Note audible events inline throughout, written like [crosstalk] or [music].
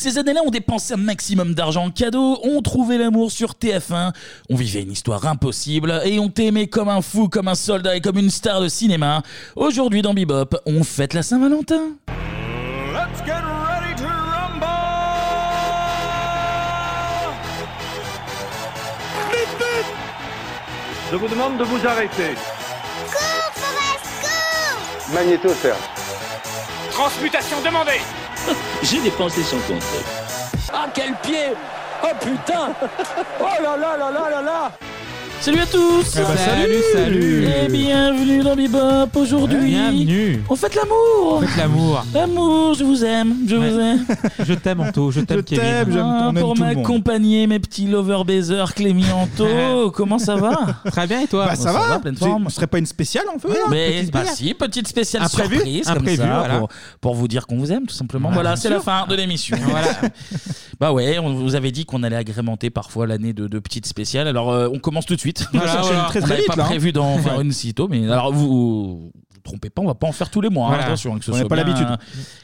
Ces années-là, on dépensait un maximum d'argent en cadeaux, on trouvait l'amour sur TF1, on vivait une histoire impossible et on t'aimait comme un fou, comme un soldat et comme une star de cinéma. Aujourd'hui dans Bebop, on fête la Saint-Valentin. Let's get ready to rumble! Vite, vite! Je vous demande de vous arrêter. Magnéto, Serge. Transmutation demandée [laughs] J'ai dépensé son compte. Ah, quel pied! Oh putain! Oh là là là là là là! Salut à tous Eh bah, salut, salut. Et bienvenue dans Bebop aujourd'hui Bienvenue. On fête l'amour Faites l'amour. L'amour, je vous aime, je vous aime [laughs] Je t'aime, Anto. Je t'aime, Je Kevin. t'aime, j'aime Ah, aime Pour tout le monde. m'accompagner, mes petits lover baisers, Clémy Anto, [laughs] comment ça va? Très bien, et toi? Bah ça ça va, va, pleine C'est- forme. Ce serait pas une spéciale en fait Mais petite bah si, petite spéciale Imprévu, surprise comme imprévu, ça, voilà. pour, pour vous dire qu'on vous aime tout simplement. Voilà, Voilà, bien c'est sûr. la fin de l'émission. [laughs] Voilà. bah ouais, on vous avait dit qu'on allait agrémenter parfois l'année de, de petites spéciales. Alors euh, on commence tout de suite. [laughs] Voilà, chercher voilà. une très on très n'avait vite pas là. hein. prévu d'en faire une sitôt, mais alors vous, vous vous trompez pas, on va pas en faire tous les mois. hein, Voilà. attention, que ce On n'a soit pas bien- l'habitude.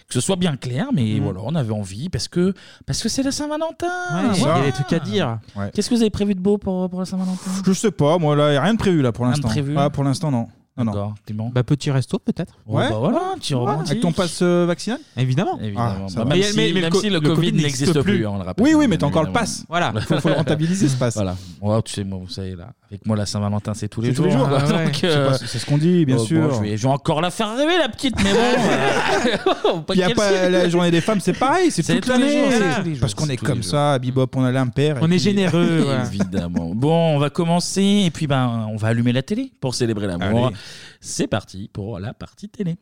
Que ce soit bien clair, mais Mm. voilà, on avait envie parce que parce que c'est la Saint-Valentin. Ouais, il y Voilà. a des trucs à dire. Qu'est-ce que vous avez prévu de beau pour, pour la Saint-Valentin? Je sais pas, moi là, y a rien de prévu là pour Rien de l'instant. prévu Ah, pour l'instant non. Non, non. Bah, petit resto, peut-être. Ouais. bah voilà, un petit romantique. Avec ton passe euh, vaccinal Évidemment. Évidemment. Ah, ça Bah, va. même Mais- si, mais- mais même le si le co- le Covid Covid n'existe plus, plus. on le rappelle. Oui, oui, mais t'as encore le pass. Voilà. Faut, faut le rentabiliser ce passe. Voilà. Ouais, tu sais, moi, vous savez, là, avec moi, la Saint-Valentin, c'est tous les C'est tous jours. les jours, hein, ouais. [laughs] donc, euh, pas- C'est ce qu'on dit, bien oh, sûr. bon, je, vais, je vais encore la faire rêver, la petite, mais bon. euh, [laughs] Puis y a pas la journée des femmes, c'est pareil, c'est toute l'année. jours, c'est C'est- tous les jours, Parce qu'on est comme jours. ça, à Bebop, on a l'impair. et On est puis-. [laughs] Évidemment. Bon, on va commencer et puis ben, on va allumer la télé pour célébrer l'amour. Allez. C'est parti pour la partie télé.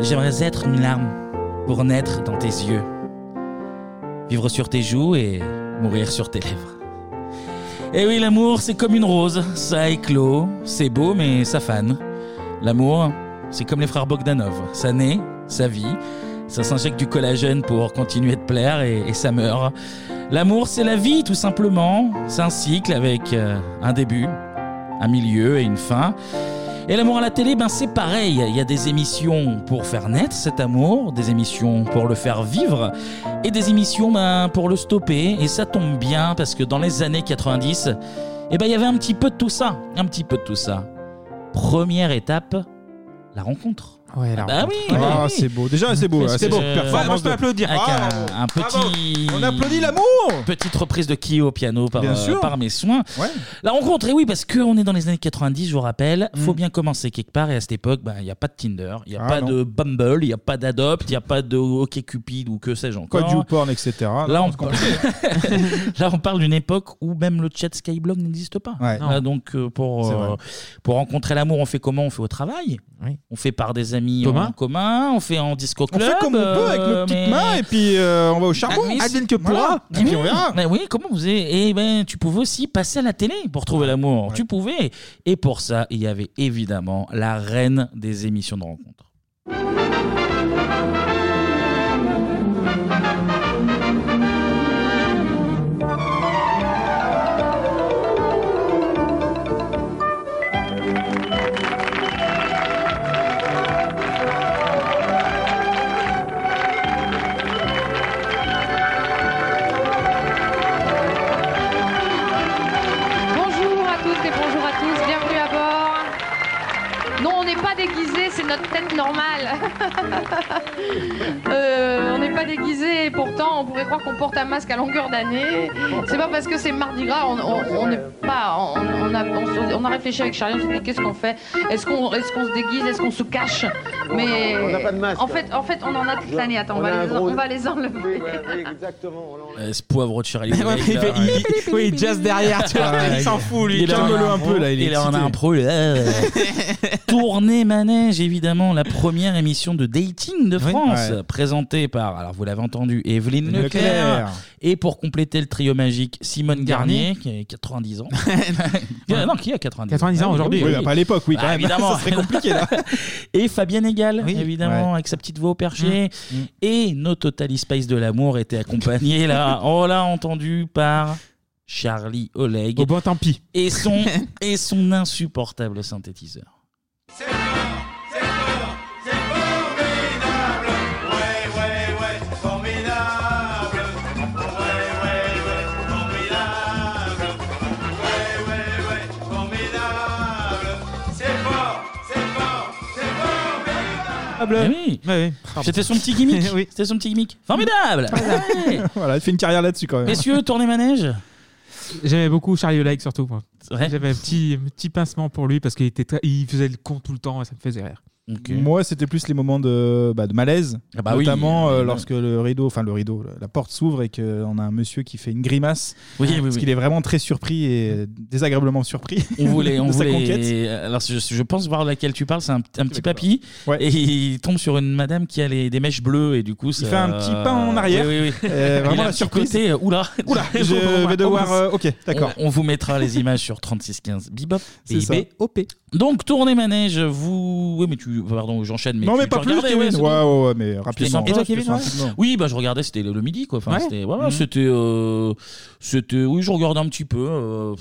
J'aimerais être une larme pour naître dans tes yeux, vivre sur tes joues et mourir sur tes lèvres. Et oui, l'amour, c'est comme une rose, ça éclot, c'est beau, mais ça fane. L'amour, c'est comme les frères Bogdanov, ça naît, ça vit, ça s'injecte du collagène pour continuer de plaire et, ça meurt. L'amour, c'est la vie, tout simplement. C'est un cycle avec euh, un début, un milieu et une fin. Et l'amour à la télé, ben c'est pareil. Il y a des émissions pour faire naître cet amour, des émissions pour le faire vivre, et des émissions ben, pour le stopper. Et ça tombe bien parce que dans les années 90, eh ben, il y avait un petit peu de tout ça. Un petit peu de tout ça. Première étape, la rencontre. Ouais, là. Bah oui, bah Ah, oui. c'est beau. Déjà, c'est beau. Parce là, C'est que beau. Performance Ouais, peux de- applaudir. Avec Ah, un, un petit. On applaudit l'amour Petite reprise de Kyo au piano par, Bien euh, sûr. par mes soins. La rencontre, et oui, parce qu'on est dans les années 90, je vous rappelle, faut Mm. bien commencer quelque part. Et à cette époque, bah, il n'y a pas de Tinder, il n'y a Ah, pas non. de Bumble, il n'y a pas d'Adopt, il n'y a pas de OkCupid ou que sais-je encore. Quoi, YouPorn, etc. Là, on parle... compliqué. [laughs] Là, on parle d'une époque où même le chat Skyblog n'existe pas. Ouais. Là, donc, euh, pour, C'est euh, vrai. pour rencontrer l'amour, on fait comment? On fait au travail. On fait par des amis Commun. en commun. On fait en disco On club. fait comme on peut avec nos euh, petites mais- mains et puis euh, on va au charbon. Ah oui, Advienne que pourra. Et puis on verra. Mais oui, comment vous avez... Et ben, tu pouvais aussi passer à la télé pour trouver l'amour. Tu pouvais. Et pour ça, il y avait évidemment la reine des émissions de rencontres. Tête normale. [laughs] Euh, on n'est pas déguisé et pourtant on pourrait croire qu'on porte un masque à longueur d'année. C'est pas parce que c'est Mardi Gras, on on- on n'est pas. On, on a, on on a réfléchi avec Charlie, on s'est dit qu'est-ce qu'on fait? Est-ce qu'on est qu'on se déguise? Est-ce qu'on se cache? Mais On n'a pas de masque. En fait, en fait, on en a toute l'année. Attends, on, On va les, gros- on va les enlever. Oui, ouais, oui, exactement. on l'enlève. Euh, ce poivre de Charlie. [laughs] Ouais, il fait- là, il- ouais. il- Oui, just derrière, tu vois. Ouais, Il s'en fout, lui. Il est en Calme-le un peu, là, il est est en impro. [laughs] Tournée Manège, évidemment, la première émission de dating de Oui. France, Ouais. présentée par, alors vous l'avez entendu, Evelyne Leclerc. Leclerc. Et pour compléter le trio magique, Simone Garnier, qui a 90 ans. [laughs] non, qui a 90 ans 90 ans Ah aujourd'hui, Oui, oui, bah, pas à l'époque, oui, Bah, quand même. évidemment. Ça serait compliqué, là. [laughs] Et Fabienne Egal, Oui. évidemment, Ouais. avec sa petite voix au perché. Mm. Et nos Totally Spice de l'amour étaient accompagnés, là, [laughs] on l'a entendu par Charlie Oleg. Oh bon, tant pis. Et son, et son insupportable synthétiseur. Eh [laughs] oui. C'était son petit gimmick. C'était son petit gimmick. Formidable. Ouais. [laughs] voilà, il fait une carrière là-dessus quand même. Messieurs, tournez manège. J'aimais beaucoup Charlie Oleg surtout. moi. J'avais un petit, un petit pincement pour lui parce qu'il était très- il faisait le con tout le temps et ça me faisait rire. Moi, c'était plus les moments de, bah, de malaise, Ah bah oui, notamment euh, lorsque le rideau, enfin le rideau, la porte s'ouvre et qu'on a un monsieur qui fait une grimace, Oui, parce qu'il est vraiment très surpris et désagréablement surpris On voulait, [laughs] on de sa voulait. conquête. Alors, je, je pense voir laquelle tu parles. C'est un, un petit papy. Ouais. Et il tombe sur une madame qui a les, des mèches bleues. Et du coup, ça- fait un petit pas en arrière. Oui, oui, oui. Euh, vraiment Il a la surprise. côté, euh, oula. [laughs] Oula, je vais [laughs] devoir, euh, ok, d'accord. On, on vous mettra les images sur 3615 Bebop. C'est ça. OP. Donc, tournez manège. Vous. Oui, mais tu. Pardon, j'enchaîne. Mais non, tu- mais tu pas plus, regardais, Kevin. ouais, c'est Ouais, bon. ouais, ouais, mais rapidement. C'était sympa, C'était c'était rapidement. sympa. Oui, bah je regardais, c'était le, le midi quoi. Enfin, Ouais. c'était, Mhm. c'était, euh, c'était, oui, je regardais un petit peu. euh,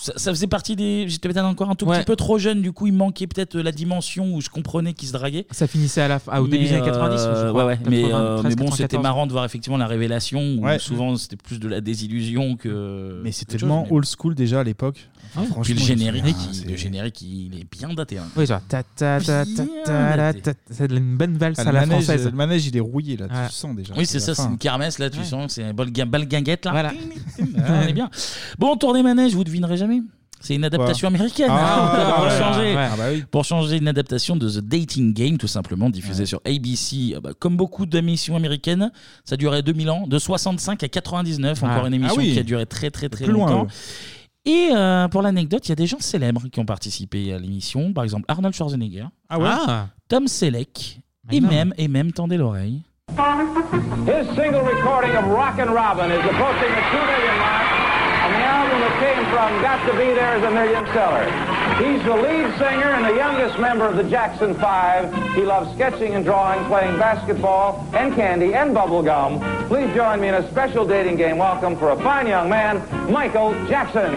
ça, ça faisait partie des. J'étais peut-être encore un tout Ouais. petit peu trop jeune, du coup, il manquait peut-être la dimension où je comprenais qu'il se draguait. Ça finissait à la fin- au début des années 90, je euh, crois. ouais, ouais, mais, 93, mais bon, c'était 94. marrant de voir effectivement la révélation où Ouais. souvent c'était plus de la désillusion que. Mais chose, tellement old school déjà à l'époque. Enfin, Puis le générique, ah, il- c'est- le générique, il est bien daté. hein. Oui, genre ta ta ta ta ta la, ta- C'est une bonne valse Ah, à le la manège, française. le manège, il est rouillé là, tu Ouais. le sens déjà. Oui, c'est ça, c'est une kermesse là, tu Ouais. sens, c'est une balle balle guinguette là. Voilà. Ah, [laughs] on est bien. Bon, tournez manège, vous devinerez jamais. C'est une adaptation Quoi américaine. Ah, pour, ouais, changer, ouais. Ah bah oui. pour changer une adaptation de The Dating Game, tout simplement, diffusée sur ABC. Ah bah, comme beaucoup d'émissions américaines, ça durait 2000 ans, de 65 à 99. Encore Ah. une émission Ah oui. qui a duré très très très Plus loin, longtemps. ouais. Et euh, pour l'anecdote, il y a des gens célèbres qui ont participé à l'émission. Par exemple, Arnold Schwarzenegger, Ah ouais Ah, Tom Selleck, et Magnum. même, et même, tendez l'oreille. His single recording of Rockin' Robin is approaching the 2 million mark, and the album that came from Got to Be There is a million seller. He's the lead singer and the youngest member of the Jackson Five. He loves sketching and drawing, playing basketball and candy and bubble gum. Please join me in a special dating game welcome for a fine young man, Michael Jackson.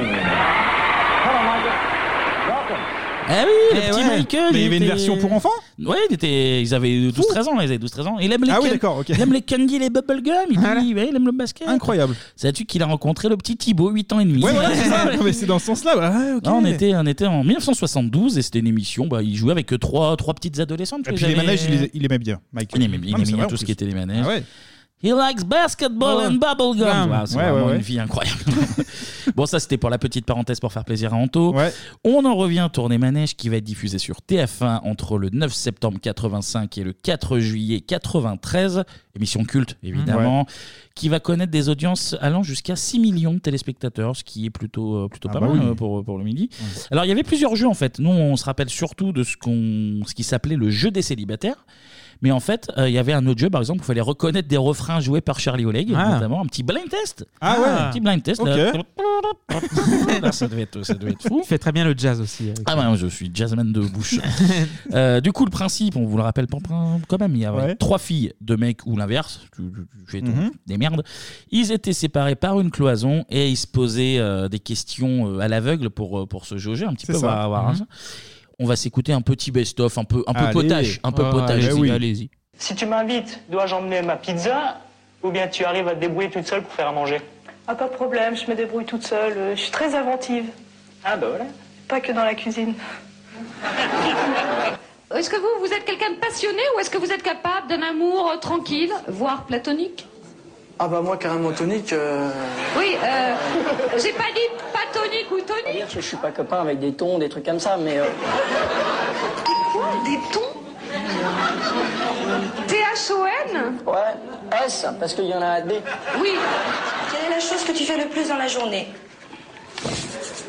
Ah oui, le Eh petit ouais. Michael. Mais il y avait une version pour enfants Ouais, il était, ils avaient 12-13 ans, ils avaient 12-13 ans. Il aime les, Ah oui, can- d'accord, ok. il aime les candy, les bubblegum, il, Voilà. dit, ouais, il aime le basket. Incroyable. Sais-tu qu'il a rencontré le petit Thibaut, 8 ans et demi? Ouais, voilà, c'est ça. Non, mais c'est dans ce sens-là. Ouais, ok. Ah, on, était, on était en 1972 et c'était une émission, bah, il jouait avec euh, trois, trois petites adolescentes. Et puis les manèges, il, les- il aimait bien, Mike. Il aimait, il mais aimait c'est bien vrai, tout en ce plus. qui était les manèges. Ah ouais. He likes basketball and bubblegum. C'est Ouais, vraiment ouais, ouais. une fille incroyable. [laughs] bon, ça c'était pour la petite parenthèse pour faire plaisir à Anto. On en revient à Tournée Manège qui va être diffusé sur TF1 entre le 9 septembre 85 et le 4 juillet 93. Émission culte, évidemment, qui va connaître des audiences allant jusqu'à 6 millions de téléspectateurs, ce qui est plutôt, euh, plutôt Ah pas bah mal oui. euh, pour, pour le midi. Alors, il y avait plusieurs jeux en fait. Nous, on se rappelle surtout de ce, qu'on, ce qui s'appelait le jeu des célibataires. Mais en fait, euh, il y avait un autre jeu, par exemple, où il fallait reconnaître des refrains joués par Charlie Oleg, Ah. notamment un petit blind test. Ah ouais. Un petit blind test. Ok. là. [laughs] Là, ça, devait être, ça devait être fou. Il fait très bien le jazz aussi. avec Ah ouais, je suis jazzman de bouche. [laughs] Euh, du coup, le principe, on vous le rappelle pas quand même, il y avait Ouais. trois filles, deux mecs ou l'inverse, tu, tu- tu fais ton- Mhm. des merdes. Ils étaient séparés par une cloison et ils se posaient euh, des questions euh, à l'aveugle pour, euh, pour se jauger un petit C'est peu. ça. Voir Mhm. ça. On va s'écouter un petit best-of, un peu, un peu Allez. potache, un peu Ouais, potache. allez-y, oui. allez-y. Si tu m'invites, dois-je emmener ma pizza ou bien tu arrives à te débrouiller toute seule pour faire à manger? Ah, pas de problème, je me débrouille toute seule. euh, Je suis très inventive. Ah bah voilà. Pas que dans la cuisine. Est-ce que vous, vous êtes quelqu'un de passionné ou est-ce que vous êtes capable d'un amour euh, tranquille, voire platonique? Ah bah moi carrément tonique. euh, Oui, euh, [laughs] j'ai pas dit pas tonique ou tonique. Je suis pas copain avec des tons, des trucs comme ça, mais euh, Quoi Des tons? T-H-O-N ouais, S parce qu'il y en a des. Oui. Quelle est la chose que tu fais le plus dans la journée?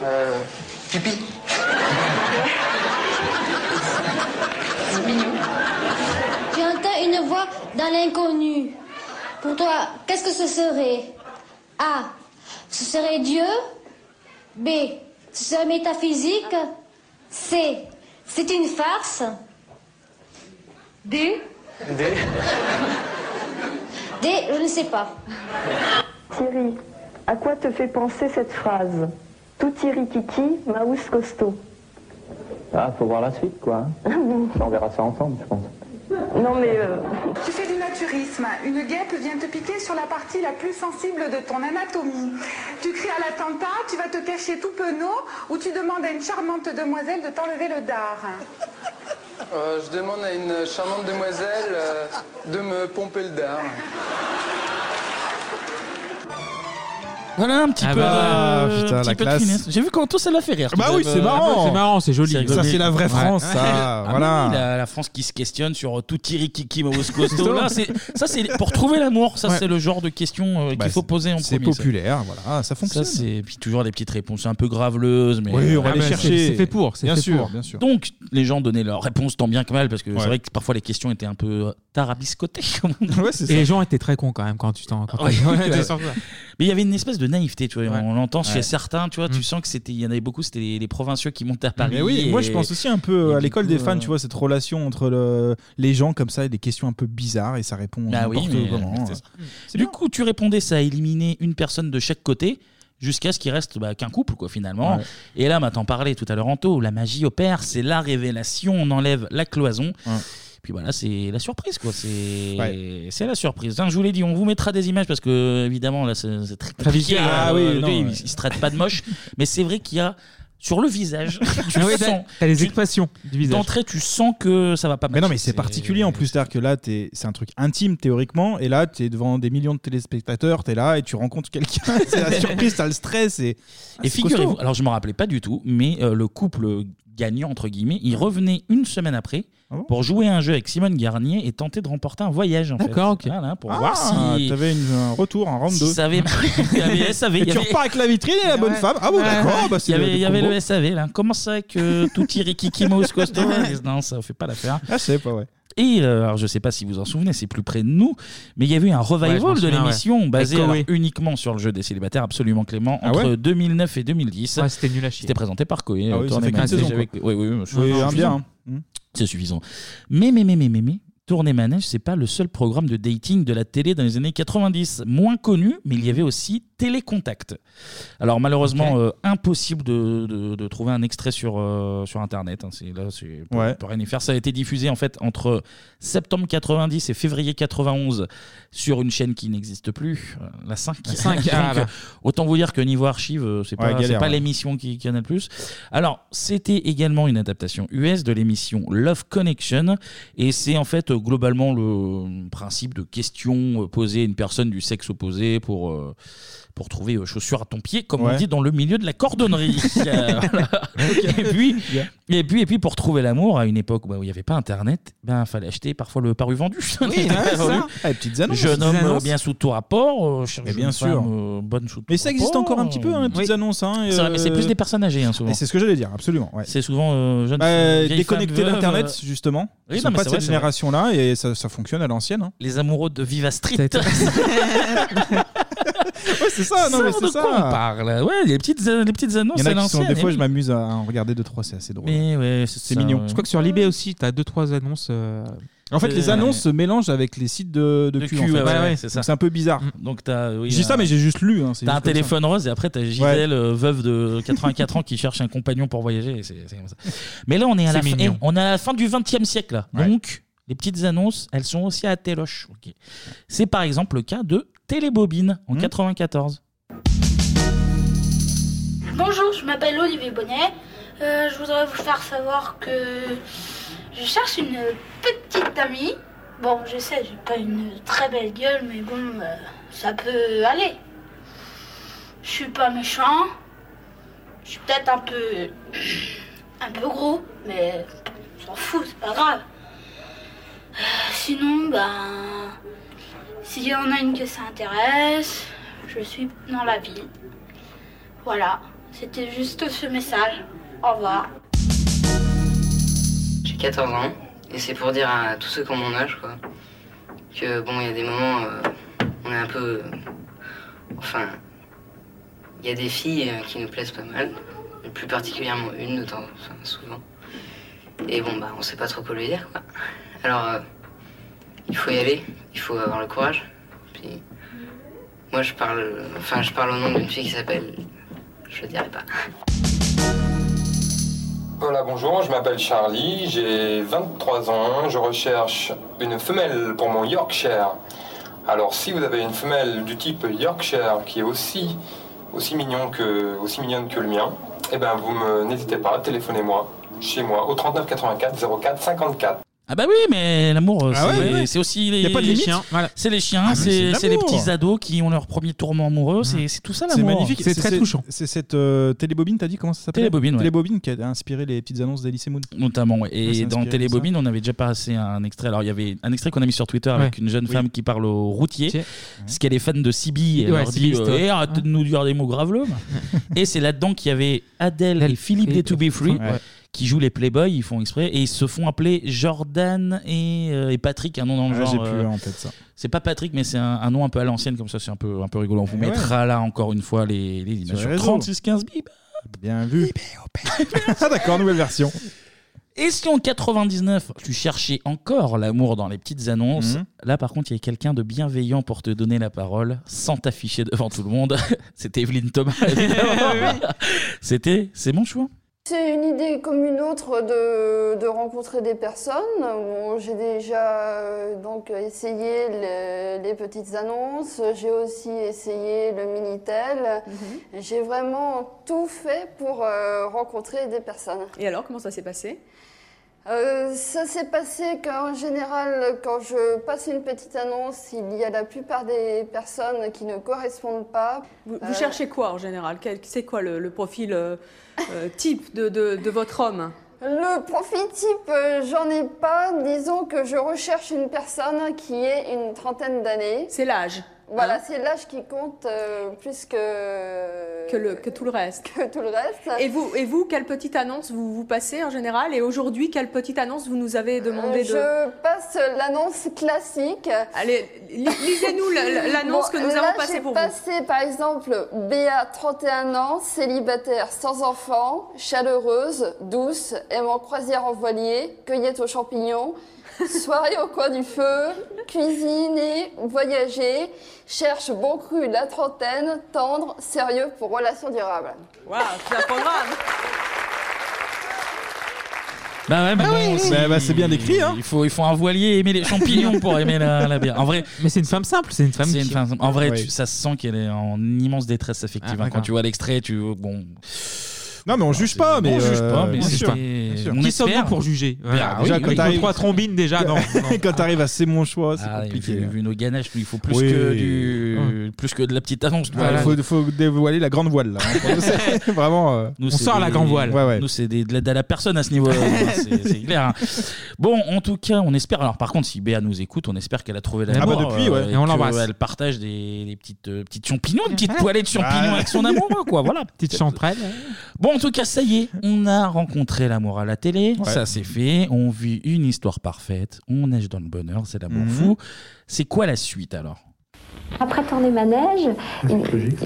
Euh, pipi. Tu entends une voix dans l'inconnu. Pour toi, qu'est-ce que ce serait? A. Ce serait Dieu. B. Ce serait métaphysique. C. C'est une farce. D Des. D. Je ne sais pas. Thierry, À quoi te fait penser cette phrase? Tutti rikiki, maus costaud. Ah, faut voir la suite, quoi. hein. [laughs] On verra ça ensemble, je pense. Non mais... euh, Tu fais du naturisme. Une guêpe vient te piquer sur la partie la plus sensible de ton anatomie. Tu cries à l'attentat, tu vas te cacher tout penaud ou tu demandes à une charmante demoiselle de t'enlever le dard. Euh, je demande à une charmante demoiselle euh, de me pomper le dard. Voilà un petit Ah peu bah, de, putain, petit la peu de classe. finesse. J'ai vu tout ça l'a fait rire. Bah oui, c'est marrant. C'est marrant, c'est joli. Ça, c'est la vraie France, ça. Ah voilà. oui, la, la France qui se questionne sur euh, tout Kiki Maus Costo. Là, c'est- ça, c'est pour trouver l'amour. Ça, Ouais. c'est le genre de questions euh, Bah, qu'il faut poser en c'est premier. ça. populaire, voilà, ça fonctionne. Ça, c'est puis toujours des petites réponses un peu graveleuses, mais Oui, on va Ah, les bah, chercher. c'est- C'est fait pour, c'est Bien fait sûr, pour. bien sûr. Donc, les gens donnaient leurs réponses tant bien que mal parce que Ouais. c'est vrai que parfois les questions étaient un peu tarabiscotées. [laughs] comme on dit. Ouais, c'est Et les gens étaient très cons quand même quand tu t'en. quand Ouais. ça. Mais il y avait une espèce de naïveté, tu vois. Ouais. On l'entend chez certains, tu vois. Tu Mm. sens que c'était, il y en avait beaucoup, c'était les, les provinciaux qui montaient à Paris. Mais oui, moi je pense aussi un peu et à l'école des fans, euh, tu vois, cette relation entre le- les gens comme ça et des questions un peu bizarres et ça répond Bah n'importe comment. C'est Du bien. coup, tu répondais ça à éliminer une personne de chaque côté jusqu'à ce qu'il reste bah, qu'un couple, quoi, finalement. Ouais. Et là, bah, t'en parlais tout à l'heure, Anto, la magie opère, c'est la révélation, on enlève la cloison. Ouais. Puis voilà, c'est la surprise, quoi. C'est Ouais. c'est la surprise. Hein, je vous l'ai dit, on vous mettra des images parce que, évidemment, là, c'est c'est très compliqué. visuel. Ah Euh, oui, le non, gars, il, ouais. il se traite pas de moche, [laughs] mais c'est vrai qu'il y a sur le visage, tu Ah ouais, t'as- sens. T'as les expressions du visage. D'entrée, tu sens que ça va pas Mais non, mais c'est particulier en plus, c'est-à-dire que là, t'es- c'est un truc intime théoriquement, et là, tu es devant des millions de téléspectateurs, tu es là et tu rencontres quelqu'un, [laughs] c'est la surprise, t'as le stress. Et, Et Ah, c'est figurez-vous, costaud. alors je me rappelais pas du tout, mais euh, le couple gagnant, entre guillemets, il revenait une semaine après Ah pour jouer à un jeu avec Simone Garnier et tenter de remporter un voyage. en fait. D'accord, ok. Voilà, pour Ah, voir si. t'avais une- un retour, un round si 2. ça avait- il y avait SAV. Et il y tu avait- repars avec la vitrine et la bonne Ouais. femme. Ah bon, Ouais. d'accord, bah, Il c'est y avait, il y avait combo. le SAV là. Comment ça que tout tirer Kiki Mouse Costo Non, ça fait pas l'affaire. Ah, je sais pas, ouais. Et euh, alors, je sais pas si vous en souvenez, c'est plus près de nous, mais il y avait eu un Ouais, je revival m'en de souviens, l'émission basé Avec alors, Koé. uniquement sur le jeu des célibataires, absolument Clément, Ah entre ouais 2009 et 2010. Ouais, c'était nul à chier. C'était présenté par Koé. Ah oui, ça fait qu'une saison, Oui, oui, oui, Oui, c'est un bien. suffisant. hein. Hmm. C'est suffisant. Mais, mais, mais, mais, mais, mais, Tournée Manège, c'est pas le seul programme de dating de la télé dans les années 90. Moins connu, mais il y avait aussi Télécontact. Alors malheureusement, euh, impossible de, de- de trouver un extrait sur, euh, sur Internet. hein. C'est, là, c'est, on peut- Ouais. on peut rien y faire. Ça a été diffusé en fait entre septembre 90 et février 91 sur une chaîne qui n'existe plus, euh, la 5. La 5, [laughs] Donc, ah, là. autant vous dire que niveau archive, euh, c'est Ouais, pas, c'est pas ouais. l'émission qui, qui en a le plus. Alors, c'était également une adaptation US de l'émission Love Connection. Et c'est en fait euh, globalement le principe de questions euh, posées à une personne du sexe opposé pour, euh, pour trouver euh, chaussures à ton pied, comme on Ouais. dit dans le milieu de la cordonnerie. [laughs] [laughs] Euh, voilà. et, puis, et, puis, et puis, pour trouver l'amour, à une époque bah, où il n'y avait pas Internet, ben, il fallait acheter parfois le paru vendu. Oui, ouais, [laughs] ça. Ah, les petites annonces. Jeune Petites homme euh, annonces. bien sous tout rapport, euh, cherche Mais bien une sûr. femme, euh, bonne sous tout Mais ça existe rapport, encore un petit peu, hein, les petites Oui. annonces. Hein, C'est vrai, mais c'est euh, plus des personnes âgées, hein, souvent. Et c'est ce que j'allais dire, absolument. ouais. C'est souvent euh, jeune Bah, euh, justement. Oui, Ils non, sont mais pas c'est de vrai, cette c'est vrai. génération-là et ça, ça fonctionne à l'ancienne. hein. Les amoureux de Viva Street. [laughs] ouais, c'est ça, non, mais c'est de ça. quoi on parle Ouais, les petites, euh, les petites annonces, Il y en à a qui sont, l'ancienne. des fois, je m'amuse à en regarder deux, trois, c'est assez drôle. Mais ouais, c'est C'est ça, mignon. ouais. Je crois que sur Libé aussi, t'as deux trois annonces. euh, En fait, les Euh, annonces se mélangent avec les sites de, de De cul. cul, en fait. ouais, ouais, ouais, c'est Donc ça. C'est un peu bizarre. Donc t'as. oui, dis ça, un- mais j'ai juste lu. hein, c'est T'as un juste comme ça. téléphone rose et après t'as Gisèle, euh, veuve de 84 ans, qui cherche un compagnon pour voyager. et c'est- c'est comme ça. Mais là, on est à, la fin, mignon. eh, on est à la fin du 20 e siècle. Là. Ouais. Donc, les petites annonces, elles sont aussi à téloche. Ok. C'est par exemple le cas de Télébobine en Hmm. 94. Bonjour, je m'appelle Olivier Bonnet. Euh, je voudrais vous faire savoir que je cherche une petite amie. Bon, je sais, j'ai pas une très belle gueule, mais bon, euh, ça peut aller. Je suis pas méchant. Je suis peut-être un peu. [clears throat] un peu gros, mais on s'en fout, c'est pas grave. Euh, sinon, ben. S'il y en a une que ça intéresse, je suis dans la ville. Voilà, c'était juste ce message. Au revoir. J'ai 14 ans et c'est pour dire à tous ceux qui ont mon âge quoi que bon il y a des moments euh, on est un peu enfin il y a des filles euh, qui nous plaisent pas mal plus particulièrement une souvent et bon bah on sait pas trop quoi lui dire quoi alors euh, il faut y aller il faut avoir le courage puis Moi, je parle, enfin, je parle au nom d'une fille qui s'appelle, je le dirai pas. Voilà, bonjour, je m'appelle Charlie, j'ai 23 ans, je recherche une femelle pour mon Yorkshire. Alors si vous avez une femelle du type Yorkshire qui est aussi, aussi, mignon que, aussi mignonne que le mien, eh ben vous n'hésitez pas, téléphonez-moi chez moi au 39 84 04 54. Ah bah oui, mais l'amour, Ah c'est ouais, ouais. c'est aussi les, Y a pas de les limite. chiens. Voilà. C'est les chiens, Ah, mais c'est c'est c'est les l'amour. petits ados qui ont leur premier tourment amoureux. C'est c'est tout ça C'est l'amour. magnifique. C'est cette euh, télébobine, t'as dit comment ça s'appelle Télébobine, ouais. Télébobine qui a inspiré les petites annonces d'Elysée Moon. Notamment, ouais. Ouais, et c'est dans inspiré de Télébobine, on avait déjà passé un extrait. Alors, il y avait un extrait qu'on a mis sur Twitter avec Ouais. une jeune Oui. femme qui parle au routier, parce qu'elle est fan de Sibi. Et elle Ouais, leur Sibi, dit c'est euh, toi. Eh, arrêtez de nous dire des mots graveleux. [laughs] et c'est là-dedans qu'il y avait Adèle et Philippe des To Be Free. Ouais. Qui jouent les Playboys, ils font exprès et ils se font appeler Jordan et, euh, et Patrick, un nom dans le Ah, genre. j'ai plus euh, en tête ça. C'est pas Patrick, mais c'est un, un nom un peu à l'ancienne, comme ça, c'est un peu, un peu rigolo. On vous Eh ouais. mettra là encore une fois les, les images Sur les réseaux. 36 15 bip. Bien vu. [laughs] ah d'accord, nouvelle version. Et si en 99, tu cherchais encore l'amour dans les petites annonces, Mhm. là par contre, il y a quelqu'un de bienveillant pour te donner la parole sans t'afficher devant tout le monde. [laughs] C'était Evelyne Thomas, [laughs] évidemment. C'était C'est mon choix. C'est une idée comme une autre de, de rencontrer des personnes. Bon, j'ai déjà euh, donc essayé le- les petites annonces, j'ai aussi essayé le Minitel. J'ai vraiment tout fait pour euh, rencontrer des personnes. Et alors, comment ça s'est passé? Euh, ça s'est passé qu'en général, quand je passe une petite annonce, il y a la plupart des personnes qui ne correspondent pas. Vous, Euh, cherchez quoi en général C'est quoi le, le profil euh, type de, de- de votre homme Le profil type, j'en ai pas. Disons que je recherche une personne qui ait une trentaine d'années. C'est l'âge. Voilà, hein c'est l'âge qui compte euh, plus que... que, le, que tout le reste. [laughs] que tout le reste. Et vous, et vous, quelle petite annonce vous, vous passez en général Et aujourd'hui, quelle petite annonce vous nous avez demandé de... Euh, Je passe l'annonce classique. Allez, li- lisez-nous la- la- l'annonce que nous là, avons passée pour vous. passé par exemple Béa, 31 ans, célibataire, sans enfant, chaleureuse, douce, aimant croisière en voilier, cueillette aux champignons, soirée au coin du feu, cuisiner, voyager, cherche bon cru la trentaine, tendre, sérieux pour relations durables. Waouh, c'est un programme Bah ouais, mais Ah bon, oui. si- Bah, bah, c'est bien décrit, hein. Il faut, il faut un voilier aimer les champignons pour [laughs] aimer la, la bière. En vrai, Mais c'est une femme simple, c'est une femme c'est qui- une femme- En vrai, Ouais. tu- ça se sent qu'elle est en immense détresse affective. Ah, hein. Quand d'accord. tu vois l'extrait, tu bon. Non mais on juge pas, mais on juge euh, pas, mais c'est on Qui sommes-nous pour juger Voilà. Ah, Déjà, quand t'arrives trois trombines, déjà, non. [laughs] Quand t'arrives à c'est mon choix, c'est Ah, compliqué. vu, nos ganaches, nous, il faut plus que du, plus que de la petite annonce. Il faut, dévoiler la grande voile [laughs] Vraiment. euh, Nous, On sort la grande voile. Ouais, ouais. Nous, c'est de l'aide à la personne à ce niveau-là. [laughs] c'est clair. hein. Bon, en tout cas, on espère. Alors, par contre, si Béa nous écoute, on espère qu'elle a trouvé la Ah bah, depuis, ouais. Et on l'embrasse. Elle partage des, des petites, euh, petites champignons, des petites poêlées de champignons avec son amoureux, quoi. Voilà. Petite champrelle. Bon, en tout cas, ça y est, on a rencontré l'amour à la télé. Ouais. Ça, c'est fait. On vit une histoire parfaite. On nage dans le bonheur. C'est l'amour Mhm. fou. C'est quoi la suite alors? Après tourner manège,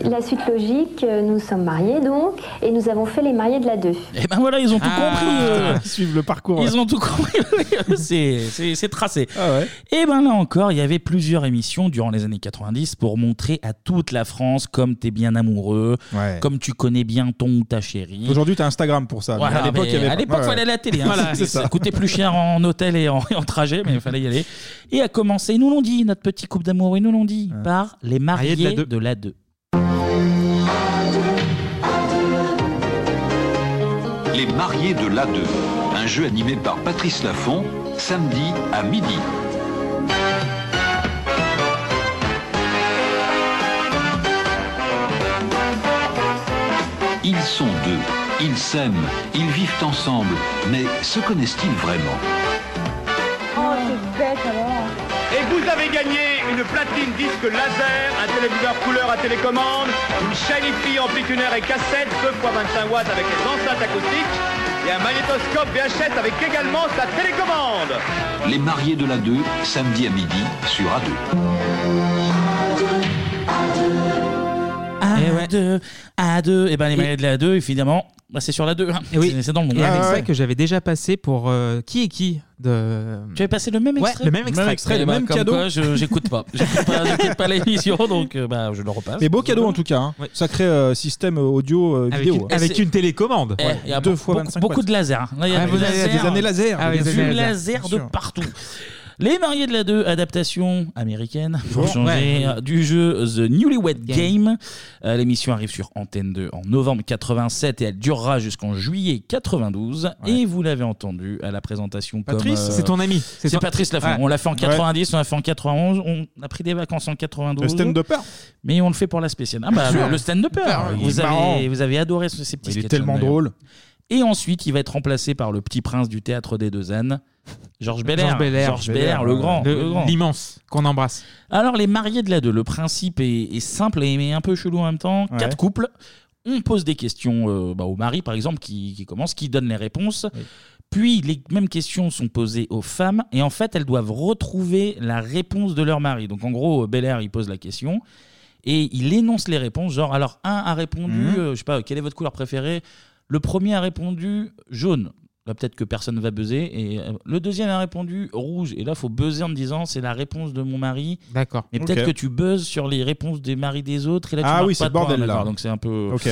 la suite logique, euh, nous sommes mariés donc, et nous avons fait les mariés de la 2. Eh ben voilà, ils ont tout Ah. compris. euh. Ils [laughs] suivent le parcours. Ils ont tout compris. [laughs] c'est, c'est, c'est tracé. Ah ouais. Et ben là encore, il y avait plusieurs émissions durant les années 90 pour montrer à toute la France comme t'es bien amoureux, Ouais. comme tu connais bien ton ou ta chérie. Aujourd'hui, t'as Instagram pour ça. mais Voilà, à l'époque, mais il y avait à pas. l'époque, Ouais, fallait ouais. aller à la télé. hein. [laughs] Voilà, C'est- c'est ça. ça coûtait plus cher en hôtel et en, et en trajet, mais il fallait y aller. Et à commencer, ils nous l'ont dit, notre petit couple d'amour, ils nous l'ont dit, par les mariés Mariés de la de la 2. Les mariés de l'A2, un jeu animé par Patrice Laffont, samedi à midi. Ils sont deux, ils s'aiment, ils vivent ensemble, mais se connaissent-ils vraiment? Oh, c'est bête alors. Et vous avez gagné une platine disque laser, un téléviseur couleur à télécommande, une Shiny Free amplitunaire et cassette 2 x 25 watts avec les enceintes acoustiques et un magnétoscope VHS avec également sa télécommande. Les mariés de l'A2, samedi à midi sur A2. Ah, Et l'époque de A2. Et ben les mariés de la 2, évidemment, bah, c'est sur la 2. hein. Et oui, C'est- C'est dans le nom. Et un Ah, extrait ouais. que j'avais déjà passé pour euh, Qui est qui de... Tu avais passé le même Ouais, extrait le même extrait. Eh ben, comme quoi, je- j'écoute pas. J'écoute pas, j'écoute pas l'émission, donc euh, bah, je le repasse. Mais beau cadeau en tout cas. hein. Sacré euh, système audio euh, Avec, vidéo. une, avec une télécommande. Eh, il y a Deux beaucoup- fois beaucoup, 25 beaucoup watts. de lasers. hein. Là, il y a Ah, du vous avez laser. des années laser, Ah, laser de partout. Les mariés de la 2, adaptation américaine, pour Bon, changer, ouais. du jeu The Newlywed Game. Euh, L'émission arrive sur Antenne 2 en novembre 87 et elle durera jusqu'en juillet 92. Et vous l'avez entendu à la présentation comme, Patrice, euh, c'est ton ami. C'est ton- Patrice Lafont. Ouais. On l'a fait en Ouais. 90, on l'a fait en 91, on a pris des vacances en 92. Le stand-upper Mais on le fait pour la spéciale. Ah bah, Bien sûr. le, stand-upper. Ah, il est Vous marrant. avez, vous avez adoré ce- ces petits Il est sketchs, tellement d'ailleurs. drôle. Et ensuite, il va être remplacé par le petit prince du théâtre des deux ânes, Georges Belair. Georges Belair. Georges Belair, le grand. Le- le grand. L'immense, qu'on embrasse. Alors, les mariés de la 2, le principe est, est simple et mais un peu chelou en même temps. Ouais. Quatre couples. On pose des questions euh, bah, au mari, par exemple, qui, qui commence, qui donne les réponses. Puis, les mêmes questions sont posées aux femmes. Et en fait, elles doivent retrouver la réponse de leur mari. Donc, en gros, Belair, il pose la question. Et il énonce les réponses. Genre, alors, un a répondu, Mhm. euh, je sais pas, quelle est votre couleur préférée? Le premier a répondu jaune. Là, peut-être que personne va buzzer. Et euh, le deuxième a répondu rouge. Et là, il faut buzzer en me disant c'est la réponse de mon mari. D'accord. Mais peut-être Ok. que tu buzzes sur les réponses des maris des autres. Et là, tu Ah marques oui, pas c'est le de points, bordel, là. d'accord. Donc c'est un peu. Ok.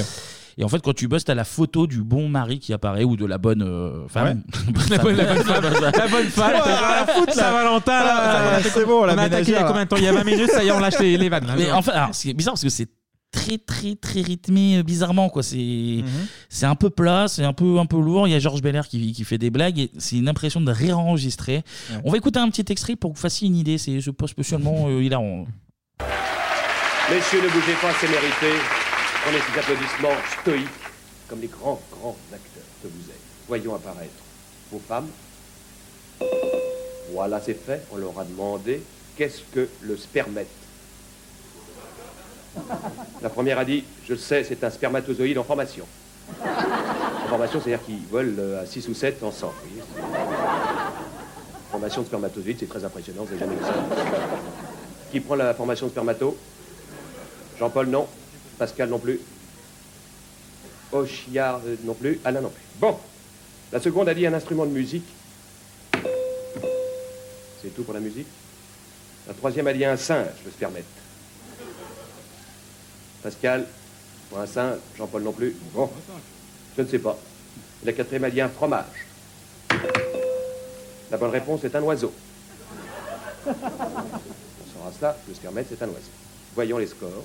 Et en fait, quand tu buzzes, t'as la photo du bon mari qui apparaît ou de la bonne euh, femme. La bonne- la bonne femme. La bonne femme. [laughs] Rien à foutre, là. Saint-Valentin, là, Ah, c'est bon, la on a attaqué il y a ménagère, combien de temps Il y a 20 minutes, ça y est, on lâche les, les vannes. là. Mais enfin, alors, c'est bizarre parce que c'est très très très rythmé euh, bizarrement quoi c'est c'est un peu plat c'est un peu un peu lourd il y a Georges Belair qui, qui fait des blagues et c'est une impression de réenregistrer on va écouter un petit extrait pour que vous fassiez une idée c'est je pas spécialement euh, hilarant Messieurs, ne bougez pas, c'est mérité. Prenez ces applaudissements stoïques, comme les grands, grands acteurs que vous êtes. Voyons apparaître vos femmes. Voilà, c'est fait. On leur a demandé qu'est-ce que le spermètre. La première a dit Je le sais, c'est un spermatozoïde en formation. En formation, c'est-à-dire qu'ils volent euh, à 6 ou 7 ensemble. Formation de spermatozoïde, c'est très impressionnant, vous n'avez jamais vu ça. Qui prend la formation de spermato? Jean-Paul, non. Pascal, non plus. Ochiard, euh, non plus. Alain, non plus. Bon. La seconde a dit un instrument de musique. C'est tout pour la musique? La troisième a dit un singe, le spermètre. Pascal, singe. Jean-Paul, non plus. Bon. Je ne sais pas. La quatrième a dit un fromage. La bonne réponse est un oiseau. On saura cela, le spermètre, c'est un oiseau. Voyons les scores.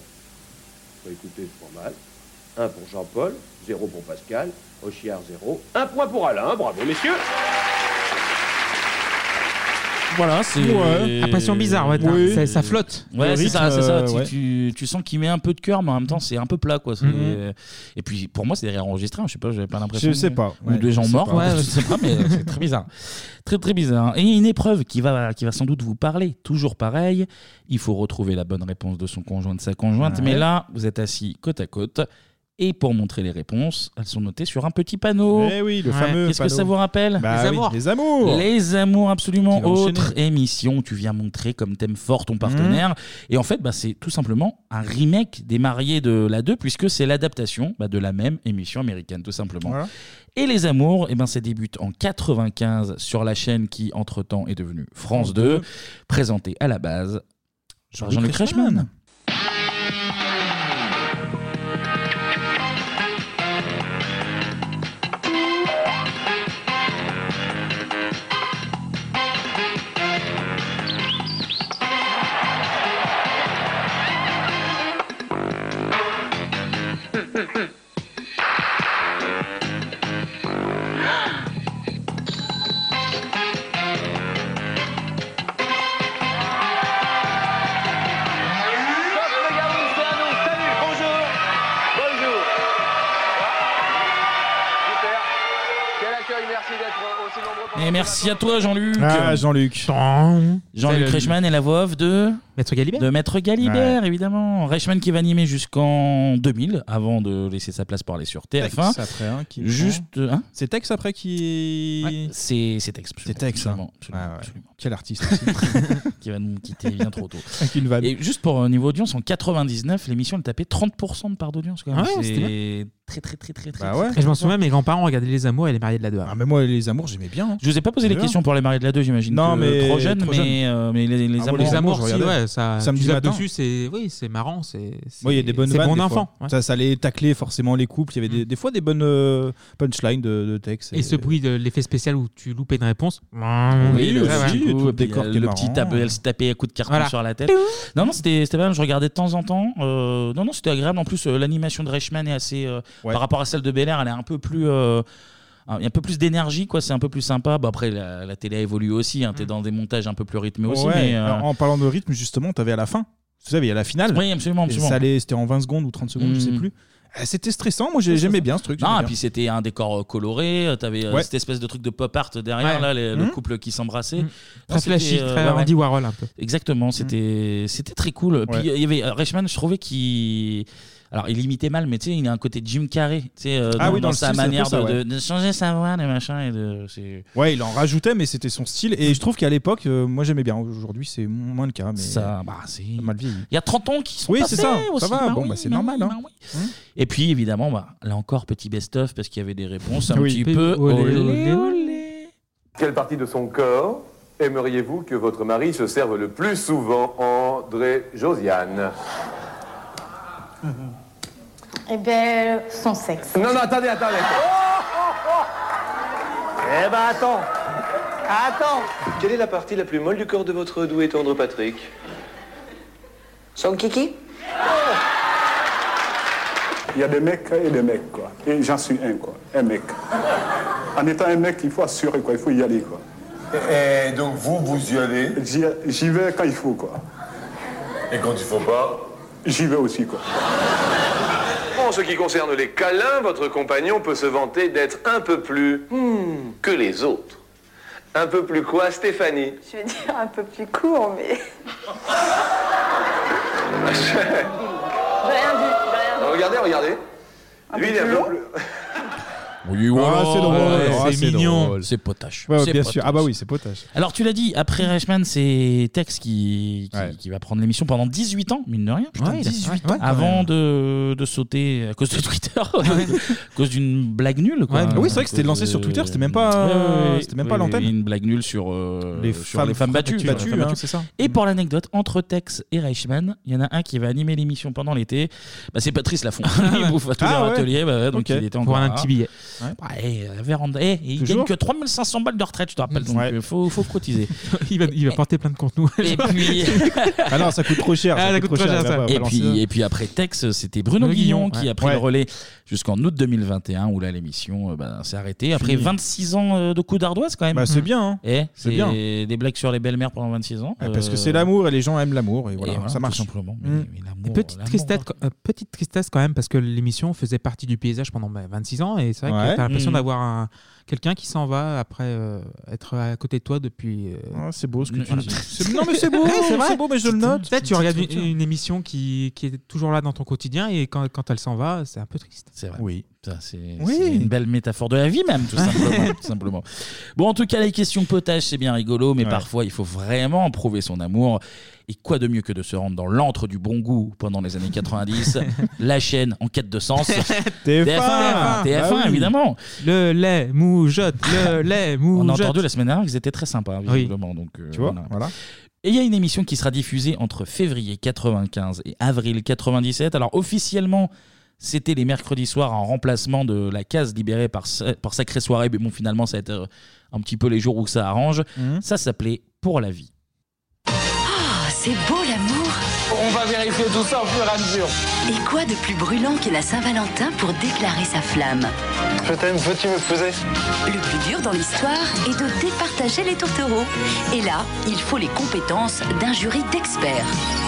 Écoutez, c'est pas mal. Un pour Jean-Paul, zéro pour Pascal, Ochiard, zéro. Un point pour Alain, bravo messieurs. Voilà c'est Ouais. Impression bizarre, ouais, ça- ça flotte. ouais c'est ça rythme, c'est ça euh, Tu- ouais. tu, tu sens qu'il met un peu de cœur mais en même temps c'est un peu plat quoi C'est- Mhm. et puis pour moi c'est réenregistré hein, je sais pas j'avais pas l'impression Je sais pas, ou ouais, des gens je sais morts pas. Ouais, [laughs] je sais pas mais c'est très bizarre très très bizarre et une épreuve qui va qui va sans doute vous parler toujours pareil il faut retrouver la bonne réponse de son conjoint de sa conjointe Ouais. mais là vous êtes assis côte à côte et pour montrer les réponses, elles sont notées sur un petit panneau. Eh oui, le fameux Qu'est-ce que panneau. ça vous rappelle Bah Les oui, Amours. les Amours. Les amours, absolument. Qui va enchaîner. Autre émission, tu viens montrer comme t'aimes fort ton partenaire. Mhm. Et en fait, bah, c'est tout simplement un remake des mariés de la 2, puisque c'est l'adaptation bah, de la même émission américaine, tout simplement. Voilà. Et Les Amours, eh ben, ça débute en 95 sur la chaîne qui, entre-temps, est devenue France 2, présentée à la base par Jean-Luc Jean-Luc Reichmann. Merci à toi, Jean-Luc. Ah, Jean-Luc. Jean-Luc. Reichmann est la voix off de. Maître Galibert De Maître Galibert, évidemment. Reichmann qui va animer jusqu'en 2000, avant de laisser sa place pour aller sur TF1. Tex après, hein, qui Juste. hein C'est Tex après qui. c'est c'est Tex. C'est Tex. hein. absolument, absolument, Ouais, ouais. absolument. Quel artiste aussi. [laughs] qui va nous quitter bien trop tôt. [laughs] Avec une vanne. Et juste pour un niveau audience, en 99, l'émission elle tapait 30% de part d'audience. quand même. Ah ouais, c'était c'est très très très très très. Bah ouais. très, Et je m'en souviens, mes grands-parents regardaient Les Amours et les mariés de la 2. Ah, mais moi, les amours, j'aimais bien. hein. Je vous ai pas posé les Bien. questions pour les mariés de la 2, j'imagine. Non, que mais trop jeune, trop mais, euh, mais les, les Ah, moi, amours. Les Amours, je si, regardais. Ouais, ça. Samedi tu matin. dessus, c'est oui, c'est marrant, c'est. c'est- il y a des bonnes C'est vannes. bon des enfant. fois. ouais. Ça, ça allait tacler forcément les couples. Il y avait des, des fois des bonnes euh, punchlines de, de texte. Et ce bruit de l'effet spécial où tu loupais une réponse. Oui, [laughs] aussi, tout le décor qui est le marrant. petit tape, elle se tapait à coup de carton Voilà. sur la tête. Non, non, c'était c'était pas mal. Je regardais de temps en temps. Euh, non, non, c'était agréable. En plus, euh, l'animation de Reichmann est assez. euh, Ouais. Par rapport à celle de Bel Air, elle est un peu plus. euh, il y a un peu plus d'énergie, quoi. C'est un peu plus sympa. Bon, après, la, la télé a évolué aussi. Hein. T'es dans des montages un peu plus rythmés aussi. Ouais, mais, euh, en, en parlant de rythme, justement, tu avais à la fin. Tu savais, il y a la finale. Oui, absolument, Et absolument. ça allait- C'était en 20 secondes ou 30 secondes, je sais Mm. plus. Eh, C'était stressant. Moi, j'ai- j'aimais bien ce truc. Non, et bien. puis c'était un décor euh, coloré. euh, T'avais euh, Ouais. cette espèce de truc de pop art derrière, Ouais. là, les- le Mhm. couple qui s'embrassait. Non, Très c'était, flashy, euh, très ouais, ouais. Andy Warhol un peu. Exactement, c'était c'était très cool. Puis il y avait euh, Reichmann, je trouvais qu'il alors il imitait mal, mais tu sais, il a un côté Jim Carrey, tu sais, euh, Ah dans, oui, dans dans le sa style, c'est un peu manière ça, de, ouais. de- de changer sa voix, de machin et de. c'est- Ouais, il en rajoutait, mais c'était son style. Et je trouve qu'à l'époque, euh, moi, j'aimais bien. Aujourd'hui, c'est moins le cas. Mais Ça, bah, c'est. mal vieilli. Il y a 30 ans qui sont Oui, passés c'est ça. aussi. Ça va. bah bon, oui, bah, c'est normal. oui, hein. bah oui. Et puis évidemment, bah, là encore petit best-of parce qu'il y avait des réponses un Oui. petit peu. Olé, olé, olé. olé. Quelle partie de son corps aimeriez-vous que votre mari se serve le plus souvent, André Josiane [laughs] Eh ben, son sexe. Non, non, attendez, attendez. Eh ben, attends. Attends. Quelle est la partie la plus molle du corps de votre doux et tendre Patrick? Son kiki? Il y a des mecs et des mecs, quoi. Et j'en suis un, quoi. Un mec. En étant un mec, il faut assurer, quoi. Il faut y aller, quoi. Et donc vous, vous y allez? J'y j'y vais quand il faut, quoi. Et quand il faut pas? J'y vais aussi, quoi. En ce qui concerne les câlins, votre compagnon peut se vanter d'être un peu plus hmm, que les autres. Un peu plus quoi, Stéphanie? Je veux dire un peu plus court, mais. [laughs] J'ai rien vu, j'ai rien vu. Regardez, regardez. Lui, il est un peu plus... [laughs] Oui, Ah, voilà, c'est drôle, ouais, ah, c'est mignon. drôle. C'est potache. Ouais, C'est bien potache. sûr. Ah bah oui, c'est potage. Alors tu l'as dit, après Reichmann, c'est Tex qui, qui, qui va prendre l'émission pendant 18 ans, mine de rien. Putain, Ouais, il a- 18 ouais, ans quand avant même. de, de sauter à cause de Twitter, [laughs] à cause d'une blague nulle. Quoi. Ouais, oui, c'est vrai que c'était lancé sur Twitter, c'était même pas- Ouais, ouais, ouais, c'était même pas l'antenne. Une blague nulle sur, euh, Les sur femmes les femmes battues. battues, sur les battues, femmes hein, battues. c'est ça. Et pour l'anecdote, entre Tex et Reichmann, il y en a un qui va animer l'émission pendant l'été. Bah, c'est Patrice Lafont. [laughs] il bouffe à tous Ah les ouais. râteliers. bah ouais, donc Ok. il était Pour encore un là. petit billet. Bah, eh, la véranda. Eh, il gagne Toujours que 3500 balles de retraite, je te rappelle. Donc Ouais. il faut, faut cotiser. [laughs] il, va, il va porter plein de contenu. [laughs] Et puis. [laughs] Ah non, ça coûte trop cher. Ah, ça coûte trop cher, elle va ça. pas Et puis, et puis après Tex, c'était Bruno Bruno Guillon Guillon, qui ouais. a pris Ouais. le relais jusqu'en août 2021 où là l'émission euh, bah, s'est arrêtée. Après Fini. 26 ans euh, de coups d'ardoise quand même. Bah, c'est bien. hein. Eh, C'est bien. des blagues sur les belles-mères pendant 26 ans. Ouais, Parce que Euh, c'est l'amour et les gens aiment l'amour. Et voilà, ça marche. Simplement. Mais- Mm. mais Et l'amour, petite, l'amour, tristesse, hein. euh, petite tristesse quand même parce que l'émission faisait partie du paysage pendant bah, 26 ans et c'est vrai Ouais. que tu as l'impression Mhm. d'avoir un- quelqu'un qui s'en va après euh, être à côté de toi depuis. euh, Ah, c'est beau ce que tu dis. C'est- Non mais c'est beau, [laughs] c'est vrai. c'est beau, mais je le note. Peut-être tu regardes une, une émission qui, qui est toujours là dans ton quotidien et quand, quand elle s'en va, c'est un peu triste. C'est vrai. Oui. Ça, c'est Oui. c'est une belle métaphore de la vie même, tout simplement. [laughs] tout simplement. Bon, en tout cas, les questions potage, c'est bien rigolo, mais Ouais. parfois, il faut vraiment prouver son amour. Et quoi de mieux que de se rendre dans l'antre du bon goût pendant les années 90 [laughs] La chaîne en quête de sens. TF1, TF1, TF1 Bah oui. évidemment. Le lait moujotte, le [laughs] lait On a entendu la semaine dernière qu'ils étaient très sympas, Oui. visiblement. Donc, euh, Tu vois, voilà. voilà. Et il y a une émission qui sera diffusée entre février 95 et avril 97. Alors officiellement, c'était les mercredis soirs en remplacement de la case libérée par, Sa- par Sacrée Soirée. Mais bon, finalement, ça a été euh, un petit peu les jours où ça arrange. Mhm. Ça s'appelait Pour la vie. Ah, c'est beau l'amour On va vérifier tout ça au fur et à mesure. Et quoi de plus brûlant que la Saint-Valentin pour déclarer sa flamme? Je t'aime, veux-tu m'épouser Le plus dur dans l'histoire est de départager les tourtereaux. Et là, il faut les compétences d'un jury d'experts.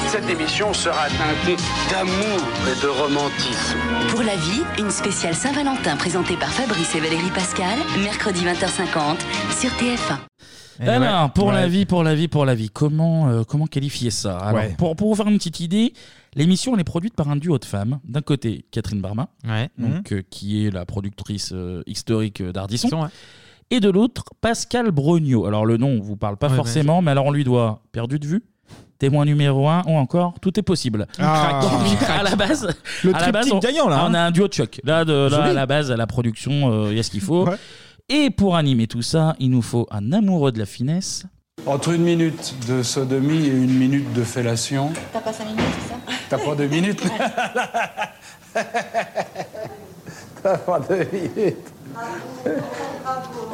Cette émission sera teintée d'amour et de romantisme. Pour la vie, une spéciale Saint-Valentin présentée par Fabrice et Valérie Pascal, mercredi 20h50 sur TF1. Eh Alors, ouais. pour la vie, pour la vie, pour la vie, comment, euh, comment qualifier ça? Alors, Ouais. pour, pour vous faire une petite idée, l'émission elle est produite par un duo de femmes. D'un côté, Catherine Barma, donc, euh, qui est la productrice euh, historique euh, d'Ardisson. Et de l'autre, Pascal Brognaud. Alors, le nom ne vous parle pas Ouais, forcément, mais alors on lui doit Perdu de vue Témoin numéro 1 ou encore Tout est possible. Ah. Donc, à la base, Le à la base, triptyque on, gagnant, là, on hein. a un duo de choc. Là, de, là Joli. à la base, à la production, euh, il y a ce qu'il faut. Et pour animer tout ça, il nous faut un amoureux de la finesse. Entre une minute de sodomie et une minute de fellation, T'as pas 5 minutes, c'est ça? T'as pas deux minutes? [laughs] T'as pas deux minutes?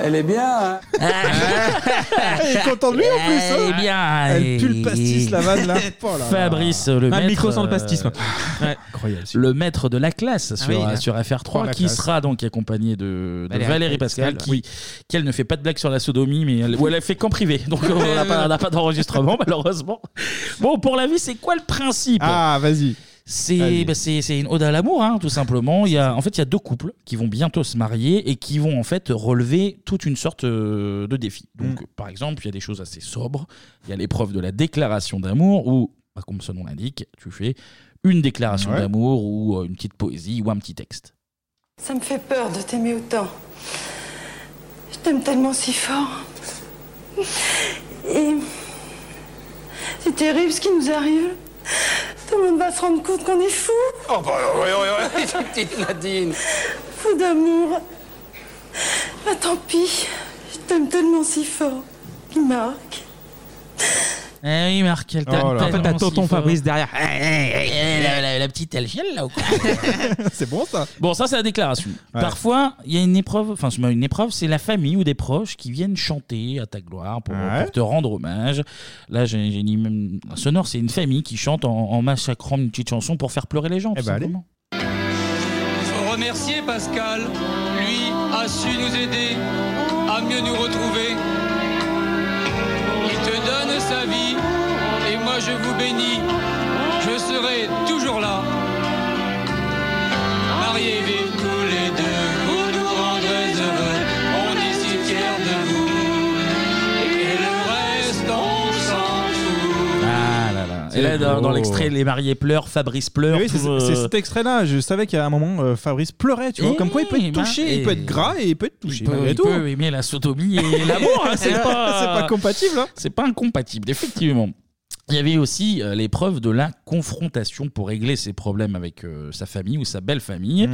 Elle est bien, hein [laughs] Il est content de lui en plus. hein. Eh bien, Elle pue le pastis, la vanne là. Oh là là. Fabrice, le Ah, le maître. micro sans le pastis, euh, moi. Incroyable. Le maître de la classe sur, oui, là. sur FR3, Oh, la qui classe. sera donc accompagné de, de Valérie Valérie, Pascal, Pascal, qui, qui, elle ne fait pas de blague sur la sodomie, mais elle, ou elle a fait qu'en privé. Donc euh, on n'a pas, on n'a pas d'enregistrement, [laughs] malheureusement. Bon, pour la vie, c'est quoi le principe? Ah, vas-y. C'est bah, c'est c'est une ode à l'amour, hein, tout simplement. Il y a, en fait, il y a deux couples qui vont bientôt se marier et qui vont en fait relever toute une sorte euh, de défi. Donc, Mm. par exemple, il y a des choses assez sobres. Il y a l'épreuve de la déclaration d'amour où, bah, comme son nom l'indique, tu fais une déclaration Ouais. d'amour ou euh, une petite poésie ou un petit texte. Ça me fait peur de t'aimer autant. Je t'aime tellement si fort. Et c'est terrible ce qui nous arrive. Tout le monde va se rendre compte qu'on est fou, Oh, bah, oui, oui, oui, petite Nadine. fou d'amour. Bah tant pis, je t'aime tellement si fort. Il marque. Eh oui, Marc, elle t'a Oh là. En fait, t'as tonton Fabrice derrière. Eh, la, la- la petite elle chiale là ou quoi [laughs] C'est bon ça. Bon, ça c'est la déclaration. Ouais. Parfois, il y a une épreuve, enfin, c'est pas une épreuve, c'est la famille ou des proches qui viennent chanter à ta gloire pour, Ouais. pour te rendre hommage. Là, j'ai j'ai mis même un sonore, c'est une famille qui chante en, en massacrant une petite chanson pour faire pleurer les gens. tout ben, simplement. Faut remercier Pascal, lui a su nous aider à mieux nous retrouver. Je vous bénis, je serai toujours là. Mariés, vivez tous les deux, vous nous rendrez heureux, on est si fiers de vous. Et le reste, on s'en fout. Ah là là. Et C'est là, dans, l'extrait, les mariés pleurent, Fabrice pleure. Mais oui, c'est euh, c'est cet extrait-là. Je savais qu'à un moment, euh, Fabrice pleurait. Tu vois, Eh comme quoi il peut être touché, bah, il peut être gras et il peut être touché. Il peut, malgré il tout. peut aimer la sodomie et l'amour, hein, [laughs] c'est pas, C'est pas compatible. hein. C'est pas incompatible, effectivement. Il y avait aussi euh, l'épreuve de la confrontation pour régler ses problèmes avec euh, sa famille ou sa belle famille. Mhm.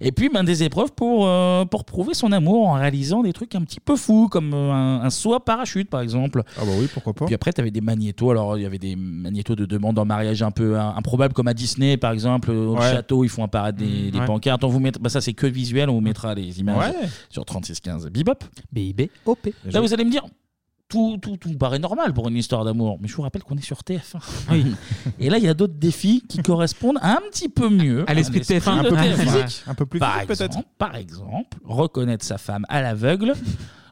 Et puis ben, des épreuves pour, euh, pour prouver son amour en réalisant des trucs un petit peu fous, comme euh, un, un saut à parachute par exemple. Ah bah oui, pourquoi pas. Puis après, tu avais des magnétos. Alors, il y avait des magnétos de demande en mariage un peu euh, improbables, comme à Disney par exemple. Au Ouais. château, ils font apparaître des, Mhm, des ouais. pancartes. On vous mettra, bah, ça, c'est que visuel. On vous mettra les images Ouais. sur 3615 Bebop. B-I-B-O-P. Là, vous allez me dire, tout, tout, tout paraît normal pour une histoire d'amour. Mais je vous rappelle qu'on est sur TF1. [laughs] Et là, il y a d'autres défis qui correspondent un petit peu mieux À l'esprit de TF1. de Un peu plus TF1. physique, un peu plus par physique, peut-être? Par exemple, reconnaître sa femme à l'aveugle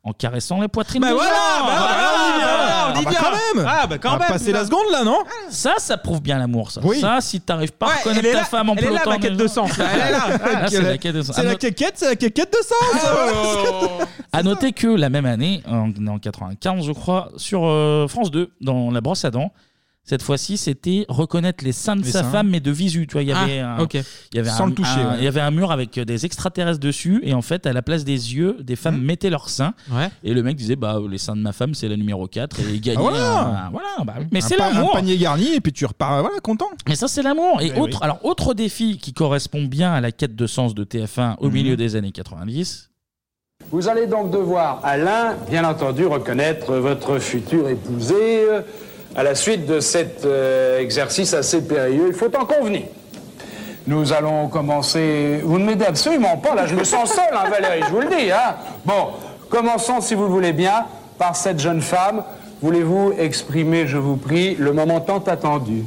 en caressant les poitrines Bah des voilà, gens. bah voilà, on y vient, Ah, on y bah vient. quand même. Ah bah quand On va même, passer la seconde, là, non Ça, ça prouve bien l'amour, ça. Oui. Ça, si t'arrives pas à Ouais, reconnaître elle est ta là, femme en elle est là, pelotant ma quête de sens, là, elle est là. [laughs] Ah, c'est la quête de sens. C'est À la no- quéquette, c'est la quéquette de sens. [laughs] À noter que la même année, en, en 95, je crois, sur euh, France 2, dans La brosse à dents, cette fois-ci, c'était reconnaître les seins de Les sa seins. femme, mais de visu. Tu vois, il y Ah, avait un, ok. il y avait Sans un, le toucher, un- ouais. il y avait un mur avec des extraterrestres dessus, et en fait, à la place des yeux, des femmes mettaient leurs seins. Ouais. Et le mec disait, bah, les seins de ma femme, c'est la numéro 4, et il gagnait. Ah, voilà. un- voilà, bah oui. mais Un c'est pa- l'amour. Un panier garni et puis tu repars, voilà, content. Mais ça, c'est l'amour. Et Eh autre, oui. alors, autre défi qui correspond bien à la quête de sens de TF1 au Mhm. milieu des années 90. Vous allez donc devoir, Alain, bien entendu, reconnaître votre future épousée euh, à la suite de cet euh, exercice assez périlleux. Il faut en convenir. Nous allons commencer. Vous ne m'aidez absolument pas, là, je me sens seul, hein, Valérie, je vous le dis. Hein. Bon, commençons, si vous le voulez bien, par cette jeune femme. Voulez-vous exprimer, je vous prie, le moment tant attendu?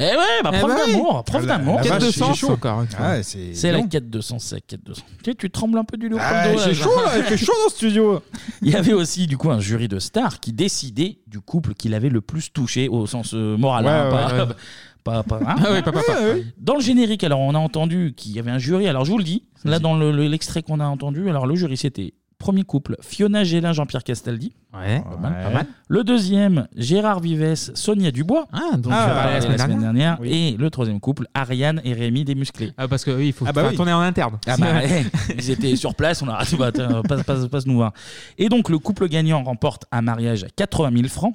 Eh ouais, bah, Eh preuve bah oui. d'amour, preuve la- d'amour. Quête vache, de c'est sens chaud. encore. Ah ouais, c'est C'est la long. quête de sens, c'est la quête de sens. Tu, sais, tu trembles un peu du lourd Ah, comme dos, j'ai chaud, là, il fait chaud dans ce studio. [laughs] Il y avait aussi du coup un jury de stars qui décidait du couple qui l'avait le plus touché au sens euh, moral, Ouais, hein, ouais, pas, ouais. [laughs] Pas, pas, hein Ah oui, pas, pas, pas. Ouais, ouais. Dans le générique, alors on a entendu qu'il y avait un jury. Alors je vous le dis, là dans le- le- l'extrait qu'on a entendu, alors le jury c'était premier couple Fiona Gélin, Jean-Pierre Castaldi. Ouais, pas mal, pas mal. Le deuxième Gérard Vives, Sonia Dubois. Ah, dont Ah, parlé la la semaine dernière. Et le troisième couple Ariane et Rémi Desmusclés. Ah, parce que oui, il faut Ah bah faire oui. tourner en interne. Ah bah, [laughs] ouais, ils étaient sur place, on a raté, bah, passe, passe, passe nous voir. Et donc le couple gagnant remporte un mariage à 80 000 francs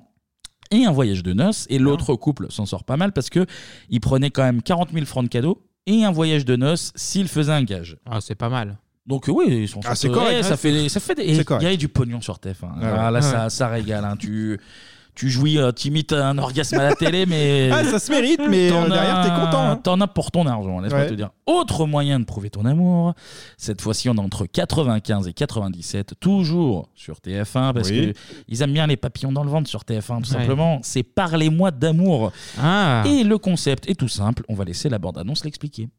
et un voyage de noces. Et l'autre couple s'en sort pas mal parce que il prenait quand même 40 000 francs de cadeaux et un voyage de noces s'il faisait un gage. Ah, c'est pas mal. Donc oui, ils sont Ah, c'est correct, ça ouais. fait, ça fait des- C'est. Il y a du pognon sur TF1. Ouais, Ah, ouais. là, ça, Ouais. ça régale. hein. Tu, tu jouis, euh, t'imites un orgasme à la télé, mais. [laughs] Ah, ça se mérite, mais, T'en euh, derrière, as- t'es content, hein. T'en as pour ton argent, laisse-moi Ouais. te dire. Autre moyen de prouver ton amour. Cette fois-ci, on est entre 95 et 97, toujours sur TF1, parce Oui. que ils aiment bien les papillons dans le ventre sur TF1, tout Ouais. simplement. C'est Parlez-moi d'amour. Ah. Et le concept est tout simple. On va laisser la bande-annonce l'expliquer.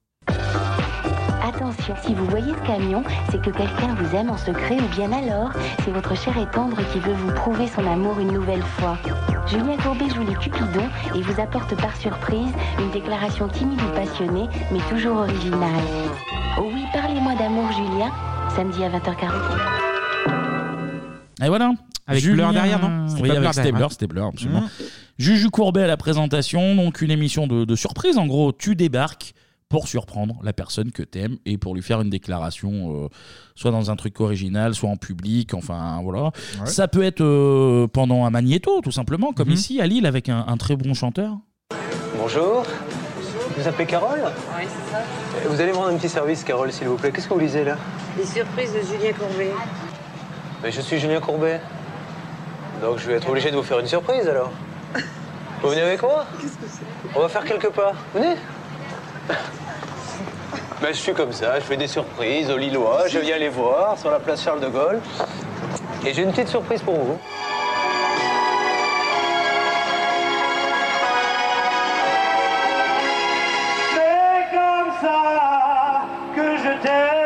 Attention, si vous voyez ce camion, c'est que quelqu'un vous aime en secret ou bien alors, c'est votre cher et tendre qui veut vous prouver son amour une nouvelle fois. Julien Courbet joue les Cupidons et vous apporte par surprise une déclaration timide ou passionnée, mais toujours originale. Oh oui, parlez-moi d'amour, Julien, samedi à 20h40. Et voilà. Avec Blur derrière, non C'était Oui, pas avec Blur c'était Blur, hein c'était Blur, absolument. Mhm. Juju Courbet à la présentation, donc une émission de, de surprise. En gros, tu débarques pour surprendre la personne que t'aimes et pour lui faire une déclaration, euh, soit dans un truc original, soit en public, enfin voilà. Ouais. Ça peut être euh, pendant un magnéto, tout simplement, comme Mhm. ici à Lille avec un, un très bon chanteur. Bonjour. Vous appelez Carole? Oui, c'est ça. Vous allez me rendre un petit service, Carole, s'il vous plaît. Qu'est-ce que vous lisez là? Les surprises de Julien Courbet. Mais je suis Julien Courbet. Donc je vais être obligé de vous faire une surprise alors. Vous venez avec moi? Qu'est-ce que c'est? On va faire quelques pas. Venez. [laughs] Ben, je suis comme ça, je fais des surprises aux Lillois, je viens les voir sur la place Charles de Gaulle. Et j'ai une petite surprise pour vous. C'est comme ça que je t'aime.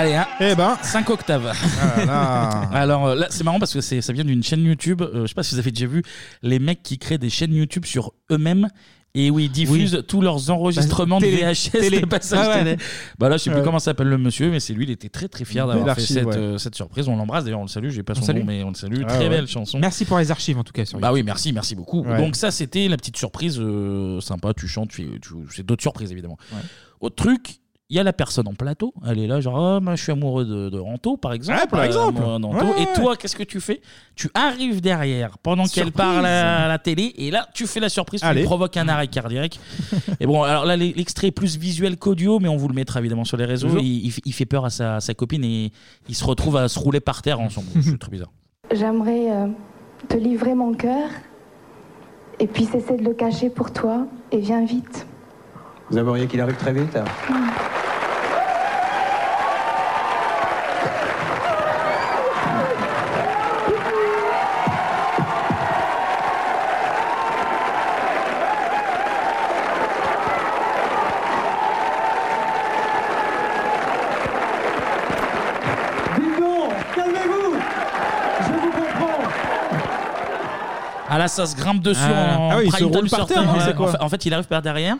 Allez, hein. Eh ben. 5 octaves. Ah là. [laughs] Alors euh, là, c'est marrant parce que c'est- ça vient d'une chaîne YouTube. euh, je sais pas si vous avez déjà vu les mecs qui créent des chaînes YouTube sur eux-mêmes. Et où ils diffusent tous leurs enregistrements Télé. de VHS Télé. de passage Ah ouais. télé. Bah là, je sais plus Ouais. comment s'appelle le monsieur, mais c'est lui. Il était très très fier d'avoir fait archive, cette, ouais. euh, cette surprise. On l'embrasse d'ailleurs, on le salue. J'ai pas On son nom, mais on le salue. Ah très belle chanson. Merci pour les archives en tout cas. Sur Bah oui, merci, merci beaucoup. Ouais. Donc ça, c'était la petite surprise euh, sympa. Tu chantes, tu, tu- c'est d'autres surprises évidemment. Autre truc. Il y a la personne en plateau, elle est là, genre, ah, moi, je suis amoureux de, de Ranto, par exemple. Ah, par Euh, exemple. moi, Ranto. Ouais, Et ouais. toi, qu'est-ce que tu fais? Tu arrives derrière pendant qu'elle Surprise. parle à la télé, et là, tu fais la surprise, tu Allez. lui provoques un arrêt cardiaque. [laughs] et bon, alors là, l'extrait est plus visuel qu'audio, mais on vous le mettra évidemment sur les réseaux. Toujours. Il, il fait- il fait peur à sa, sa copine et il se retrouve à se rouler par terre ensemble. [laughs] C'est très bizarre. J'aimerais euh, te livrer mon cœur et puis cesser de le cacher pour toi et viens vite. Vous aimeriez qu'il arrive très vite là, ça se grimpe dessus Ah. en Ah oui, il prime se roule time par sur terre, terre. non, Ouais. c'est quoi en, fait, en fait, il arrive par derrière.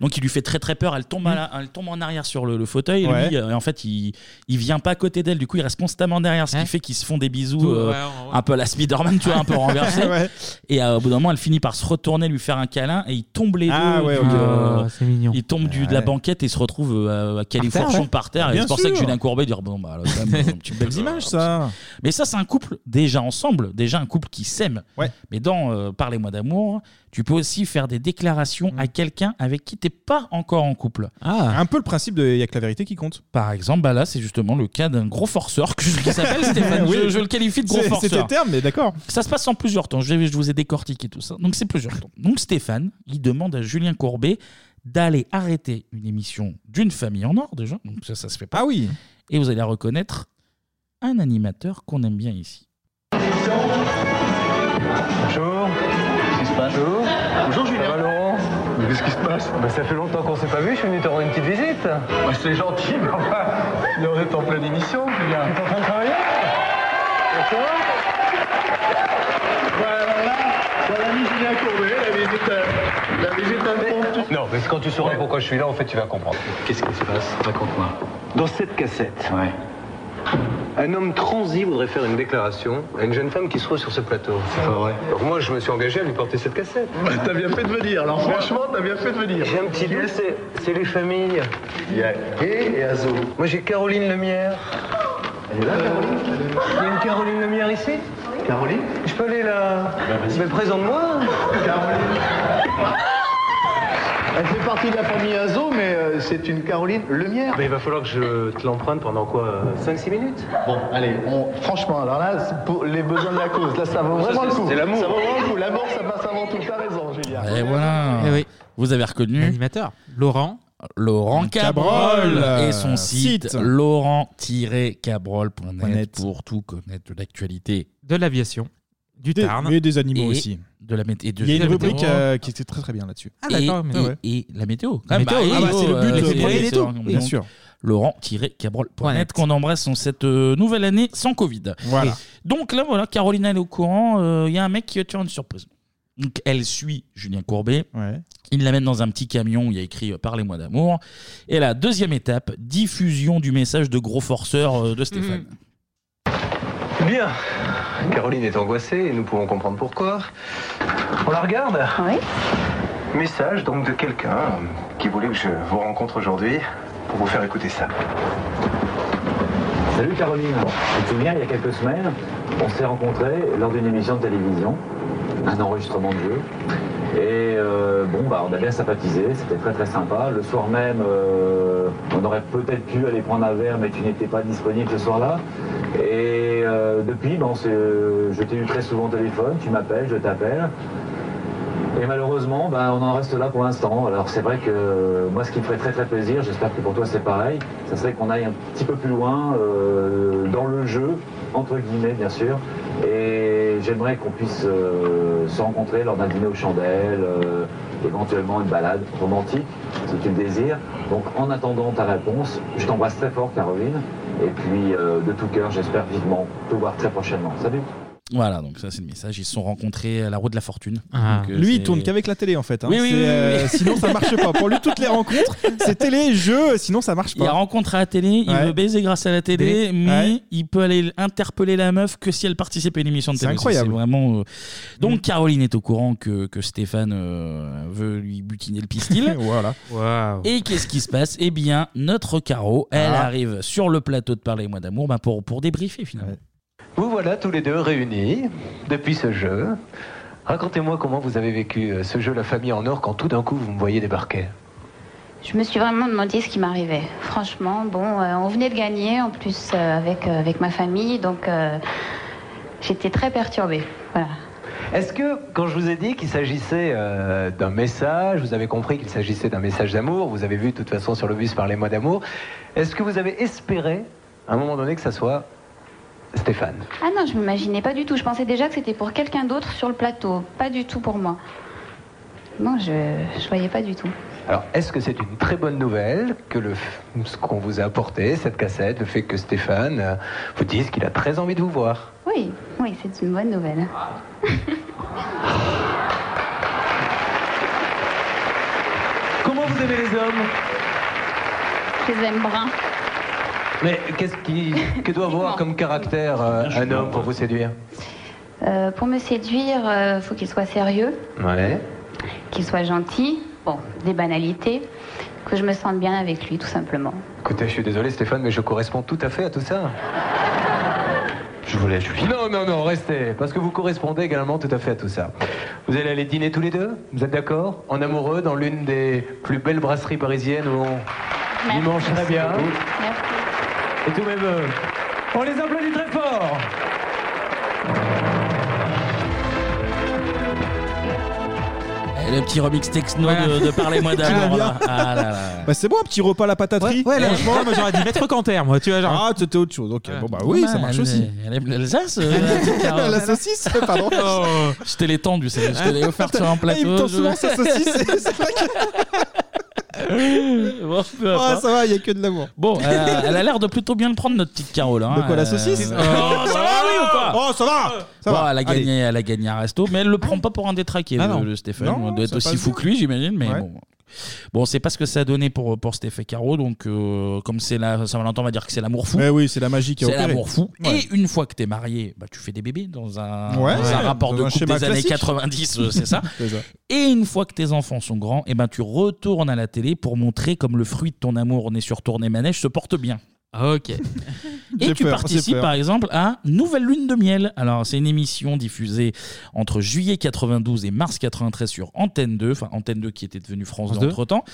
Donc il lui fait très très peur. Elle tombe, à la- elle tombe en arrière sur le, le fauteuil. Et Ouais. lui, euh, en fait, il, il vient pas à côté d'elle. Du coup, il reste constamment derrière, ce qui fait qu'ils se font des bisous Tout, euh, ouais, ouais, ouais. un peu à la Spider-Man, tu vois, un peu [laughs] renversé. Ouais. Et euh, au bout d'un moment, elle finit par se retourner, lui faire un câlin, et ils tombent les Ah, deux. ouais, du, ok. euh, Ah, c'est mignon. Ils tombent du, de la banquette et se retrouvent euh, à Califourchon ouais. par terre. Ah, et bien c'est pour ça que sûr. Julien Courbet dit bon, bah, quand même, [laughs] peu Belles images, ça. mais ça, c'est un couple déjà ensemble, déjà un couple qui s'aime. Ouais. Mais dans euh, Parlez-moi d'amour, tu peux aussi faire des déclarations Mm. à quelqu'un avec qui t'es pas encore en couple. Ah. Un peu le principe de il y a que la vérité qui compte. Par exemple, bah là, c'est justement le cas d'un gros forceur que je- qui s'appelle [laughs] Stéphane. Oui. je, je le qualifie de gros C'est- forceur. C'était terme, mais d'accord. Ça se passe en plusieurs temps. Je, je vous ai décortiqué tout ça. Donc c'est plusieurs temps. Donc Stéphane, il demande à Julien Courbet d'aller arrêter une émission d'une famille en or déjà. Donc ça, ça se fait pas. Ah oui. Et vous allez reconnaître un animateur qu'on aime bien ici. Bonjour. Qu'est-ce qui se passe? Bonjour. Bonjour Julien. Ça va Laurent? Qu'est-ce qui se passe? Bah, Ça fait longtemps qu'on s'est pas vu, je suis venu te rendre une petite visite. Bah, c'est gentil, mais enfin, là, on est en pleine émission, Julien. Tu es en train de travailler Voilà, Julien Courbet, la visite, la visite impromptue. Non, mais quand tu sauras pourquoi je suis là, en fait, tu vas comprendre. Qu'est-ce qui se passe? Raconte-moi. Dans cette cassette, un homme transi voudrait faire une déclaration à une jeune femme qui se trouve sur ce plateau. C'est pas vrai. Donc moi, je me suis engagé à lui porter cette cassette. Bah, t'as bien fait de venir, alors franchement, t'as bien fait de venir. J'ai un petit doute, c'est- c'est les familles. Il y a Gay et Azo. Moi, j'ai Caroline Lemierre. Elle est là, Caroline? Il y a une Caroline Lemierre ici? Caroline? Je peux aller là Mais présente-moi Elle fait partie de la famille Azo, mais euh, c'est une Caroline Lemierre. Mais il va falloir que je te l'emprunte pendant quoi 5-6 minutes? Bon, allez, on, franchement, alors là, c'est pour les besoins de la cause, là, ça vaut Ça, vraiment c'est- le coup. c'est l'amour. Ça vaut vraiment le coup. L'amour, ça passe avant tout. T'as raison, Julien. Et voilà. Eh oui. Vous avez reconnu L'animateur. Laurent. Laurent Cabrol Cabrol, et son site, site. laurent-cabrol.net pour tout connaître de l'actualité De l'aviation. Du Des- Tarn. et des animaux Et aussi. De la météo. Il y a une rubrique euh, qui était très très bien là-dessus. Ah, et, d'accord, mais- et- Ah ouais. et la météo. La météo, bah, oui. et, Ah bah, c'est le but euh, de c'est- c'est- Veto. c'est- Bien donc, sûr. Laurent-cabrol.net qu'on embrasse en cette euh, nouvelle année sans Covid. Voilà. Et Donc là, voilà, Caroline elle est au courant. euh, Il y a un mec qui va te faire une surprise. Donc elle suit Julien Courbet. Il l'amène dans un petit camion où il y a écrit euh, Parlez-moi d'amour. Et la deuxième étape, diffusion du message de gros forceur euh, de Stéphane. Bien. Caroline est angoissée et nous pouvons comprendre pourquoi. On la regarde Oui. Message donc de quelqu'un qui voulait que je vous rencontre aujourd'hui pour vous faire écouter ça. Salut Caroline, tu te souviens, il y a quelques semaines, on s'est rencontrés lors d'une émission de télévision, un enregistrement de jeu. Et euh, bon, bah, on a bien sympathisé, c'était très très sympa. Le soir même, euh, on aurait peut-être pu aller prendre un verre, mais tu n'étais pas disponible ce soir-là. Et euh, depuis, on s'est- euh, je t'ai eu très souvent au téléphone, tu m'appelles, je t'appelle. Et malheureusement, ben, on en reste là pour l'instant. Alors c'est vrai que moi, ce qui me ferait très très plaisir, j'espère que pour toi c'est pareil, ça serait qu'on aille un petit peu plus loin dans le jeu, entre guillemets bien sûr. Et j'aimerais qu'on puisse euh, se rencontrer lors d'un dîner aux chandelles, euh, éventuellement une balade romantique, si tu le désires. Donc en attendant ta réponse, je t'embrasse très fort Caroline. Et puis euh, de tout cœur, j'espère vivement te voir très prochainement. Salut Voilà, donc ça c'est le message. Ils se sont rencontrés à la roue de la fortune. Ah. Donc, euh, Lui, il c'est- tourne qu'avec la télé en fait. hein. Oui, oui, C'est, oui, oui, euh, oui. Sinon, ça marche pas. Pour lui, toutes les rencontres, [laughs] c'est télé, jeu, sinon ça marche Il a pas. rencontré à la télé, il Ouais. veut baiser grâce à la télé, Des- mais Ouais. il peut aller interpeller la meuf que si elle participe à une émission de C'est télé. incroyable. C'est vraiment. euh, Donc Mm. Caroline est au courant que, que Stéphane euh, veut lui butiner le pistil. [laughs] voilà. Et qu'est-ce qui se passe? Eh bien, notre Caro, elle Ah. arrive sur le plateau de Parlez-moi d'amour bah, pour, pour débriefer finalement. Vous voilà tous les deux réunis depuis ce jeu. Racontez-moi comment vous avez vécu euh, ce jeu La famille en or quand tout d'un coup vous me voyez débarquer. Je me suis vraiment demandé ce qui m'arrivait. Franchement, bon, euh, on venait de gagner en plus euh, avec, euh, avec ma famille, donc j'étais très perturbée. Voilà. Est-ce que quand je vous ai dit qu'il s'agissait d'un message, vous avez compris qu'il s'agissait d'un message d'amour, vous avez vu de toute façon sur le bus Parlez-moi d'amour, est-ce que vous avez espéré à un moment donné que ça soit Stéphane Ah non, je m'imaginais pas du tout. Je pensais déjà que c'était pour quelqu'un d'autre sur le plateau, pas du tout pour moi. Non, je je voyais pas du tout. Alors, est-ce que c'est une très bonne nouvelle que le, ce qu'on vous a apporté, cette cassette, le fait que Stéphane euh, vous dise qu'il a très envie de vous voir? Oui, oui, c'est une bonne nouvelle. Comment vous aimez les hommes? Je les aime bruns. Mais qu'est-ce qui, que doit avoir comme caractère euh, un homme pour vous séduire Euh, pour me séduire, il faut qu'il soit sérieux, Ouais. qu'il soit gentil. Bon, des banalités. Que je me sente bien avec lui, tout simplement. Écoutez, je suis désolé Stéphane, mais je corresponds tout à fait à tout ça. Je vous laisse, Julie. Non, non, non, restez, parce que vous correspondez également tout à fait à tout ça. Vous allez aller dîner tous les deux? Vous êtes d'accord? En amoureux, dans l'une des plus belles brasseries parisiennes où on dimanche très bien. Et tous mes voeux. On les applaudit très fort Le petit remix techno Voilà. de, de Parlez-moi [laughs] d'amour. Ah, là. bien. Ah là là. Bah, c'est bon, un petit repas à la pataterie. Ouais, là, franchement, moi, j'aurais dit mettre Canter, moi, tu vois, genre. Ah, c'était autre chose. Ok, bon, bah oui, Ouais, ça marche elle- aussi. Elle aime l'Alsace euh, la [laughs] saucisse, pardon. Oh, [laughs] je te l'ai tendu, c'est- je te l'ai offert sur un Ah, plateau. il me tend souvent sa saucisse. c'est- c'est vrai que- [laughs] Bon, peu Oh, importe. ça va, il y a que de l'amour. Bon, elle a, elle a l'air de plutôt bien le prendre, notre petite Caro. Là, De hein. quoi, la Euh, saucisse Oh, ça va, oui ou quoi Oh, ça va Ça Bon, va. Elle a, gagné, elle a gagné un resto, mais elle le prend pas pour un détraqué, Ah le, non. le Stéphane. Non, On doit être ça aussi passe fou bien. que lui, j'imagine, mais Ouais. bon. Bon, c'est pas ce que ça a donné pour, pour Stéphane Caro, donc euh, comme c'est la Saint-Valentin, on va dire que c'est l'amour fou. Mais oui, c'est la magie qui a C'est opéré. l'amour fou. Ouais. Et une fois que t'es marié, bah, tu fais des bébés dans un, Ouais. dans un rapport dans de un couple schéma des années classique. 90, euh, c'est ça. [laughs] C'est ça. Et une fois que tes enfants sont grands, et ben tu retournes à la télé pour montrer comme le fruit de ton amour né sur tournée manège se porte bien. Ok. [laughs] Et J'ai tu peur, participes peur. par exemple à Nouvelle Lune de Miel. Alors c'est une émission diffusée entre juillet 92 et mars 93 sur Antenne 2, enfin Antenne 2 qui était devenue France France 2 2. entre temps.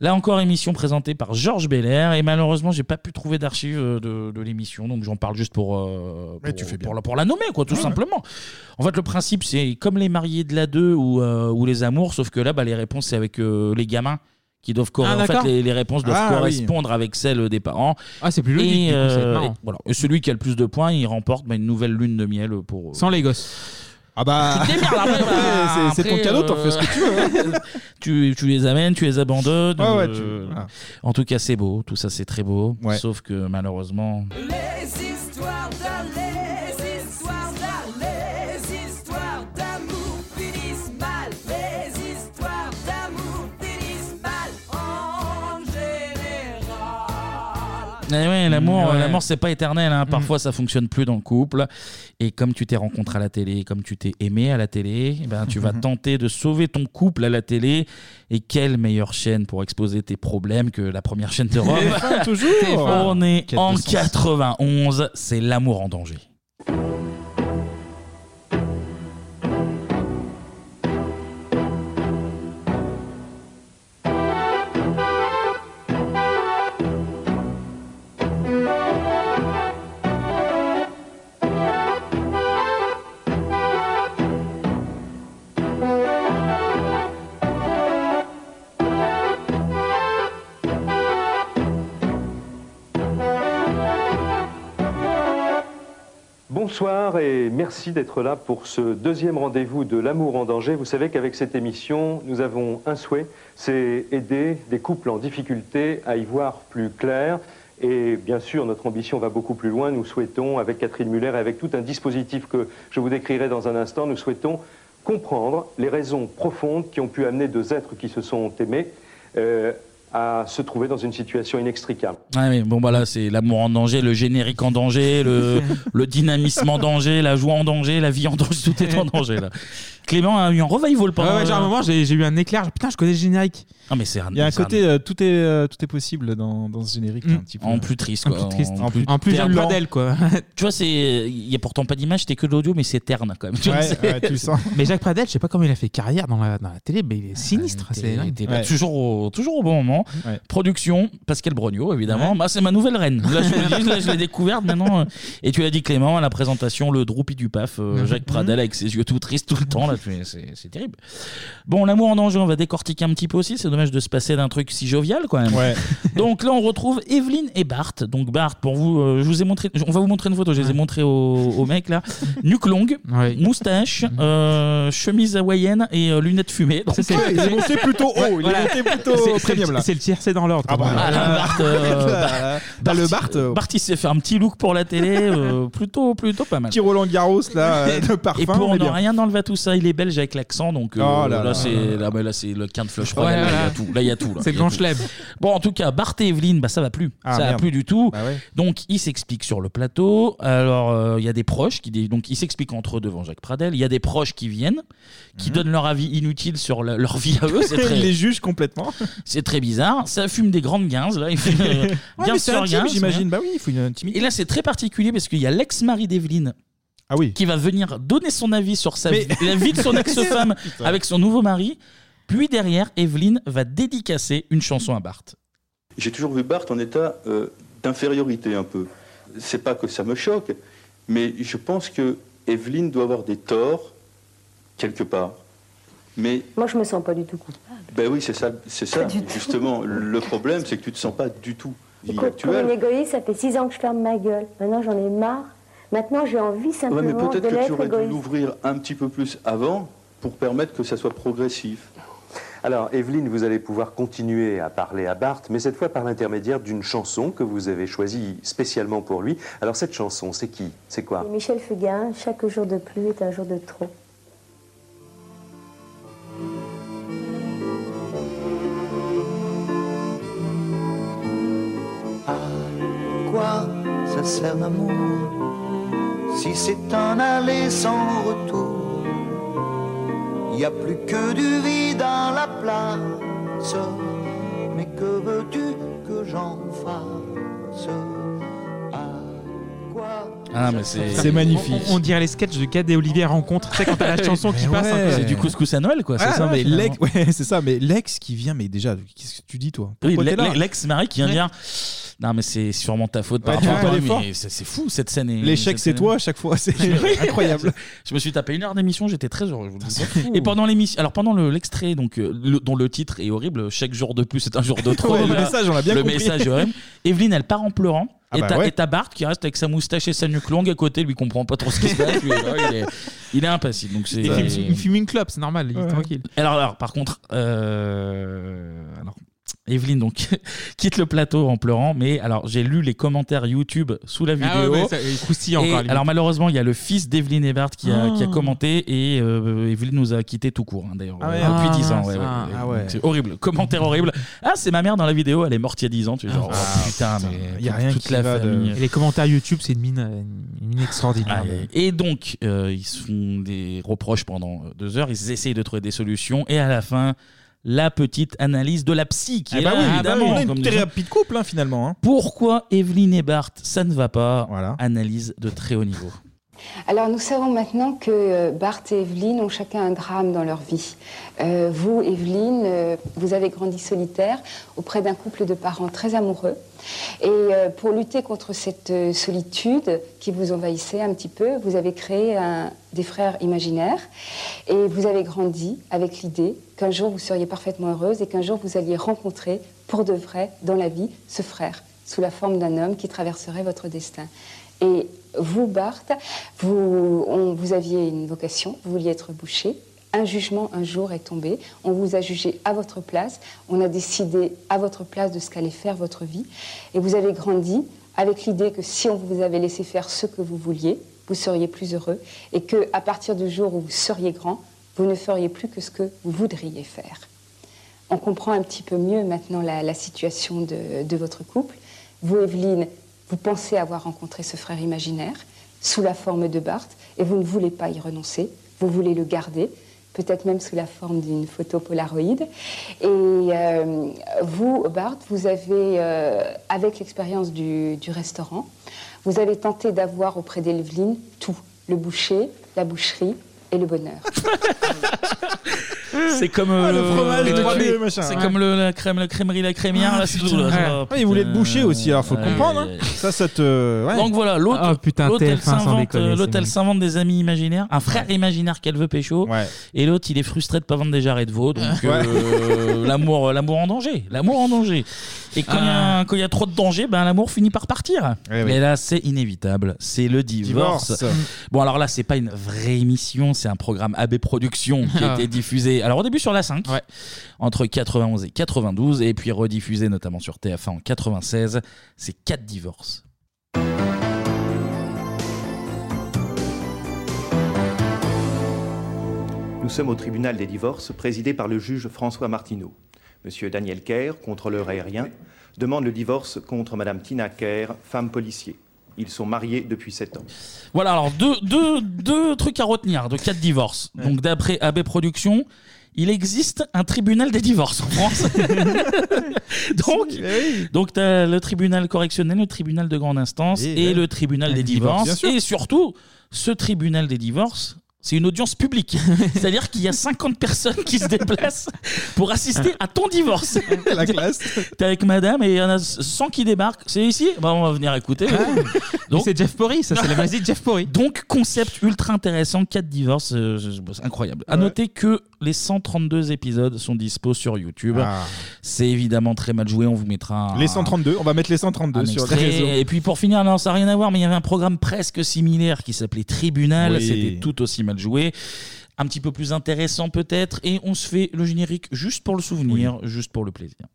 Là encore émission présentée par Georges Belair et malheureusement j'ai pas pu trouver d'archives euh, de, de l'émission donc j'en parle juste pour, euh, Mais pour, tu fais bien. pour la, pour la nommer quoi tout Ouais, ouais. simplement. En fait le principe c'est comme les mariés de la 2 ou, euh, ou les amours sauf que là bah, les réponses c'est avec euh, les gamins qui doivent corre- Ah, en fait d'accord. les, les réponses doivent Ah, oui. correspondre avec celles des parents Ah, c'est plus logique, et, coup, euh, marrant. et voilà. Et celui qui a le plus de points, il remporte bah, une nouvelle lune de miel pour. Sans les gosses. Ah bah. Tu te démerdes après, bah, [laughs] c'est- c'est ton après, cadeau, t'en euh, fais ce que tu veux. hein. tu, tu les amènes, tu les abandonnes. Ouais, ouais, euh, tu- voilà. En tout cas, c'est beau. Tout ça, c'est très beau. Ouais. Sauf que malheureusement. Les Eh ouais, l'amour, Ouais. l'amour, c'est pas éternel. hein. Parfois, ça fonctionne plus dans le couple. Et comme tu t'es rencontré à la télé, comme tu t'es aimé à la télé, eh ben, tu vas tenter de sauver ton couple à la télé. Et quelle meilleure chaîne pour exposer tes problèmes que la première chaîne d'Europe [laughs] TF1, toujours. On est en de sens. 91. C'est l'amour en danger. Bonsoir et merci d'être là pour ce deuxième rendez-vous de l'amour en danger. Vous savez qu'avec cette émission, nous avons un souhait, c'est aider des couples en difficulté à y voir plus clair. Et bien sûr, notre ambition va beaucoup plus loin. Nous souhaitons, avec Catherine Muller et avec tout un dispositif que je vous décrirai dans un instant, nous souhaitons comprendre les raisons profondes qui ont pu amener deux êtres qui se sont aimés euh, à se trouver dans une situation inextricable. Ouais, mais bon, bah là, c'est l'amour en danger, le générique en danger, le, [laughs] le dynamisme en danger, la joie en danger, la vie en danger, tout est en [laughs] danger là. Clément a eu un revival pendant. Ouais, ouais, genre, à un moment, j'ai j'ai eu un éclair. Putain, je connais le générique. Ah, mais c'est un. Il y a un c'est côté, euh, tout, est, euh, tout est possible dans, dans ce générique. là, un petit peu. En plus triste, quoi. En, En plus, terne. Pradel, quoi. [laughs] Tu vois, c'est. Il y a pourtant pas d'image, c'était que de l'audio, mais c'est terne quand même. Tu vois, Ouais, c'est- ouais, tu le sens. [laughs] Mais Jacques Pradel, je sais pas comment il a fait carrière dans la, dans la télé, mais il est sinistre. C'est dingue. t'es pas toujours, au, toujours au bon moment. Ouais. Production, Pascal Brognaud, évidemment. Bah, c'est ma nouvelle reine. Là, je, vous le dis, là, je l'ai découverte maintenant. euh. Et tu l'as dit, Clément, à la présentation, le droupi du PAF, euh, Mhm. Jacques Pradel avec ses yeux tout tristes tout le temps. Là, c'est, c'est terrible. Bon, l'amour en danger, on va décortiquer un petit peu aussi. C'est dommage de se passer d'un truc si jovial, quand même. Ouais. [laughs] Donc là, on retrouve Evelyne et Bart. Donc Bart, pour vous, euh, je vous ai montré, on va vous montrer une photo. Je les ai montrées au, au mec là. [laughs] Nuque longue, Ouais. moustache, euh, chemise hawaïenne et euh, lunettes fumées. Donc, c'est- Ouais, il est monté plutôt haut. il Voilà. est monté plutôt C'est- c'est le- premium là. C'est le tiercé dans l'ordre. Ah bah, Ah, là, Bart, euh, [laughs] là, le Bart, euh, Bart, il s'est fait un petit look pour la télé, euh, plutôt, plutôt pas mal. petit Roland Garros là, euh, de parfum. Et pour ne bien. rien enlever à tout ça, il est belge avec l'accent, donc euh, Oh là là, là. c'est là, là, c'est le quinte flush Ouais. Là, il y a tout. Là, il y a tout. là. C'est Il le y a grand tout. chelem. Bon, en tout cas, Bart et Evelyne, bah, ça va plus. Ah, ça va merde. plus du tout. Bah ouais. Donc, ils s'expliquent sur le plateau. Alors, euh, il y a des proches qui. Donc, ils s'expliquent entre eux devant Jacques Pradel. Il y a des proches qui viennent, qui donnent leur avis inutile sur la- leur vie à eux. C'est Il très, [laughs] les juge complètement. c'est très bizarre. Ça fume des grandes guinzes, là. Il fait, euh, [laughs] Ouais, bien mais c'est sûr, intime, j'imagine. Bah oui, il faut une intimité. Et là, c'est très particulier parce qu'il y a l'ex-mari d'Evelyne Ah oui. qui va venir donner son avis sur sa Mais- vie- la vie de son [laughs] ex-femme avec son nouveau mari. Puis derrière, Evelyne va dédicacer une chanson à Bart. J'ai toujours vu Bart en état euh, d'infériorité un peu. C'est pas que ça me choque, mais je pense que Evelyne doit avoir des torts quelque part. Mais Moi, je me sens pas du tout coupable. ben oui, c'est ça, c'est ça. Tout. Justement, le problème, c'est que tu te sens pas du tout Écoute, Pour une actuelle. égoïste, ça fait six ans que je ferme ma gueule. Maintenant, j'en ai marre. Maintenant, j'ai envie Ouais, simplement mais de peut-être que tu aurais dû l'ouvrir un petit peu plus avant pour permettre que ça soit progressif. Alors, Evelyne, vous allez pouvoir continuer à parler à Bart, mais cette fois par l'intermédiaire d'une chanson que vous avez choisie spécialement pour lui. Alors, cette chanson, c'est qui? C'est quoi? Et Michel Fugain, chaque jour de plus est un jour de trop. quoi ça sert l'amour si c'est un aller sans retour Il n'y a plus que du vide dans la place Mais que veux-tu que j'en fasse? À quoi Ah, mais c'est magnifique. On, on dirait les sketchs de Gad et Olivier rencontrent. Tu sais, quand t'as la [laughs] chanson qui Mais passe. ouais. C'est du couscous à Noël, quoi. C'est Ah, ça, mais l'ex, [laughs] ouais, c'est ça. Mais l'ex qui vient, mais déjà, qu'est-ce que tu dis toi? Oui, Pourquoi là? L'ex-mari qui vient Ouais. dire Non, mais c'est sûrement ta faute. par Ouais, tu rapport fais à pas moi, d'effort mais c'est c'est fou cette scène. est- L'échec, cette c'est scène- toi à chaque fois. C'est [laughs] incroyable. Je me suis tapé une heure d'émission, j'étais très heureux. je vous le dis. Et pendant l'émission, alors pendant le- l'extrait, donc euh, le- dont le titre est horrible, chaque jour de plus c'est un jour de trop. Ouais, le Voilà. message, on l'a bien Le compris. message est horrible. Evelyne, elle part en pleurant. Ah et bah t'as ouais. et t'as Bart qui reste avec sa moustache et sa nuque longue à côté, lui comprend pas trop ce qui se passe. lui, là, il, est, il est impassible. Donc c'est. Il fume- il fume une clope, c'est normal, il est tranquille. Alors, alors, par contre, euh, Evelyne donc [laughs] quitte le plateau en pleurant, mais alors j'ai lu les commentaires YouTube sous la vidéo. Ah ouais, ouais, ça- il croustille Et encore, limite. alors malheureusement, il y a le fils d'Evelyne Ebert qui a, Oh. qui a commenté et euh, Evelyne nous a quitté tout court hein, d'ailleurs Ah ouais. euh, depuis Ah, 10 ans. ça. ouais, ouais, Ah ouais. Donc, C'est horrible, commentaire horrible. Ah, c'est ma mère dans la vidéo, elle est morte il y a 10 ans. Tu es genre, Ah, oh, putain, mais il y a rien toute qui la va de- famille. Et les commentaires YouTube, c'est une mine, euh, une mine extraordinaire. Ah, et donc, euh, ils se font des reproches pendant euh, deux heures, ils essayent de trouver des solutions, et à la fin, la petite analyse de la psy qui Ah est bah là, oui, évidemment. on a une thérapie de couple hein, finalement. hein. Pourquoi Evelyne et Bart, ça ne va pas Analyse de très haut niveau. Alors nous savons maintenant que euh, Bart et Evelyne ont chacun un drame dans leur vie. Euh, vous, Evelyne, euh, vous avez grandi solitaire auprès d'un couple de parents très amoureux. Et pour lutter contre cette solitude qui vous envahissait un petit peu, vous avez créé des frères imaginaires. Et vous avez grandi avec l'idée qu'un jour vous seriez parfaitement heureuse et qu'un jour vous alliez rencontrer pour de vrai dans la vie ce frère sous la forme d'un homme qui traverserait votre destin. Et vous, Bart, vous, vous aviez une vocation, vous vouliez être boucher. Un jugement un jour est tombé, on vous a jugé à votre place, on a décidé à votre place de ce qu'allait faire votre vie, et vous avez grandi avec l'idée que si on vous avait laissé faire ce que vous vouliez, vous seriez plus heureux, et que à partir du jour où vous seriez grand, vous ne feriez plus que ce que vous voudriez faire. On comprend un petit peu mieux maintenant la, situation de votre couple. Vous, Evelyne, vous pensez avoir rencontré ce frère imaginaire sous la forme de Bart et vous ne voulez pas y renoncer. Vous voulez le garder, peut-être même sous la forme d'une photo Polaroid. Et euh, vous, Bart, vous avez, euh, avec l'expérience du, du restaurant, vous avez tenté d'avoir auprès d'Evelyne tout le boucher, la boucherie et le bonheur. [laughs] C'est comme Ah, le euh, fromage, les le trois cru, B. machin. C'est Ouais. comme le, la crème, la crèmerie, la crémière. Ah, là, c'est tout, là. Ouais. Oh, Ouais, il voulait te putain. boucher aussi, alors faut le Ouais, comprendre. ouais. hein. Ça, ça te. ouais. Donc voilà, l'autre Ah, putain, l'autre, elle TF1 sans s'invente déconner, euh, s'invente des amis imaginaires, un frère imaginaire qu'elle veut pécho, et l'autre il est frustré de pas vendre des jarrets de veau, donc euh, l'amour, l'amour en danger, l'amour en danger. Et quand il y a- quand il y, a trop de danger, ben l'amour finit par partir. Eh oui. Mais là c'est inévitable, c'est le divorce. Divorce. Bon alors là c'est pas une vraie émission, c'est un programme AB Productions qui a Ah. [laughs] été diffusé. Alors au début sur la 5, entre 91 et 92, et puis rediffusé notamment sur TF1 en 96. C'est quatre divorces. Nous sommes au tribunal des divorces présidé par le juge François Martineau. Monsieur Daniel Kerr, contrôleur aérien, demande le divorce contre Madame Tina Kerr, femme policier. Ils sont mariés depuis sept ans. Voilà, alors deux, deux, deux trucs à retenir de quatre divorces. Donc d'après AB Productions, il existe un tribunal des divorces en France. [laughs] donc, donc tu as le tribunal correctionnel, le tribunal de grande instance Et et, ouais. le tribunal Un des divorce, divorces. bien sûr. Et surtout, ce tribunal des divorces, C'est une audience publique. [laughs] C'est-à-dire qu'il y a 50 personnes qui se déplacent pour assister à ton divorce. [laughs] La classe. T'es avec madame et il y en a 100 qui débarquent. C'est ici Bah, On va venir écouter. [laughs] Mais c'est Jeff Porry, ça, c'est la magie de Jeff Porry. Donc, concept ultra intéressant, 4 divorces, euh, je- je- c'est incroyable. À Ouais. noter que les 132 épisodes sont dispo sur YouTube. Ah. C'est évidemment très mal joué, on vous mettra un- Les 132, on va mettre les 132 un sur les extrait. réseaux. Et puis pour finir, non, ça n'a rien à voir, mais il y avait un programme presque similaire qui s'appelait Tribunal. Oui. C'était tout aussi mal joué. Un petit peu plus intéressant peut-être. Et on se fait le générique juste pour le souvenir, juste pour le plaisir.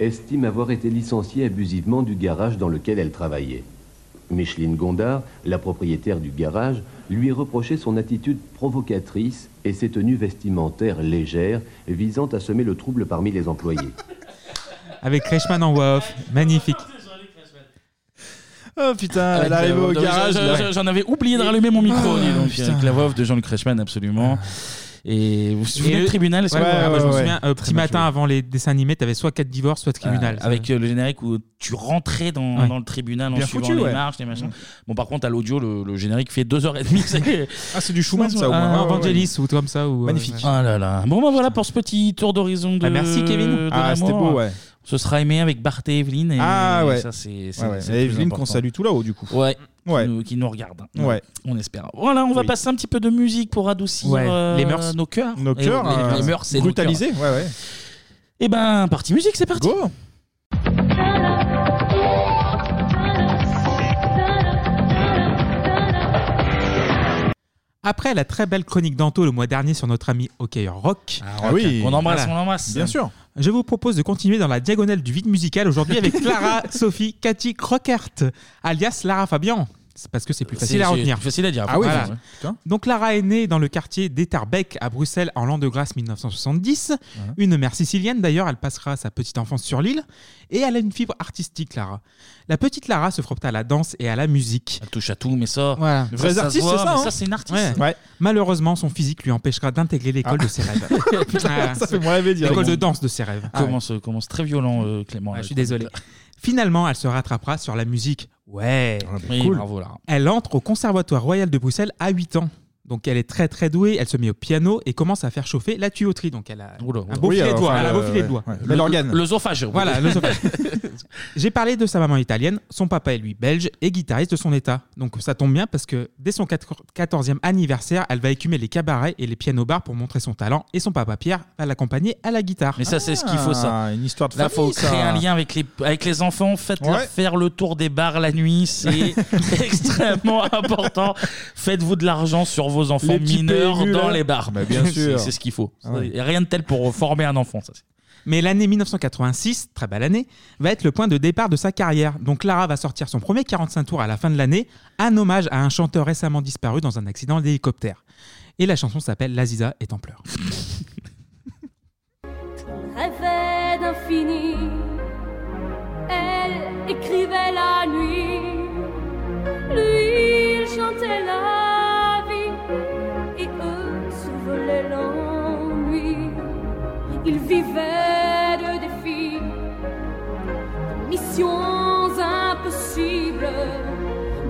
Estime avoir été licenciée abusivement du garage dans lequel elle travaillait. Micheline Gondard, la propriétaire du garage, lui reprochait son attitude provocatrice et ses tenues vestimentaires légères visant à semer le trouble parmi les employés. [laughs] Avec Kreischmann en voix off. Magnifique. Oh putain, elle arrive au garage. J'en avais oublié de rallumer mon micro, Ah, donc, avec la voix off de Jean-Luc Reichmann, absolument. Et vous vous souvenez le- tribunal Ah, bah, ouais, je me souviens. Euh, petit matin avant les dessins animés, t'avais soit 4 divorces, soit tribunal. Euh, avec euh, le générique où tu rentrais dans, Ouais. dans le tribunal en Bien suivant foutu, les ouais. marches, les machins. Bon, par contre, à l'audio, le, le générique fait 2h30. C'est... [laughs] Ah, c'est du Schumann, ça, au moins. Ah, Ouais, ouais, Vangelis ou comme ça. Ou, euh, Magnifique. Ah là là. Bon, bah voilà pour ce petit tour d'horizon de. Ah, merci, Kevin. de Ah, c'était beau, ouais. Ce sera aimé avec Bart et Evelyne. Et Ah ouais. Ça, c'est, c'est, Ouais, ouais. c'est Et plus Evelyne qu'on important. salue tout là-haut, du coup. Ouais. Ouais. Qui, nous, qui nous regarde. Ouais. On espère. Voilà, on va Oui. passer un petit peu de musique pour adoucir Ouais. euh, Les mœurs. nos cœurs. Nos Et cœurs, les, euh, les mœurs, c'est nos brutalisés, cœurs. ouais, ouais. Et ben, partie musique, c'est parti. Go. Après la très belle chronique d'Anto le mois dernier sur notre ami Hockeyeur Rock. Ah, Rock, oui. on embrasse, on embrasse. Bien sûr. Je vous propose de continuer dans la diagonale du vide musical aujourd'hui avec [laughs] Clara Sophie Cathy Crockert, alias Lara Fabian. C'est parce que c'est plus facile C'est- à retenir. plus facile à dire, Ah oui, voilà. Putain. Donc Lara est née dans le quartier d'Etterbeek à Bruxelles en l'an de grâce 1970. Une mère sicilienne d'ailleurs, elle passera sa petite enfance sur l'île. Et elle a une fibre artistique, Lara. La petite Lara se frotte à la danse et à la musique. Elle touche à tout, mais ça. Voilà. Les vrais artistes, c'est ça, hein. ça, c'est une artiste. Ouais. Malheureusement, son physique lui empêchera d'intégrer l'école Ah. de ses rêves. [laughs] Putain, ça fait moins rêver L'école de danse de ses rêves. Commence, commence très violent, euh, Clément. Je suis désolé. [laughs] Finalement, elle se rattrapera sur la musique. Ouais, Oui, cool. bravo. Elle entre au Conservatoire Royal de Bruxelles à 8 ans. Donc elle est très très douée, elle se met au piano et commence à faire chauffer la tuyauterie. Donc elle a un beau Oui, filet de alors, doigts. enfin, elle a un beau euh, filet de ouais, doigts. ouais. Bel Le- organe. L'œsophage. Voilà, l'œsophage. [laughs] J'ai parlé de sa maman italienne, son papa est lui belge et guitariste de son état. Donc ça tombe bien parce que dès son 14e anniversaire, elle va écumer les cabarets et les piano-bars pour montrer son talent et son papa Pierre va l'accompagner à la guitare. Mais ça, c'est ce qu'il faut, ça. Ah, une histoire de Là, famille, faut créer un lien avec les, avec les enfants. Faites-leur Ouais. faire le tour des bars la nuit. C'est [laughs] extrêmement important. Faites-vous de l'argent sur vos enfants Les petits mineurs PMU, dans là. les bars. Bah, bien [laughs] C'est- sûr. C'est ce qu'il faut. Ah ouais. Il y a rien de tel pour former un enfant. Ça, c'est- [laughs] Mais l'année 1986, très belle année, va être le point de départ de sa carrière. Donc Lara va sortir son premier 45 tours à la fin de l'année, un hommage à un chanteur récemment disparu dans un accident d'hélicoptère. Et la chanson s'appelle L'Aziza est en pleurs. [laughs] rêvait d'infini. Elle écrivait la nuit. Lui, il chantait la Ils vivaient de défis, de missions impossibles,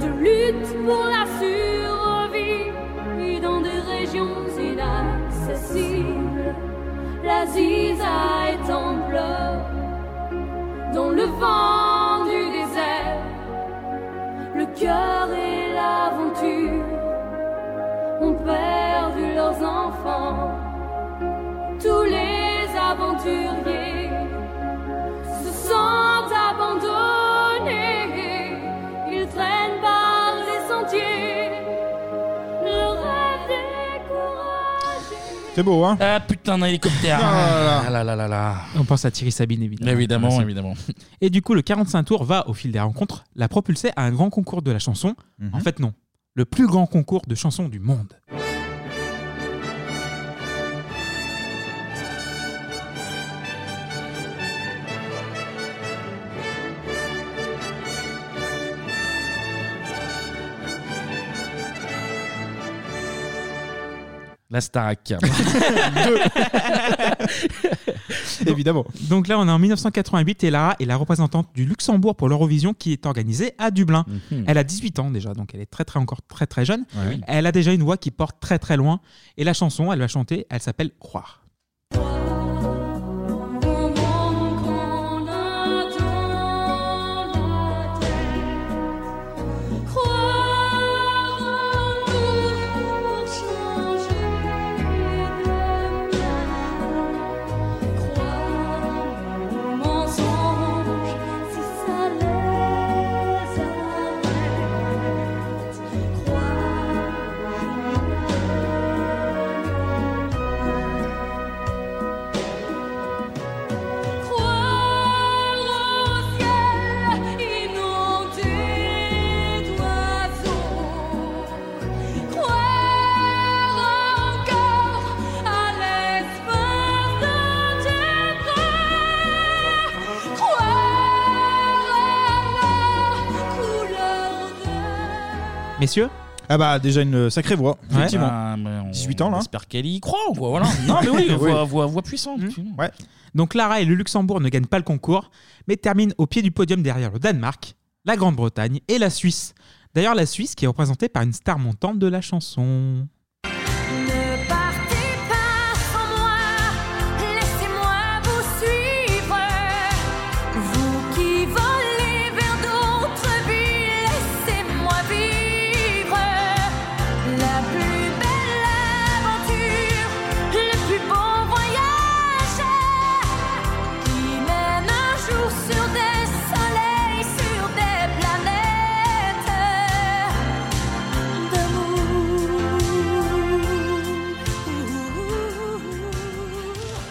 de lutte pour la survie. Et dans des régions inaccessibles. la ziza est en pleurs. Dans le vent du désert, le cœur et l'aventure ont perdu leurs enfants. Tous les aventuriers se sentent abandonnés. Ils traînent par les sentiers. Le rêve découragé. C'est beau, hein Ah putain, un hélicoptère. Ah Ah là là là là. On pense à Thierry Sabine, évidemment. Évidemment, évidemment. Et du coup, le 45 tours va, au fil des rencontres, la propulser à un grand concours de la chanson. Mhm. En fait, non. Le plus grand concours de chansons du monde. La Starac. [laughs] Évidemment. Donc là, on est en 1988 et Lara est la représentante du Luxembourg pour l'Eurovision qui est organisée à Dublin. Mhm. Elle a 18 ans déjà, donc elle est très très encore très très jeune. Ouais. Elle a déjà une voix qui porte très très loin et la chanson, elle va chanter, elle s'appelle Croire. Messieurs Ah bah déjà une sacrée voix, effectivement. Ah, mais on- 18 ans là. On espère qu'elle y croit, quoi, voilà. [laughs] Non, mais oui, voix, voix, voix puissante. Ouais. Donc Lara et le Luxembourg ne gagnent pas le concours, mais terminent au pied du podium derrière le Danemark, la Grande-Bretagne et la Suisse. D'ailleurs, la Suisse qui est représentée par une star montante de la chanson.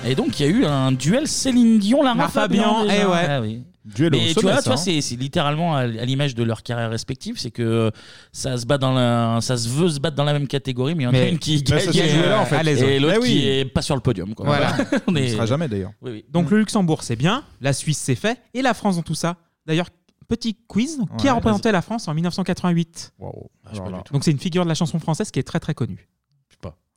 Et donc, il y a eu un duel Céline Dion-Lara Lara Fabian. Fabian, déjà. eh ouais. Ah oui. Duel au Mais tu sommet, vois, ça, tu vois, hein. c'est c'est littéralement à, à l'image de leur carrière respective, c'est que ça se bat dans la, ça se veut se battre dans la même catégorie, mais il y en a Mais- une qui, Mais ça joué là, en fait. l'aise, Eh et l'autre oui. qui est pas sur le podium. Quoi. Voilà. On est- Il sera jamais d'ailleurs. Oui, oui. Donc le Luxembourg, c'est bien, la Suisse, c'est fait, et la France dans tout ça. D'ailleurs, petit quiz, qui Ouais, a représenté la France en 1988 Ah, je sais pas du tout. Donc c'est une figure de la chanson française qui est très très connue.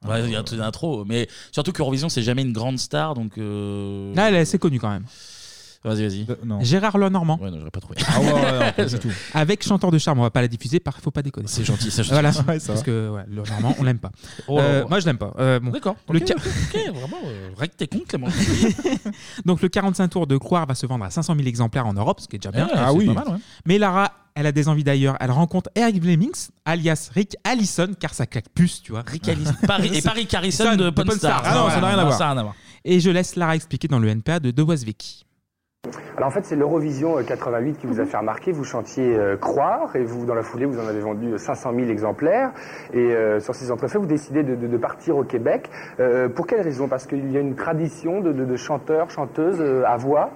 Ouais, il y a un truc d'intro, mais surtout qu'Eurovision c'est jamais une grande star, donc. euh, Là, elle est assez connue quand même. Vas-y, vas-y. Gérard Lenormand. Ouais, non, j'aurais pas trouvé. Ah ouais, ouais, non, pas du tout. [laughs] Avec Chanteur de charme, on va pas la diffuser, par- faut pas déconner. C'est gentil, c'est [laughs] gentil. Voilà, Ouais, ça parce va. que ouais, Lenormand, on l'aime pas. [laughs] Oh Euh, moi, je l'aime pas. Euh, bon. D'accord. Le ok, ca- ok, ok, vraiment, euh, règle tes comptes, Clément. Donc le 45 tours de Croire va se vendre à 500 000 exemplaires en Europe, ce qui est déjà bien. Ah, c'est pas mal, ouais. Mais Lara, elle a des envies d'ailleurs. Elle rencontre Eric Flemings, alias Rick Allison, car ça claque plus, tu vois. Rick Allison. Pas Ri- et pas Rick Harrison de Pawn Stars. Ah non, ça n'a rien à voir. Ça n'a rien à voir. Et je laisse Lara expliquer dans le NPA de De Wazwecki. Alors en fait, c'est l'Eurovision euh, 88 qui vous a fait remarquer. Vous chantiez euh, Croire et vous, dans la foulée, vous en avez vendu euh, 500 000 exemplaires. Et euh, sur ces entrefaits, vous décidez de, de- de partir au Québec. Euh, pour quelle raison? Parce qu'il y a une tradition de, de- de chanteurs, chanteuses euh, à voix?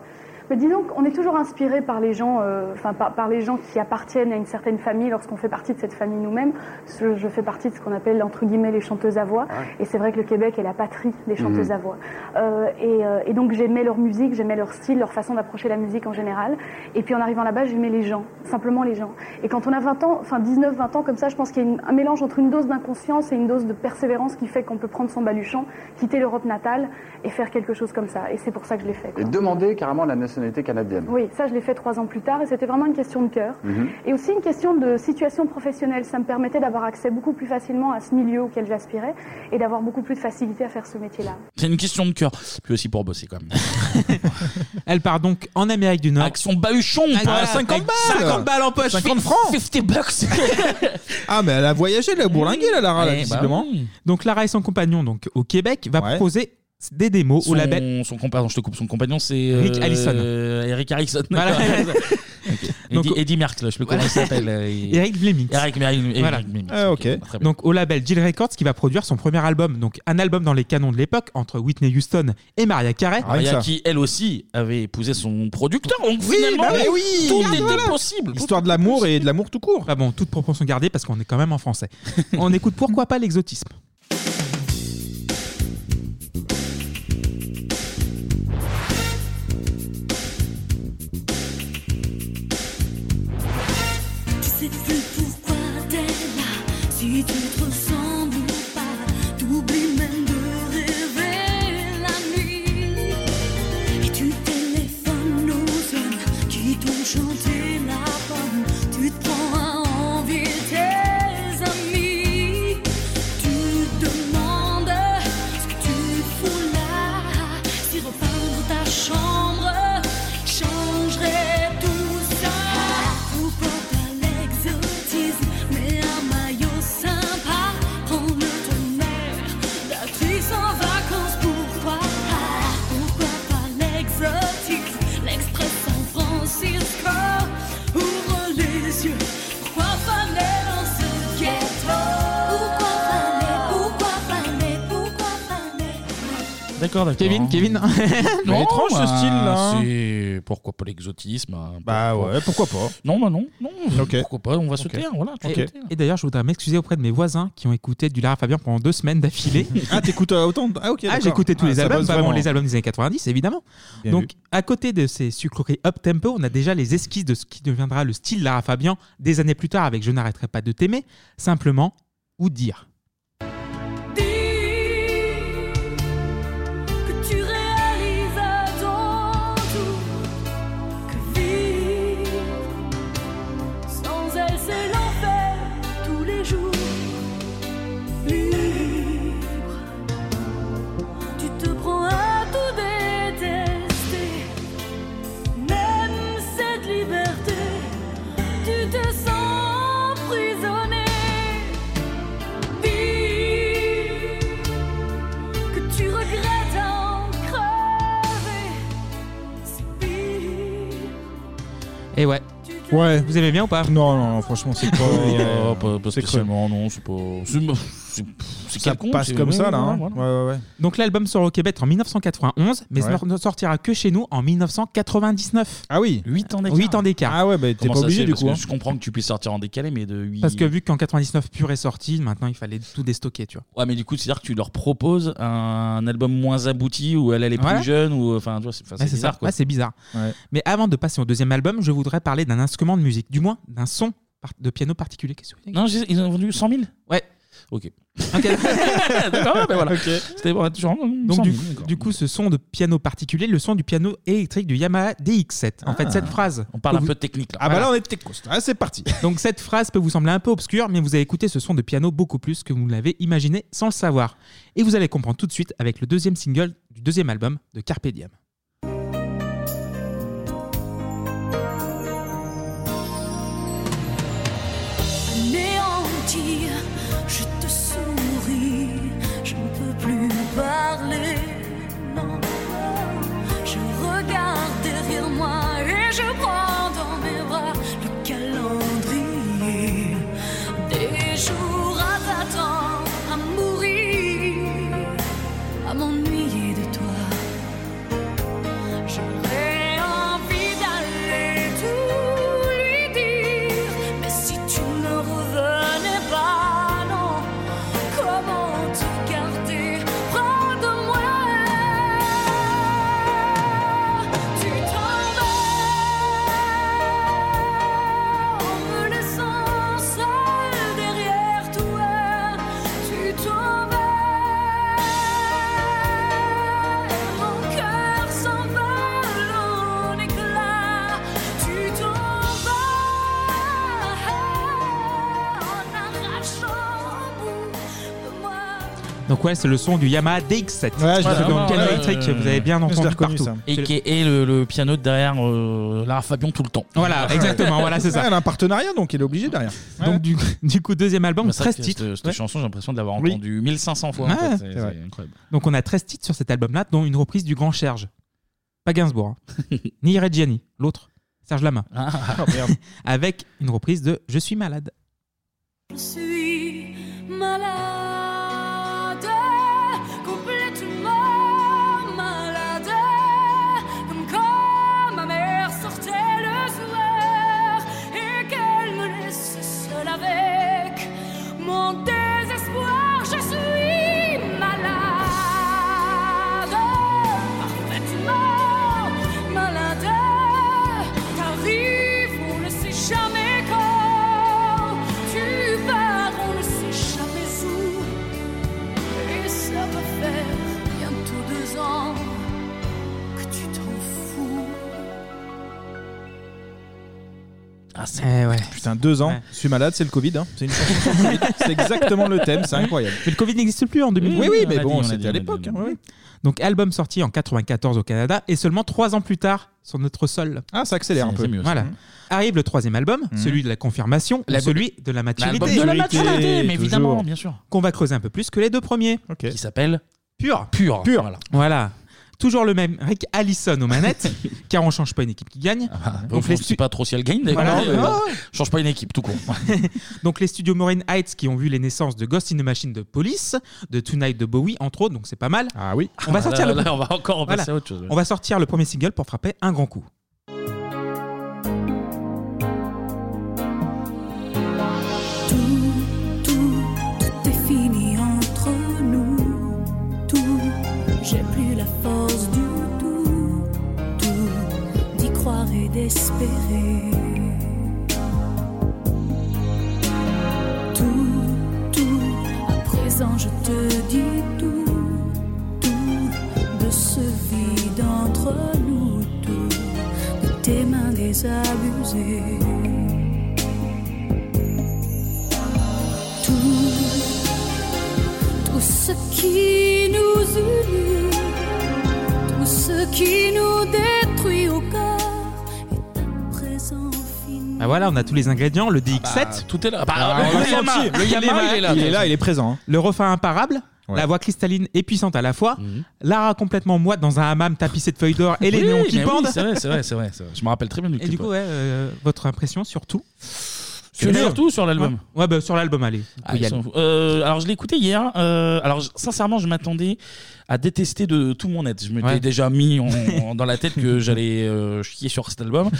Mais disons qu'on est toujours inspiré par les gens, euh, enfin par, par les gens qui appartiennent à une certaine famille lorsqu'on fait partie de cette famille nous-mêmes. Je, je fais partie de ce qu'on appelle entre guillemets les chanteuses à voix, et c'est vrai que le Québec est la patrie des chanteuses Mhm. à voix. Euh, et, euh, et donc j'aimais leur musique, j'aimais leur style, leur façon d'approcher la musique en général. Et puis en arrivant là-bas, j'aimais les gens, simplement les gens. Et quand on a 20 ans, enfin 19, 20 ans comme ça, je pense qu'il y a une- un mélange entre une dose d'inconscience et une dose de persévérance qui fait qu'on peut prendre son baluchon, quitter l'Europe natale et faire quelque chose comme ça. Et c'est pour ça que je l'ai fait. quoi. Et demander carrément la, nation- nationalité canadienne. Oui, ça je l'ai fait trois ans plus tard et c'était vraiment une question de cœur. Mhm. Et aussi une question de situation professionnelle. Ça me permettait d'avoir accès beaucoup plus facilement à ce milieu auquel j'aspirais et d'avoir beaucoup plus de facilité à faire ce métier-là. C'est une question de cœur. Puis aussi pour bosser quand même. [laughs] Elle part donc en Amérique du Nord. Avec son bahuchon, Avec- pas 50 avec balles 50 balles en poche. 50 francs 50 bucks [laughs] Ah, mais elle a voyagé, elle a bourlingué, la Lara, là, Eh, bah visiblement. oui. Donc Lara et son compagnon, donc au Québec, va proposer des démos Son, au label. son compagnon, je te coupe, son compagnon c'est euh, Rick Allison. Eric Harrison. Voilà. [laughs] [laughs] Ok. Donc, Eddie, Eddie Merckx, je sais plus comment il s'appelle. euh, [laughs] Eric Fleming. Eric, Eric, Eric Voilà. Fleming. Ah. Donc au label Jill Records qui va produire son premier album, donc un album dans les canons de l'époque entre Whitney Houston et Mariah Carey. Maria qui, elle aussi, avait épousé son producteur. Donc Oui, finalement, bah oui, tout voilà. était possible. L'histoire de l'amour et de l'amour tout court. Ah bon, toute proportion gardée parce qu'on est quand même en français. On écoute pourquoi pas l'exotisme. Tu sais plus pourquoi t'es là, si tu te D'accord, d'accord. Kevin, Kevin. [laughs] Non, étrange, ce bah, style-là, hein. C'est pourquoi pas l'exotisme. hein, Bah pourquoi- ouais, pourquoi pas. Non, bah non, non. Ok. Pourquoi pas On va se taire, voilà. tu Et, tais. et d'ailleurs, je voudrais m'excuser auprès de mes voisins qui ont écouté du Lara Fabian pendant deux semaines d'affilée. [laughs] Ah, t'écoutes euh, autant Ah, ok. Ah, d'accord. écouté tous Ah, les ça albums, bosse pas vraiment vraiment. les albums des années 90, évidemment. Bien Donc, vu. à côté de ces sucreries up tempo, on a déjà les esquisses de ce qui deviendra le style Lara Fabian des années plus tard avec Je n'arrêterai pas de t'aimer, simplement ou dire. Et ouais. Ouais. Vous aimez bien ou pas? Non, non, non, franchement, c'est [laughs] pas. Oh, pas, pas spécialement, non, c'est pas. C'est Ça quelconque, passe c'est- comme ouais, ça, là. ouais, hein. voilà. Ouais, ouais, ouais. Donc l'album sort au Québec en 1991, mais Ouais. ne sortira que chez nous en 1999. Ah oui 8 ans d'écart. 8 ans d'écart. Ah ouais, bah t'es Comment pas ça obligé se fait du Parce coup. que hein. Je comprends que tu puisses sortir en décalé, mais de 8. Parce que vu qu'en 99 pur est sorti, maintenant il fallait tout déstocker, tu vois. Ouais, mais du coup, c'est-à-dire que tu leur proposes un album moins abouti où elle, elle est plus Ouais. jeune ou enfin, tu vois, c'est enfin, Ouais, c'est c'est bizarre ça. quoi. Ouais, c'est bizarre. Ouais. Mais avant de passer au deuxième album, je voudrais parler d'un instrument de musique, du moins d'un son par- de piano particulier. Qu'est-ce que vous voulez Non, ils ont vendu 100 000 Ouais. Ok. Ok. [laughs] D'accord, ben voilà. Ok. C'était bon, toujours Donc 100 du, 000, d'accord. du coup, ce son de piano particulier, le son du piano électrique du Yamaha DX7. En Ah. fait, cette phrase. On parle un vous- peu technique là. Ah bah là, on est techos. Ah, c'est parti. [laughs] Donc cette phrase peut vous sembler un peu obscure, mais vous allez écouter ce son de piano beaucoup plus que vous l'avez imaginé sans le savoir. Et vous allez comprendre tout de suite avec le deuxième single du deuxième album de Carpe Diem. Donc ouais, c'est le son du Yamaha DX7. Ouais, je l'ai reconnu, piano ouais. électrique, vous avez bien entendu partout. ça. Et qui est le, le piano derrière euh, Lara Fabian tout le temps. Voilà, exactement, voilà, c'est ça. Ouais, elle a un partenariat, donc elle est obligée derrière. Donc du, [laughs] du coup, deuxième album, Bah, c'est vrai 13 que titres. Cette, cette Ouais. chanson, j'ai l'impression de l'avoir Oui. entendue 1500 fois. en Ouais, fait. c'est C'est- vrai. c'est incroyable. Donc on a 13 titres sur cet album-là, dont une reprise du Grand Serge. Pas Gainsbourg, hein. [laughs] ni Reggiani, l'autre, Serge Lama. Ah. [laughs] Oh, merde. Avec une reprise de Je suis malade. Je suis malade, mon. Ah, c'est Eh ouais. Putain, deux ans, Ouais. je suis malade, c'est le Covid. hein. C'est une [laughs] exactement le thème, c'est incroyable. Mais le Covid n'existe plus en 2020. Oui, oui, mais bon, c'était à l'époque. hein, oui. Donc album sorti en 94 au Canada et seulement trois ans plus tard sur notre sol. Ah, ça accélère un peu. mieux. Voilà. Arrive le troisième album, Mhm. celui de la confirmation, La- celui de la maturité, de la Maturité, mais toujours. évidemment, bien sûr. qu'on va creuser un peu plus que les deux premiers. Qui s'appelle Pur. Pur. Pur. Voilà. Toujours le même Rick Allison aux manettes, [laughs] car on change pas une équipe qui gagne. Donc, Donc, je les sais pas trop si elle gagne. d'ailleurs. Voilà. Euh, Ah. Change pas une équipe, tout con. [laughs] Donc les studios Morin Heights qui ont vu les naissances de Ghost in the Machine de Police, de Tonight de Bowie entre autres, donc c'est pas mal. Ah oui. On va sortir Là, le là, on va encore Voilà. passer à autre chose. On va sortir le premier single pour frapper un grand coup. Je te dis tout. Tout, de ce vide entre nous. Tout, de tes mains désabusées. tout, tout ce qui nous unit, tout ce qui nous détruit Ah voilà, on a tous les ingrédients, le DX7, Bah, tout est là. Bah, Ah, le, le il est là. Il est là, il est présent. hein. le refrain imparable, Ouais. la voix cristalline et puissante à la fois. Lara complètement moite dans un hammam tapissé de feuilles d'or et les Oui, néons qui oui, pendent. c'est vrai, c'est vrai, c'est vrai, vrai. Je me rappelle très bien du et clip. du coup, ouais, euh, votre impression surtout Sur- surtout sur l'album. Ouais, ouais, bah, sur l'album, allez. Ah, sont- euh, alors je l'ai écouté hier. euh, alors je- sincèrement, je m'attendais à détester de tout mon être. Je m'étais Ouais. déjà mis en- en- dans la tête que j'allais euh, chier sur cet album.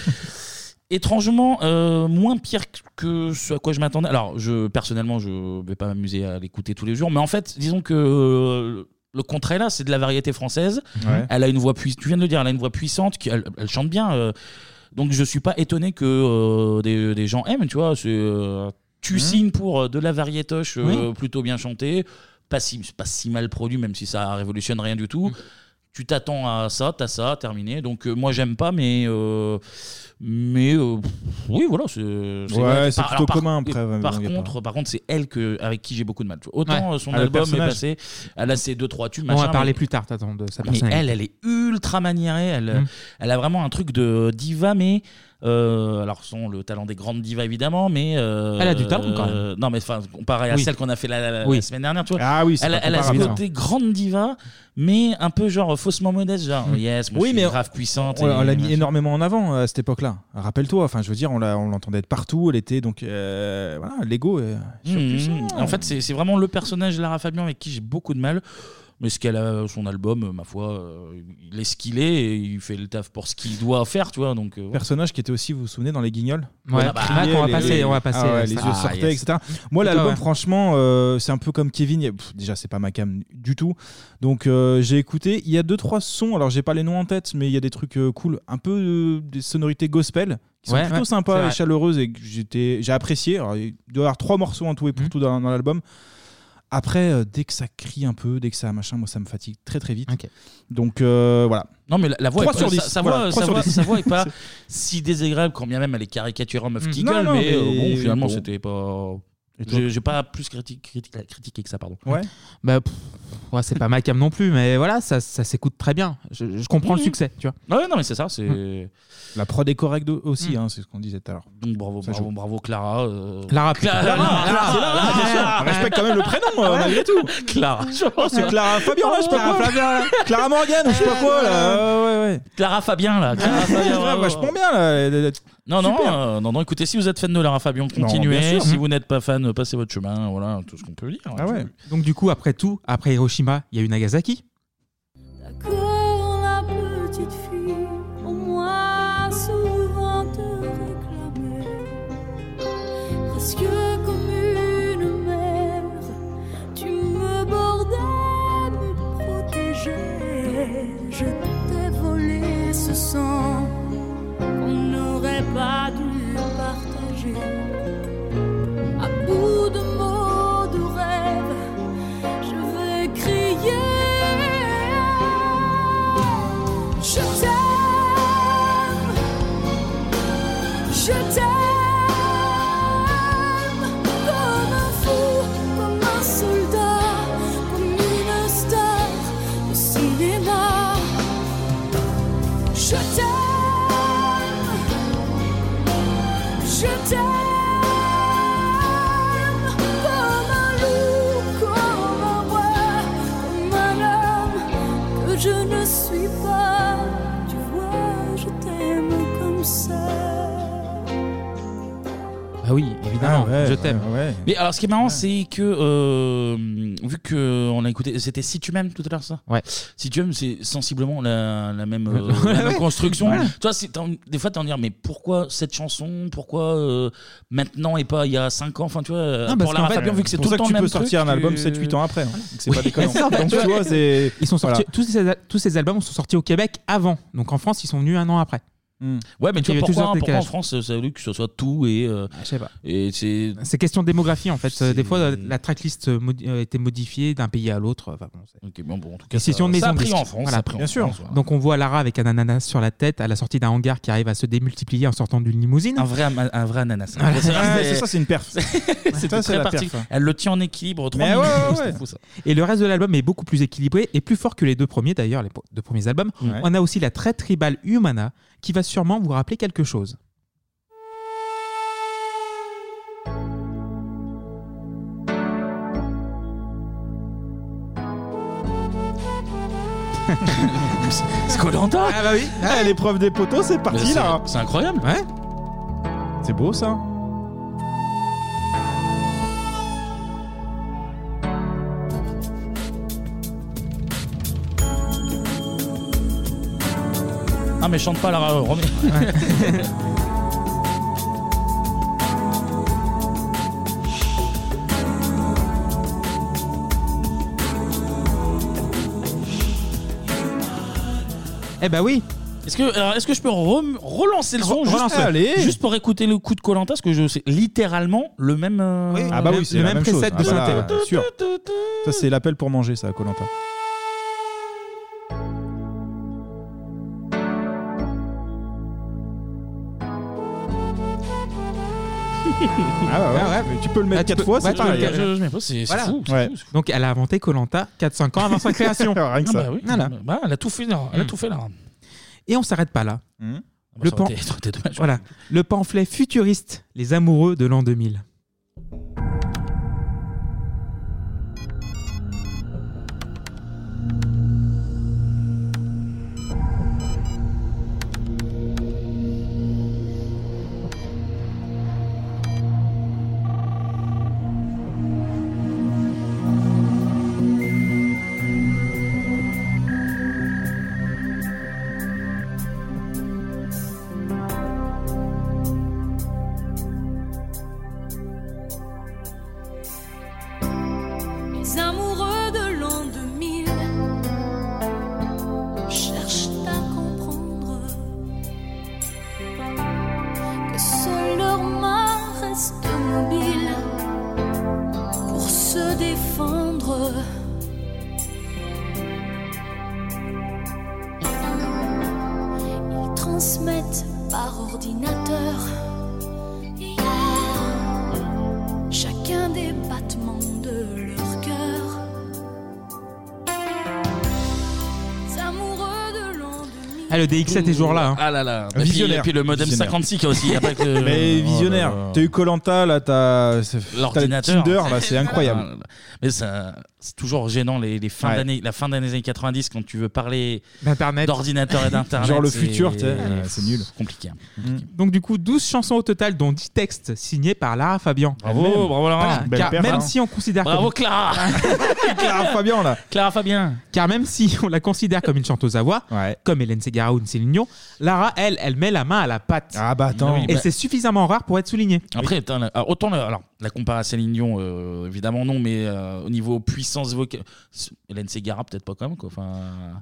Étrangement, euh, moins pire que ce à quoi je m'attendais. Alors, je personnellement, je vais pas m'amuser à l'écouter tous les jours, mais en fait, disons que euh, le contraire là, c'est de la variété française. Ouais. Elle a une voix puissante. Tu viens de le dire, elle a une voix puissante. Qui, elle, elle chante bien. euh, donc, je suis pas étonné que euh, des, des gens aiment. Tu vois, c'est euh, tu signes pour euh, de la variétoche euh, Oui. plutôt bien chantée, pas si pas si mal produit, même si ça révolutionne rien du tout. Tu t'attends à ça, t'as ça, terminé. Donc euh, moi j'aime pas, mais euh, mais euh, oui voilà c'est Ouais, c'est plutôt par- commun, après, ouais, par contre par contre c'est elle que avec qui j'ai beaucoup de mal. Autant Ouais. son Ah, album est passé, elle a ses deux trois tubes. On va parler mais- plus tard, t'attends, de sa mais elle, elle est ultra maniérée. Elle, Mm. elle a vraiment un truc de diva, mais euh, alors son le talent des grandes divas évidemment, mais euh, Elle a du talent, quand même. euh, non, mais enfin comparé à Oui. celle qu'on a fait la, la- la Oui. semaine dernière, tu vois. Ah oui, c'est elle, pas elle a ce comparable, côté grande diva, mais un peu genre faussement modeste, genre Mm. yes, moi Oui, je suis mais grave puissante. On, et on l'a mis énormément en avant euh, à cette époque-là. Rappelle-toi, enfin, je veux dire, on l'a- on l'entendait de partout. Elle était donc, euh, voilà, l'ego. euh, surpuissant. Mmh, En fait, c'est c'est vraiment le personnage de Lara Fabian avec qui j'ai beaucoup de mal. Mais ce qu'elle a, son album, ma foi, euh, il est ce qu'il est et il fait le taf pour ce qu'il doit faire, tu vois. Donc, euh, personnage qui était aussi, vous vous souvenez, dans les Guignols Ouais, Elle bah, criait, on va les- passer, on va passer, Ah ouais, les ça. yeux Ah, sortaient, yes. etc. Moi, l'album, ouais. franchement, euh, c'est un peu comme Kevin. Il y a- pff, déjà, c'est pas ma cam du tout. Donc, euh, j'ai écouté. Il y a deux, trois sons. Alors, j'ai pas les noms en tête, mais il y a des trucs euh, cool. Un peu euh, des sonorités gospel qui sont Ouais, plutôt ouais, c'est sympas vrai. et chaleureuses et que j'étais, j'ai apprécié. Alors, il doit y avoir trois morceaux en tout et Mmh. pour tout dans, dans l'album. Après, euh, dès que ça crie un peu, dès que ça machin, moi ça me fatigue très très vite. Ok. Donc euh, voilà. Non, mais la, la voix, Trois est sur pas, dix. sa, sa Voilà, voix, trois sa sur voix- dix. sa voix est pas [laughs] si désagréable quand bien même elle est caricaturée en meuf Mm. qui Non, gueule, non, mais, euh, bon, finalement, bon. c'était pas. J'ai j'ai pas plus critique, critique- critiqué que ça, pardon. Bah, pff, ouais, c'est pas ma cam non plus, mais voilà, ça, ça s'écoute très bien. Je, je comprends le succès, tu vois. Ouais, non, mais c'est ça. C'est La prod est correcte aussi, Mm. hein, c'est ce qu'on disait tout à l'heure. Donc bravo, Ça bravo, joue. bravo Clara. euh, Clara, Clara, Clara, Clara, Clara, c'est bien sûr. Respecte quand même le prénom, euh, malgré tout. Clara. Oh, c'est Clara Fabien, là, je sais pas Clara quoi. Fabien, là. Clara Morgan, ou je sais pas quoi, là. Ouais, ouais, ouais. Clara Fabien, là. Clara [laughs] Fabien, Ouais, bravo. vachement bien, là. Non, non, euh, non, non, écoutez, si vous êtes fan de Lara Fabian, Non, continuez. bien sûr. si Mhm. vous n'êtes pas fan, passez votre chemin. Voilà, tout ce qu'on peut dire. Ah ouais. Donc du coup, après tout, après Hiroshima, il y a eu Nagasaki. Oui, évidemment, Ah ouais, je t'aime. ouais. Mais alors, ce qui est marrant, c'est que euh, vu que on a écouté, c'était Si tu m'aimes tout à l'heure, ça? Ouais. Si tu m'aimes, c'est sensiblement la, la même, euh, la [laughs] même construction. Ouais. Tu vois, c'est- des fois, t'es en dire, mais pourquoi cette chanson? Pourquoi euh, maintenant et pas il y a 5 ans? Enfin, tu vois, Ah, pour parce qu'en Lara fait, Fabian, vu que c'est pour tout ça le temps que tu le même peux sortir truc, un album euh, 7-8 ans après. hein. [laughs] C'est Oui. pas déconnant. [laughs] C'est Donc, tu vois, c'est. Ils sont sortis, Voilà. tous, ces, tous ces albums sont sortis au Québec avant. Donc en France, ils sont venus un an après. Ouais, mais tu vois, pourquoi, des pourquoi en. France, ça a voulu que ce soit tout et. euh, Je sais pas. Et c'est. C'est question de démographie en fait. Euh, Des fois, euh, la tracklist euh, modi- euh, était modifiée d'un pays à l'autre. Enfin, bon, c'est- Ok, bon, bon, en tout cas, ça- ça a pris en France, ça a pris en Bien sûr. France, voilà. Donc on voit Lara avec un ananas sur la tête à la sortie d'un hangar qui arrive à se démultiplier en sortant d'une limousine. Un vrai, ama- un vrai ananas. [laughs] Voilà. C'est- Ouais, c'est ça, c'est une perf. [laughs] C'était Ça, c'est très la particulier. perf, hein. Elle le tient en équilibre. trois Mais minutes, ouais, [laughs] c'était ouais. fou, ça. Et le reste de l'album est beaucoup plus équilibré et plus fort que les deux premiers d'ailleurs, les po- deux premiers albums. Ouais. On a aussi la très tribale Humana qui va sûrement vous rappeler quelque chose. [laughs] C'est Colanta Ah bah oui. Ah, l'épreuve des poteaux, c'est Mais parti c'est- là. C'est incroyable. Ouais. C'est beau ça. Ah, mais chante pas, Lara. euh, remets. [laughs] Eh bah oui. Est-ce que, alors, est-ce que je peux re- relancer le son Re- juste, relance-le. Allez. juste pour écouter le coup de Colanta Parce que je sais littéralement le même. euh, Ah bah oui, c'est le la même même chose. preset de Ah bah synthé. là, sûr. Ça c'est l'appel pour manger ça, Colanta. Ah ouais, ouais, mais tu peux le mettre Ah, fois, ouais, c'est tu peux le pareil. mettre. Je- je mets pas, c'est Voilà. fou. Donc elle a inventé Colanta 4-5 ans avant sa [laughs] création. Rien que Ah ça. bah. Bah, elle a tout fait, là. Elle a Mm. tout fait là. Et on s'arrête pas là. Hmm. Ah bah, Le pan-. Voilà. Le pamphlet futuriste Les amoureux de l'an 2000. Ah, le DX7 est toujours là. hein. Ah là là. Et puis, Visionnaire. et puis le modem Visionnaire. 56 qui a aussi. y a pas que- [laughs] Mais Oh visionnaire. T'as eu Colanta, là, t'as t'as L'ordinateur. Tinder, là, c'est incroyable. Ah là. Mais ça, c'est toujours gênant les, les fins Ouais. d'année, la fin des années 90 quand tu veux parler D'internet. d'ordinateur et d'internet. Genre le c'est- futur, tu sais, euh, c'est nul. Compliqué. Donc du coup, 12 chansons au total, dont 10 textes signés par Lara Fabian. Bravo, bravo Lara. Belle car même hein. si on considère Bravo comme- Clara. [laughs] Clara Fabian là. Clara Fabien. Car même si on la considère comme une chanteuse à voix, comme Hélène Ségara ou une Céline Dion, Lara, elle, elle met la main à la pâte. Ah bah attends. Et bah- c'est suffisamment rare pour être souligné. Après, attends, là, alors, autant la, alors, la comparer à Céline Dion, euh, évidemment non, mais euh, au niveau puissance vocale, c'est- Hélène Ségara peut-être pas quand même quoi. Enfin,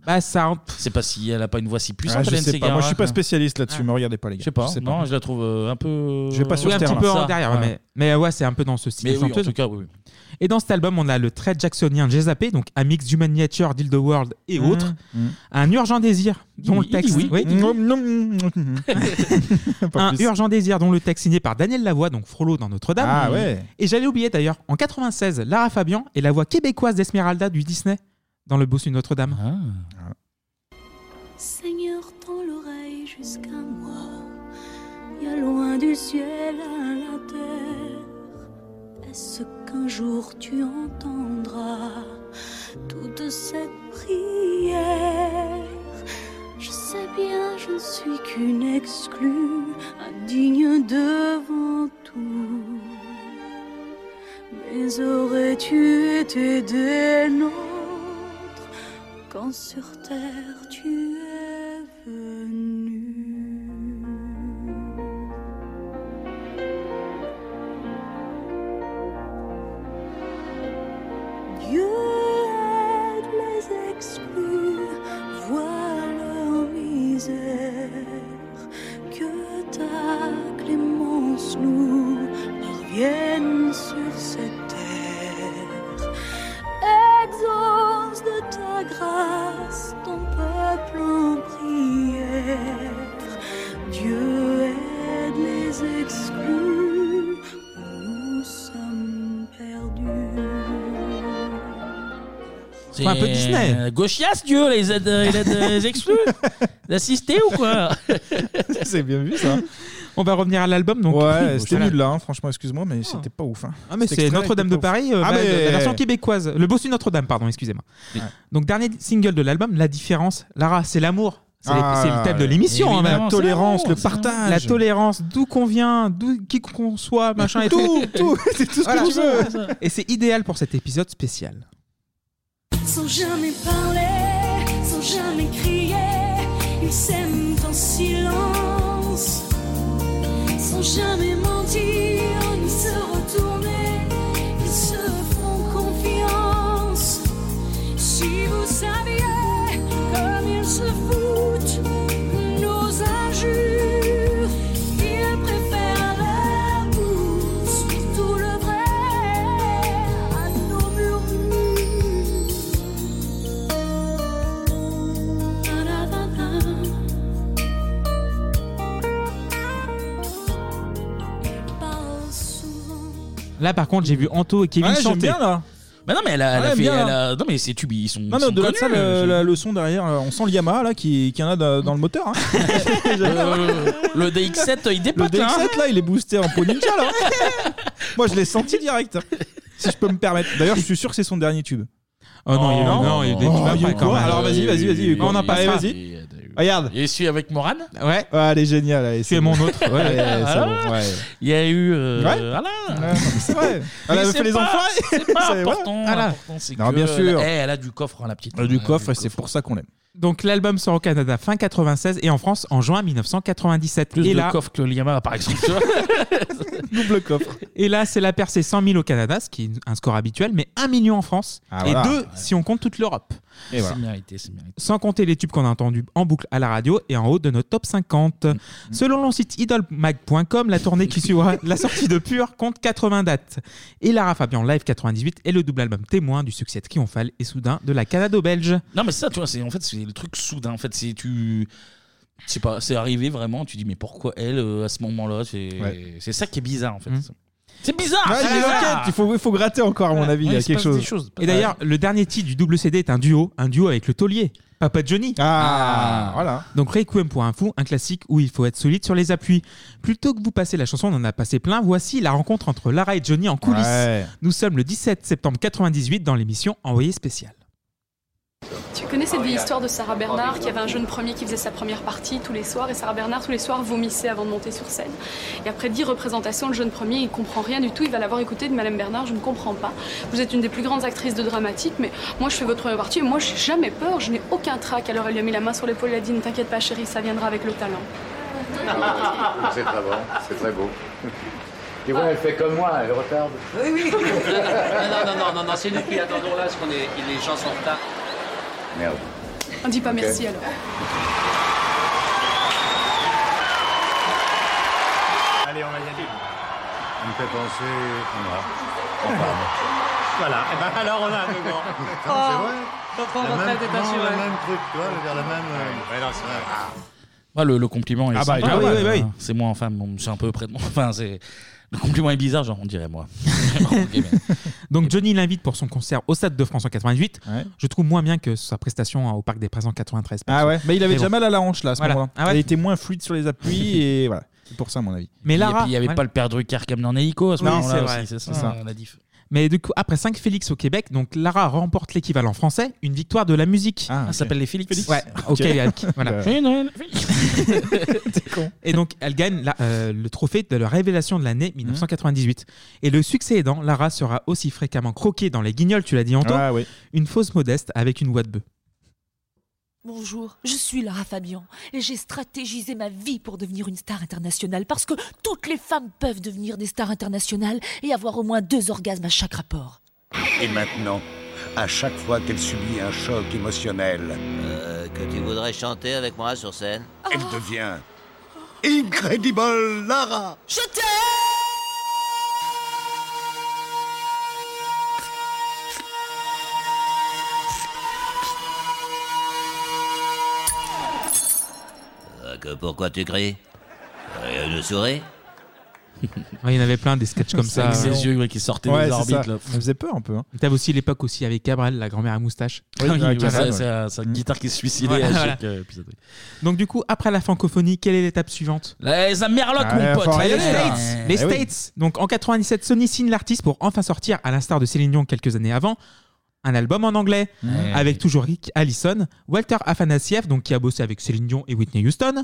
bah ça. C'est pas si elle a pas une voix si puissante. Ah, je Hélène sais pas. Ségara, Moi, je suis pas spécialiste là-dessus. Me regardez pas les gars. Je sais pas. Je sais pas. non, je la trouve euh, un peu. Je vais pas sur Oui, un petit peu là. en derrière, Ouais. mais, mais ouais, c'est un peu dans ce style Mais de oui, en chanteuse. tout cas, oui. oui. Et dans cet album, on a le très jacksonien J'ai zappé, donc un mix d'Human Nature, d'Ill the World et Mmh, autres. mmh. Un urgent désir, dont Oui, le texte. oui. [laughs] Pas un plus. urgent désir, dont le texte signé par Daniel Lavoie, donc Frollo dans Notre-Dame. Ah ouais. Et j'allais oublier d'ailleurs, en 96, Lara Fabian est la voix québécoise d'Esmeralda du Disney dans le bossu Notre-Dame. Seigneur, tends l'oreille jusqu'à moi. Il y a loin du ciel à la terre. Est-ce qu'un jour tu entendras toute cette prière Je sais bien, je ne suis qu'une exclue, indigne devant tout. Mais aurais-tu été des nôtres quand sur terre tu es venu? Dieu aide les exclus, vois leur misère, que ta clémence nous parvienne sur cette terre. Exauce de ta grâce ton peuple en prière. Dieu aide les exclus, C'est un peu Disney. euh, Gauchias, Dieu, les aides, il aide les exclus [laughs] D'assister ou quoi [laughs] C'est bien vu ça. On va revenir à l'album. donc. Ouais, c'était nul là, hein, franchement, excuse-moi, mais c'était pas ouf. hein. Ah mais Cet c'est extrait Notre-Dame était de pas ouf. Paris, euh, Ah, bah, mais- la version québécoise. Le bossu Notre-Dame, pardon, excusez-moi. Donc dernier single de l'album, La Différence. Lara, c'est l'amour. C'est les- Ah, c'est le thème de l'émission. hein, évidemment, la tolérance, le l'amour, partage. La tolérance, d'où qu'on vient, d'où qui qu'on soit, machin et Tout, tout, [laughs] c'est tout ce que tu veux. Et c'est idéal pour cet épisode spécial. Sans jamais parler, sans jamais crier, ils s'aiment en silence. Sans jamais mentir, ni se retourner, ils se font confiance. Si vous saviez comme ils se foutent Là par contre, j'ai vu Anto et Kevin Ouais, j'aime chanter. bien là. Bah non, mais elle a, elle a Ouais, fait. bien, elle là. a- Non, mais c'est tubes, ils sont. Non, ils mais sont au-delà de ça, connus, le, euh, la- le son derrière, euh, on sent le Yamaha là qui, qui en a dans dans le moteur. hein. Euh, [laughs] le DX7, il Le dépote là. hein. DX7 là, il est boosté en pot ninja là. [laughs] Moi, je l'ai senti direct. Si je peux me permettre. D'ailleurs, je suis sûr que c'est son dernier tube. Oh non, il y a eu- non, il y a eu des Oh, il y a eu après, quand quoi même. Alors vas-y, vas-y, vas-y. il y a On en Allez, passera. vas-y. Regarde. Et celui avec Moran Ouais. Ah, elle est géniale. allez, c'est bon. mon autre. Ouais, c'est Voilà. bon, ouais. Il y a eu. euh, Ouais. Voilà. Ouais, non, mais c'est vrai. Elle avait fait les enfoirés. C'est pas [laughs] C'est important. Voilà. l'important, c'est Non, que bien sûr. Elle, elle a du coffre, hein, la petite. Euh, Du coffre, et c'est pour ça qu'on l'aime. Donc l'album sort au Canada fin 96 et en France en juin 1997. Plus et de là, coffre que le Yamaha, par exemple. tu vois. [laughs] Double coffre. Et là, c'est la percée 100 000 au Canada, ce qui est un score habituel, mais 1 million en France Ah, et voilà. 2 si on compte toute l'Europe. Voilà. Mérité, c'est mérité. Sans compter les tubes qu'on a entendus en boucle à la radio et en haut de notre top 50. Mm, Selon le site idolmag.com, la tournée qui suivra [laughs] la sortie de Pure compte 80 dates. Et Lara Fabian Live 98 est le double album témoin du succès triomphal et soudain de la Canado-Belge. Non, mais c'est ça, tu vois, c'est en fait c'est le truc soudain. En fait, c'est tu, pas, c'est arrivé vraiment. Tu dis mais pourquoi elle euh, à ce moment-là C'est Ouais. c'est ça qui est bizarre en fait. Mm. C'est bizarre. Ouais, c'est il y a une bizarre. enquête, il faut, il faut gratter encore, à mon avis, il y a quelque chose. Et d'ailleurs, le dernier titre du double CD est un duo, un duo avec le taulier, Papa Johnny. Ah, voilà. Donc Requiem pour un fou, un classique où il faut être solide sur les appuis. Plutôt que vous passer la chanson, on en a passé plein. Voici la rencontre entre Lara et Johnny en coulisses. Ouais. Nous sommes le 17 septembre 98 dans l'émission Envoyé spécial. Tu connais cette vieille histoire de Sarah Bernard qui avait un jeune premier qui faisait sa première partie tous les soirs et Sarah Bernard tous les soirs vomissait avant de monter sur scène. Et après dix représentations, le jeune premier il comprend rien du tout, il va l'avoir écouté de Madame Bernard, je ne comprends pas. Vous êtes une des plus grandes actrices de dramatique, mais moi je fais votre première partie et moi j'ai jamais peur, je n'ai aucun trac. Alors elle lui a mis la main sur l'épaule et a dit ne t'inquiète pas chérie, ça viendra avec le talent. [laughs] C'est très bon, c'est très beau. Tu vois, elle fait comme moi, elle retarde. Oui, oui. [laughs] non, non, non, non, non, c'est nous qui attendons là, parce qu'on est, les gens sont en retard. Merde. On dit pas Ok. merci alors. Allez, on va y aller. Ça me fait penser à moi. Enfin, Voilà, et ben alors on a un peu grand. [laughs] C'est vrai. Comprends, La votre même- tête est non, assurée. le même truc, tu vois, vers la même. euh, Ouais, non, c'est vrai. Ouais, le, le compliment est Ah bah, sympa, ah oui, oui, oui. hein. C'est moi, enfin, bon, c'est un peu près de moi. Enfin, c'est. Le compliment est bizarre, genre, on dirait moi. [laughs] Donc Johnny l'invite pour son concert au Stade de France en 88. Je trouve moins bien que sa prestation au Parc des Princes en 93. Ah ouais, mais il avait Mais déjà bon. mal à la hanche là à ce Voilà. moment-là. Ah ouais Il était moins fluide sur les appuis [laughs] et voilà. C'est pour ça, à mon avis. Mais Et puis, il n'y avait ouais. pas le père Drucker qui amené en hélico à ce Oui, moment-là. c'est aussi, vrai. C'est ça. Mais du coup, après 5 Félix au Québec, donc Lara remporte l'équivalent français, une victoire de la musique. Ah, ça s'appelle les Félix. Ouais, Ok. voilà. Euh, [laughs] Et donc, elle gagne la- euh, le trophée de la révélation de l'année 1998. Et le succès aidant, Lara sera aussi fréquemment croquée dans les guignols, tu l'as dit, Anto. Ah oui. Une fausse modeste avec une voix de bœuf. Bonjour, je suis Lara Fabian et j'ai stratégisé ma vie pour devenir une star internationale parce que toutes les femmes peuvent devenir des stars internationales et avoir au moins deux orgasmes à chaque rapport. Et maintenant, à chaque fois qu'elle subit un choc émotionnel, Euh, que tu voudrais chanter avec moi sur scène? elle devient Incredible Lara. Je t'aime Que pourquoi tu cries Rien souris Ouais, il y en avait plein des sketchs comme [laughs] ça. Avec ses yeux ouais, qui sortaient Ouais, des c'est orbites. ça. là. Ça faisait peur un peu. hein. T'avais aussi l'époque aussi avec Gabriel, la grand-mère à moustache. Oui, Oui, ouais, Karen, c'est- ouais. c'est sa guitare qui se suicidait Ouais, à voilà. chaque euh, épisode. oui. Donc du coup, après la francophonie, quelle est l'étape suivante? Les Amerlocs, Ah, mon pote. faut aller, là. là. Les Eh oui. States. Donc en 97, Sony signe l'artiste pour enfin sortir, à l'instar de Céline Dion quelques années avant, un album en anglais Ouais. avec toujours Rick Allison, Walter Afanasieff, donc qui a bossé avec Céline Dion et Whitney Houston.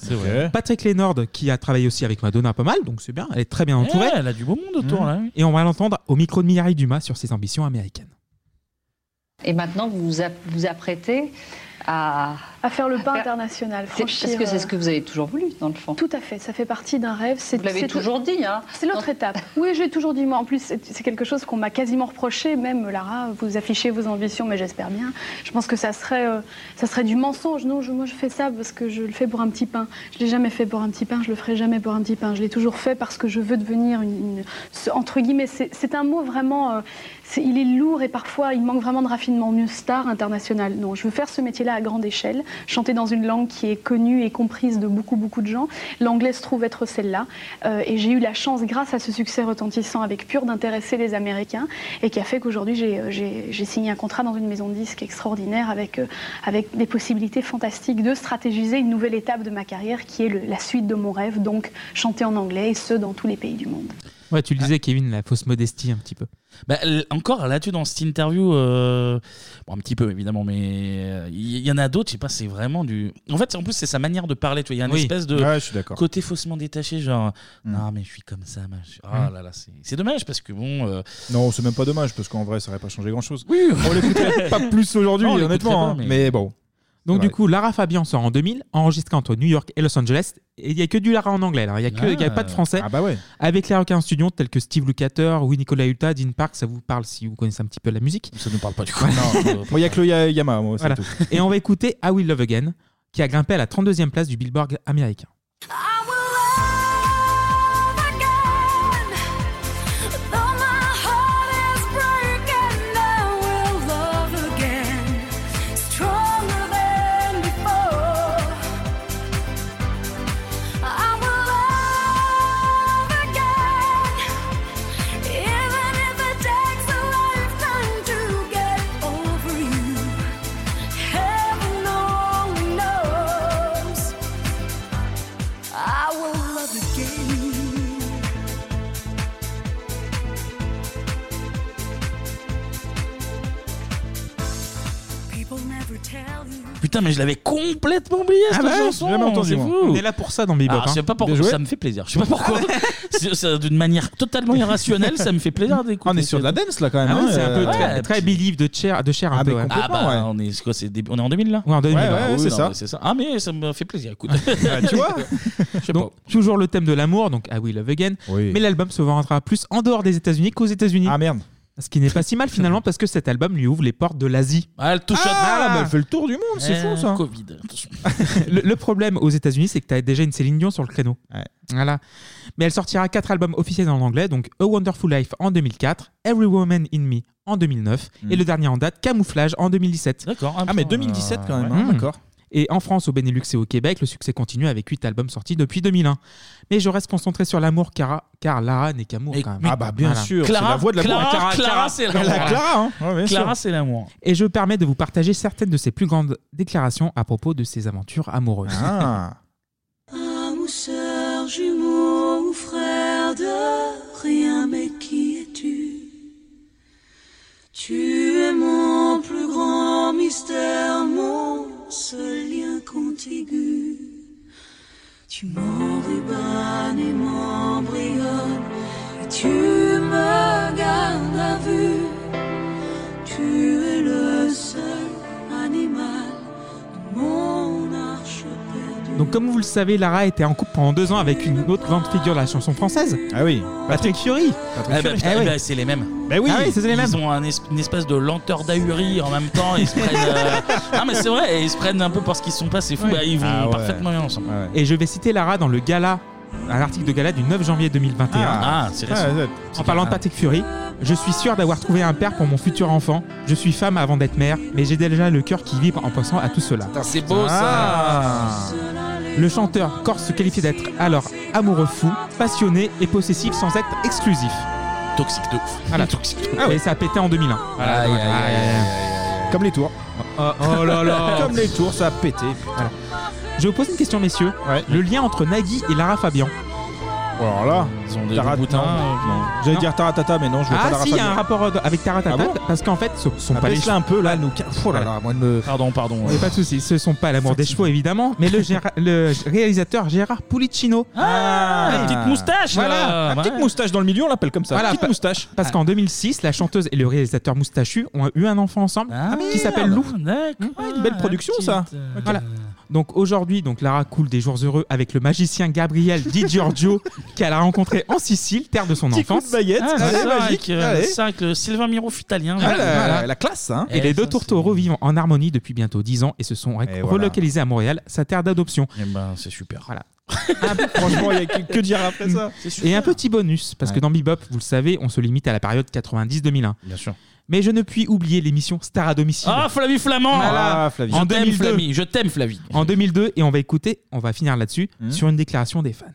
Patrick Leonard qui a travaillé aussi avec Madonna pas mal, donc c'est bien, elle est très bien entourée. Ouais, elle a du beau monde autour, là. oui. Et on va l'entendre au micro de Mireille Dumas sur ses ambitions américaines. Et maintenant, vous vous apprêtez à... À faire le pas international, C'est- franchir. Parce que c'est ce euh, que vous avez toujours voulu, dans le fond. Tout à fait, ça fait partie d'un rêve. Vous l'avez toujours dit, hein C'est l'autre étape. Oui, j'ai toujours dit. Moi, en plus, c'est quelque chose qu'on m'a quasiment reproché. Même Lara, vous affichez vos ambitions, mais j'espère bien. Je pense que ça serait, euh, ça serait du mensonge. Non, je- moi, je fais ça parce que je le fais pour un petit pain. Je l'ai jamais fait pour un petit pain. Je le ferai jamais pour un petit pain. Je l'ai toujours fait parce que je veux devenir une, entre guillemets. C'est c'est un mot vraiment. euh, il est lourd et parfois il manque vraiment de raffinement. Une star internationale. Non, je veux faire ce métier-là à grande échelle. Chanter dans une langue qui est connue et comprise de beaucoup, beaucoup de gens. L'anglais se trouve être celle-là. Euh, et j'ai eu la chance, grâce à ce succès retentissant avec Pure, d'intéresser les Américains et qui a fait qu'aujourd'hui j'ai euh, signé un contrat dans une maison de disques extraordinaire avec, euh, avec des possibilités fantastiques de stratégiser une nouvelle étape de ma carrière qui est la suite de mon rêve, donc chanter en anglais et ce dans tous les pays du monde. Ouais, tu le disais, Kevin, la fausse modestie un petit peu. Bah, l- encore là-dessus dans cette interview, euh, bon, un petit peu évidemment, mais euh, il y, y en a d'autres, je sais pas, c'est vraiment du. En fait, en plus, c'est sa manière de parler, tu vois. Il y a une Oui. espèce de Ouais, je suis d'accord. côté faussement détaché, genre, Mm. non, mais je suis comme ça, machin. Oh Mm. là là, c'est c'est dommage parce que bon. euh, Non, c'est même pas dommage parce qu'en vrai, ça aurait pas changé grand chose. Oui. On l'écouterait pas [laughs] plus aujourd'hui, Non, on l'écouterait honnêtement. pas, hein. mais- mais... bon. Donc du coup, Lara Fabian sort en 2000, enregistré entre New York et Los Angeles. Et il n'y a que du Lara en anglais. là. Il n'y a, que- il y a Ah. pas de français. Ah bah ouais. Avec les requins en studio tels que Steve Lukather ou Nicolas Hulta, Dean Park, ça vous parle si vous connaissez un petit peu la musique. Ça ne parle pas du [laughs] coup. Non, moi, il y a que le Ya- Yama, moi, c'est Voilà. tout. Et on va écouter I Will Love Again, qui a grimpé à la 32e place du Billboard américain. Putain, mais je l'avais complètement oublié cette Ah bah ouais, chanson. j'ai jamais entendu, c'est moi. fou. On est là pour ça dans Bebop, Alors, je sais hein. pas pourquoi, Bien joué. ça me fait plaisir. Je sais pas pourquoi. [laughs] C'est- c'est D'une manière totalement irrationnelle, ça me fait plaisir d'écouter. On est sur de la dance là quand même. Ah ouais, hein, c'est un peu euh, très, très Believe de Cher, de Cher un Ah, peu. ouais. Ah bah, ouais. on est c'est quoi, c'est début- on est en 2000 là Ouais, en 2000, Ouais, bah, ouais, oui, c'est non, ça. mais c'est ça. Ah mais ça me fait plaisir. Écoute. [laughs] Ah, tu vois [laughs] Je sais Donc, toujours le thème de l'amour, donc I Will Love Again. Mais l'album se vendra plus en dehors des États-Unis qu'aux États-Unis. Ah merde. Ce qui n'est pas si mal [laughs] finalement parce que cet album lui ouvre les portes de l'Asie. Ah, elle touche Ah, à bah, elle fait le tour du monde, c'est Eh, fou ça. Covid. [laughs] le, le problème aux États-Unis, c'est que tu as déjà une Céline Dion sur le créneau. Voilà. Mais elle sortira quatre albums officiels en anglais, donc A Wonderful Life en 2004, Every Woman in Me en 2009 et le dernier en date, Camouflage en 2017. D'accord. Ah mais 2017 quand même, Ouais. hein, d'accord. Et en France, au Benelux et au Québec, le succès continue avec 8 albums sortis depuis 2001. Mais je reste concentré sur l'amour car, car Lara n'est qu'amour Et- quand même. mais- Ah bah bien Voilà. sûr, c'est Clara- la voix de l'amour. Clara- Clara, c'est La l'amour. Clara, hein. Ouais, bien Clara, sûr. c'est l'amour. Et je me permets de vous partager certaines de ses plus grandes déclarations à propos de ses aventures amoureuses. Ah. Âme ou sœur, jumeau ou frère de rien, mais qui es-tu? Tu es mon plus grand mystère, mon seul lien contigu. Tu m'enrubannes et m'embrionnes, et tu me gardes à vue. Tu es le seul animal de mon. Donc comme vous le savez, Lara était en couple pendant deux ans avec une autre grande figure de la chanson française. Ah oui. Patrick Fiori. Ah bah, bah, c'est les mêmes. Bah oui. Ah oui, c'est les mêmes. Ils ont un es- une espèce de lenteur d'ahurie en même temps. Ils se prennent. euh, [laughs] Non mais c'est vrai, ils se prennent un peu pour ce qu'ils sont pas. C'est fou. Bah, ils vont Ah ouais. parfaitement bien ensemble. Et je vais citer Lara dans le gala, un article de gala du 9 janvier 2021. Ah, c'est récent. Ah, ouais. En parlant de Patrick Fury, je suis sûr d'avoir trouvé un père pour mon futur enfant. Je suis femme avant d'être mère, mais j'ai déjà le cœur qui vibre en pensant à tout cela. C'est beau Ah. Le chanteur corse se qualifie d'être alors amoureux fou, passionné et possessif sans être exclusif. Toxique de ouf. Voilà. [laughs] Toxique de ouf. Ah ouais, ça a pété en 2001. Voilà, Aïe, donc, aïe, aïe, aïe, aïe, aïe, aïe. Comme les tours. Oh, oh là là. [laughs] Comme les tours, ça a pété. Voilà. Je vais vous pose une question, messieurs. Le lien entre Nagui et Lara Fabian. Alors là, Ils ont des Tara- bouts de boutins, non. euh, non. J'allais dire Taratata, mais non, je veux pas Ah si, il y a un rapport euh, avec Taratata, Ah bon parce qu'en fait, ce sont Ah, pas les baisse-la un peu là, nous. Oh là là, moi me. Pardon, pardon. Mais pas de soucis, ce sont pas l'amour des chevaux évidemment, mais le, Géra- [laughs] le réalisateur Gérard Pulicino. Ah, une petite moustache. Voilà, là. La petite moustache dans le milieu, on l'appelle comme ça. Voilà, petite moustache. Parce qu'en 2006, la chanteuse et le réalisateur moustachu ont eu un enfant ensemble Ah, qui s'appelle Lou. Ah, une belle production ça. Voilà. Donc aujourd'hui, donc Lara coule des jours heureux avec le magicien Gabriel Di Giorgio [laughs] qu'elle a rencontré en Sicile, terre de son Petit coup enfance. de baguette. Ah, c'est Allez, ça, magique. avec, euh, Allez. ça, avec le Sylvain Mirouf italien. Ah, la, Voilà. la classe, hein. Et les deux tourtereaux vivent en harmonie depuis bientôt 10 ans et se sont Et voilà. relocalisés à Montréal, sa terre d'adoption. Eh ben, c'est super. Voilà. [laughs] Franchement, il y a que, que dire après ça. Et un petit bonus, parce que dans Bebop, vous le savez, on se limite à la période 90-2001. Bien sûr. Mais je ne puis oublier l'émission Star à domicile. Ah, Flavie Flamand Voilà. Ah, Flavie. En Je t'aime, 2002. Flavie. Je t'aime, Flavie. En 2002, et on va écouter, on va finir là-dessus, Mhm. sur une déclaration des fans.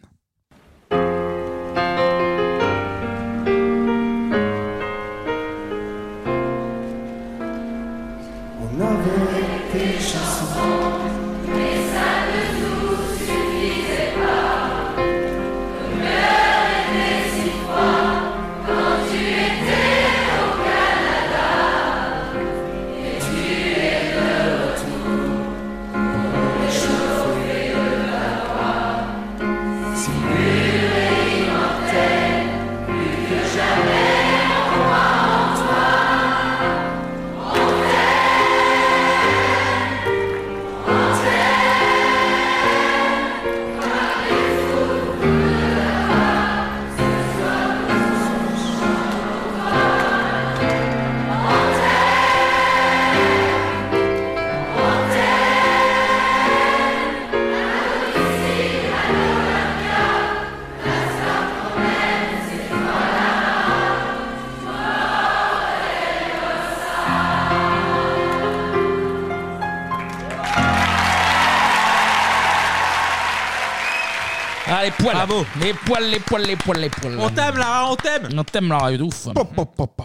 Poils. Bravo. Les poils, les poils, les poils, les poils. On t'aime, Lara, on t'aime On t'aime, Lara, de ouf.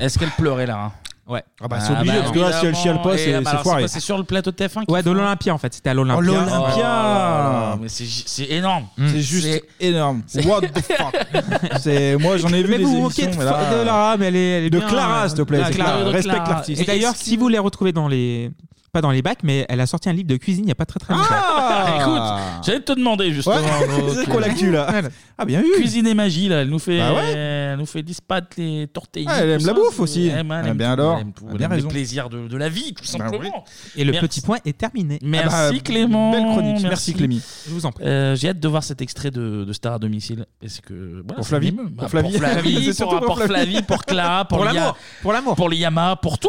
Est-ce qu'elle pleurait, Lara? Ouais. Ah bah, c'est obligé, parce que là, si elle chiale pas, c'est bah, c'est alors, foiré. C'est sur le plateau de TF1 qu'ils Ouais, de font l'Olympia en fait, c'était à l'Olympia. Oh, l'Olympia. Oh, mais c'est énorme. C'est juste énorme. What the fuck? [laughs] C'est moi j'en ai vu Mais des vous émissions de, mais là de Lara, mais elle est, elle est de bien, Clara euh, s'il te plaît. Respecte l'artiste. Et d'ailleurs, si vous les retrouvez dans les pas dans les bacs, mais elle a sorti un livre de cuisine il n'y a pas très très longtemps. Ah [laughs] Écoute, j'allais te demander justement. Ouais, [laughs] c'est quoi l'actu, là. Ah bien vu. Cuisine et magie là, elle nous fait, Bah ouais. elle nous fait dispatch les tortillas. Ah, elle aime tout la ça, bouffe c'est- aussi. Elle aime, elle Ah, aime bien tout, alors. elle aime tout, Ah, elle aime les plaisirs de, de la vie tout Bah simplement. Et le Merci. petit point est terminé. Merci Ah bah, Clément. belle chronique. Merci, Clémy. Je vous en prie. Euh, J'ai hâte de voir cet extrait de, de Star à domicile. Parce que, voilà, Pour c'est Flavie. Pour Bah, Flavie. Pour Flavie, [laughs] pour, pour pour Flavie. Pour Clara, pour, Pour l'amour. Pour l'amour. pour les Yama, pour tout.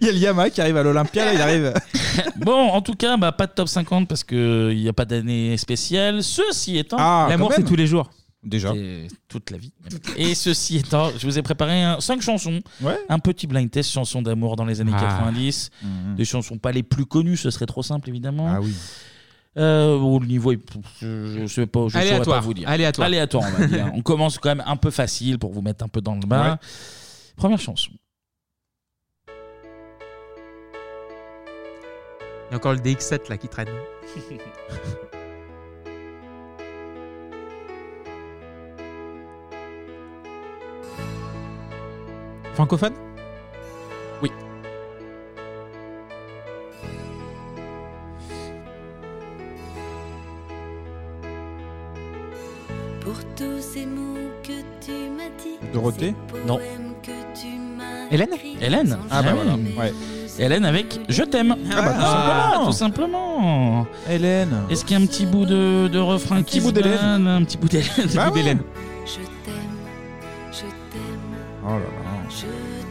Il y a le Yama qui arrive à l'Olympia, là, il arrive. [laughs] bon, en tout cas, bah, pas de top 50 parce qu'il n'y a pas d'année spéciale. Ceci étant, Ah, L'amour, quand c'est tous les jours. Déjà. C'est toute la vie. Et ceci étant, je vous ai préparé 5 chansons. Un petit blind test chansons d'amour dans les années Ah. 90. Mhm. Des chansons pas les plus connues, ce serait trop simple évidemment. Ah oui. Euh, au niveau, est- je, je sais pas, je saurais Aléatoire. pas vous dire. Aléatoire. Aléatoire, on va dire. on commence quand même un peu facile pour vous mettre un peu dans le bain. Ouais. Première chanson. Il y a encore le DX7 là qui traîne. [laughs] Francophone? Oui. Pour tous ces mots que tu m'as dit. Dorothée? Non. que tu Hélène? Hélène? Ah bah Ah voilà. oui. Ouais. Hélène avec Je t'aime. Ah bah, tout simplement. tout simplement. Hélène. Est-ce qu'il y a un petit bout de, de refrain Un qui petit bout se d'Hélène. Un petit bout d'Hélène. Bah Un petit bout ouais. d'Hélène. Je t'aime, je t'aime, Oh là là. je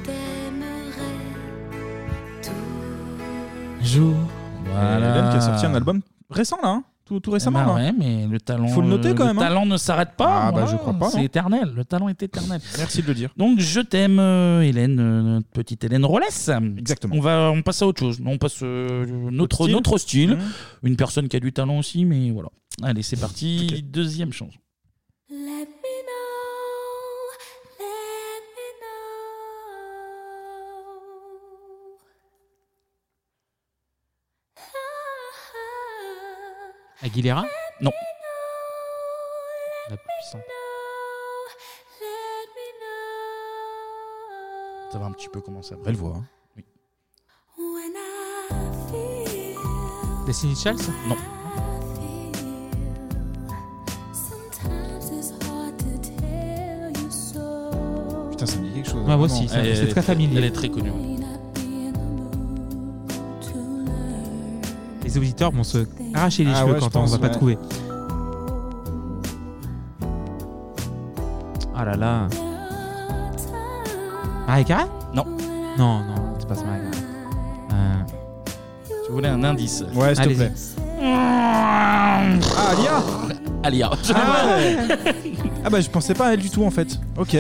t'aimerai. Jour. Voilà. Hélène qui a sorti un album récent là, hein tout, tout récemment. Bah là. ouais, mais le talent. Faut le noter quand euh, même, Le hein. talent ne s'arrête pas. Ah, bah, je crois pas, C'est non. éternel. Le talent est éternel. Merci de le dire. Donc je t'aime, euh, Hélène, euh, notre petite Hélène Rollès. Exactement. On va, on passe à autre chose. On passe euh, notre style. notre style. Mhm. Une personne qui a du talent aussi, mais voilà. Allez, c'est parti. Deuxième chanson. Let Aguilera? Non. La puissante. Ça va un petit peu commencer après. Belle voix. hein. When I feel, Destiny Child Non. sometimes it's hard to tell you so. Putain, ça me dit quelque chose. Moi vraiment. aussi, ça- Elle c'est est- très familier. Elle est très connue. Les auditeurs vont se arracher les Ah cheveux ouais, quand on va pas ouais. trouver. Ah là là. Maria Carey Non. Non, non, c'est pas ça, Maria Carey. Euh, Tu voulais un indice Ouais, s'il te plaît. Ah, Alia Alia. Ah ouais Ah bah je pensais pas à elle du tout en fait. Ok.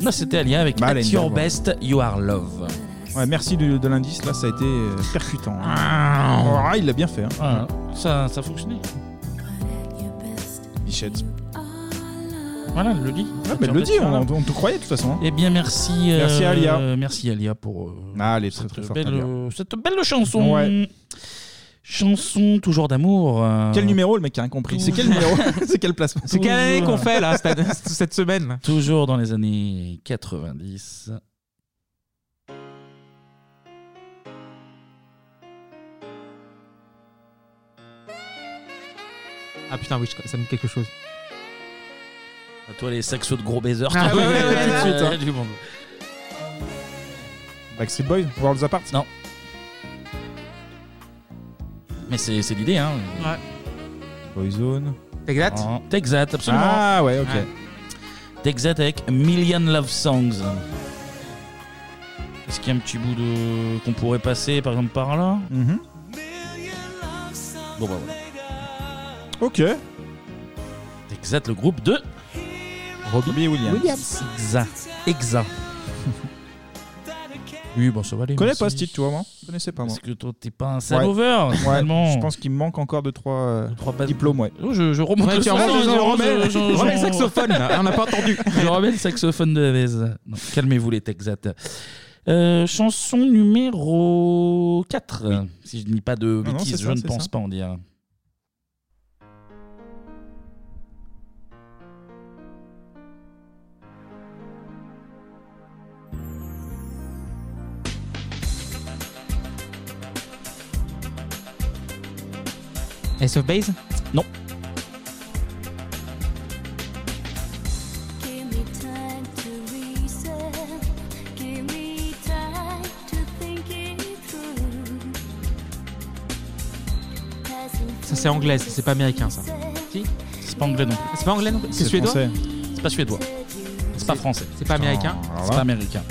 Non, c'était Alia avec Bah, Your. Best, You Are Love. Ouais, merci de, de l'indice, là ça a été euh, percutant. hein. Ah, il l'a bien fait. Hein. Voilà. Ça, ça fonctionnait. Bichette. Voilà, elle le dit. Ah, bah, elle le dit, on, te croyait de toute façon. hein. Eh bien, merci. euh, Merci, Alia. Merci Alia pour euh, Ah, elle est très cette, très forte. belle, Alia. euh, cette belle chanson. Ouais. Chanson toujours d'amour. euh, Quel numéro le mec a rien compris? C'est quel numéro? [laughs] C'est quel placement C'est quelle année qu'on fait là cette, cette semaine? Toujours dans les années 90. Ah putain, oui, ça me dit quelque chose. À toi, les saxos de gros baisers. Ah, ouais, ouais, tout de ouais, suite, ouais. hein, du monde. Backstreet Boys Worlds Apart Non. Mais c'est c'est l'idée, hein. Ouais. Boyzone. Exact Ah, Exact, absolument. Ah ouais, ok. Ouais. Texat avec Million Love Songs. Est-ce qu'il y a un petit bout de qu'on pourrait passer par exemple par là? Mhm. Bon bah voilà. Ok. Texat le groupe de Robbie Williams. Exa. Exa. [laughs] oui, bon ça va aller. Je connais pas ce titre, tu vois, moi. Je connaissais pas, moi. Parce que toi t'es pas un Ouais, finalement. je pense qu'il me manque encore 2-3 trois, euh, Trois bases- diplômes, ouais. Oh, je, je remonte Ouais, le tu son, remets- je je remets- je- je- remets le saxophone, là, on n'a pas entendu. [laughs] je remets le saxophone de Avez. Non, Calmez-vous les Texat. Euh, chanson numéro 4. Si je ne dis pas de non, bêtises, c'est je ne c'est pense ça. pas en dire. Ace of Base? Non. Ça c'est anglais, ça, c'est pas américain ça. Si C'est pas anglais non plus. C'est pas anglais non plus C'est suédois? C'est pas suédois. C'est pas français. C'est pas américain? C'est pas américain.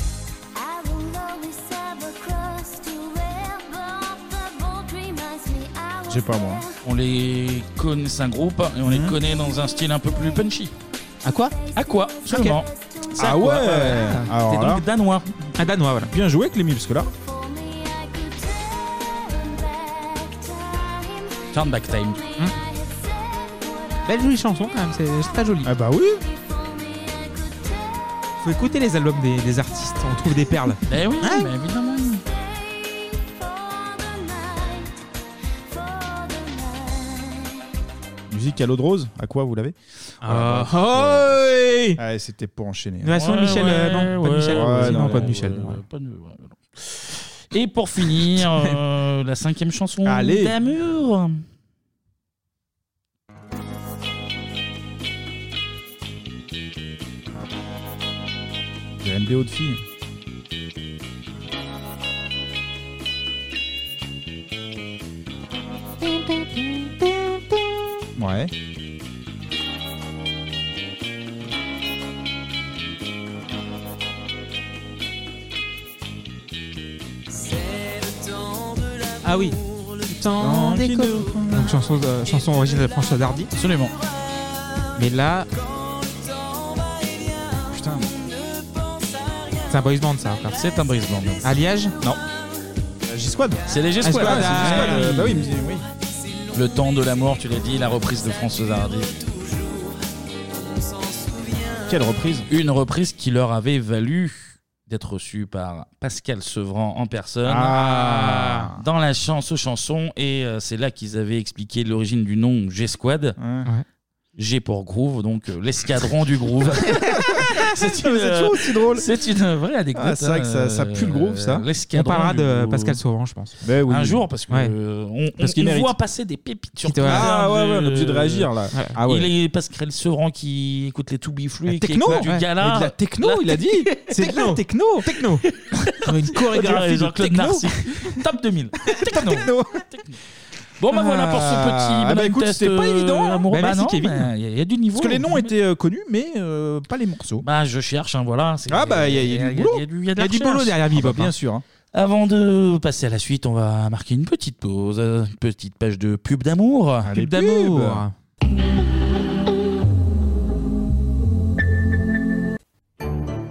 J'ai pas moi. On les connaît, c'est un groupe, et on les connaît dans un style un peu plus punchy. À quoi? À quoi Seulement. C'est Ah ouais Alors T'es là- donc danois. Un danois, voilà. Bien joué, Clémy, parce que là. Turn back time. Belle jolie chanson quand même, c'est c'est très joli. Ah bah oui Faut écouter les albums des, des artistes, on trouve des perles. Eh oui, mais évidemment. Musique à l'eau de rose, à quoi vous l'avez Ah, Voilà. oui Ouais, c'était pour enchaîner. De toute façon, Michel, euh, non, pas de Michel. Ouais, Non, pas de ouais, Michel. ouais, Ouais. ouais. Pas de- ouais, non. Et pour finir, [laughs] euh, la cinquième chanson Allez. d'amour. J'ai BO de fille. Ouais. Ah oui. Temps des copains. Donc chanson, euh, chanson originale de François Dardy. Absolument. Mais là, Putain. c'est un boys band ça. encore. C'est un boys band. Alliage? Non. J-Squad? C'est les Ah, G-Squad. Squad, c'est ah, les G-Squad, oui. euh, Bah oui, mais oui. Le temps de l'amour, tu l'as dit, la reprise de François Hardy. Quelle reprise Une reprise qui leur avait valu d'être reçue par Pascal Sevran en personne Ah. dans la chanson chanson et euh, c'est là qu'ils avaient expliqué l'origine du nom G-Squad. G pour groove, donc euh, l'escadron du groove. [laughs] [laughs] c'est une, C'est toujours aussi drôle. C'est une vraie anecdote. Ah, c'est vrai que ça- ça pue le groove, ça. euh, On parlera de. Pascal Sauvan, je pense. Ben oui. Un jour, parce que Ouais. euh, on, Parce on- qu'il on voit passer des pépites sur Twitter Ah ouais, ouais, on est obligé de réagir là. Ouais. Ah ouais. Il est Pascal Sevran qui écoute les To Be Free, qui techno, écoute du gala. De la techno, La il a dit. C'est de la [laughs] [laughs] techno. Techno. Une chorégraphie de Jean-Claude. Narcy. Top 2000. Techno. Bon, bah voilà pour ce petit Ah, bah écoute, test, c'était pas euh, évident. hein. Bah, Bah merci, Kevin. Il y, a- il y a du niveau. Parce que les noms étaient euh, connus, mais euh, pas les morceaux. Bah, je cherche, hein, voilà. c'est- Ah bah il y a, il y a du boulot. Il y a du, boulot derrière Bebop. bien hein. sûr. hein. Avant de passer à la suite, on va marquer une petite pause, euh, une petite page de pub d'amour. Pub d'amour.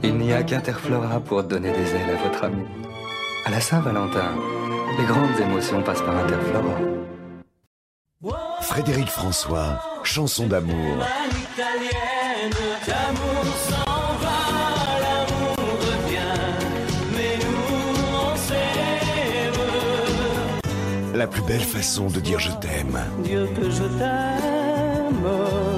Il n'y a qu'Interflora pour donner des ailes à votre amour. À la Saint-Valentin, les grandes émotions passent par Interflora. Frédéric François, chanson d'amour. La plus belle façon de dire je t'aime. Dieu que je t'aime,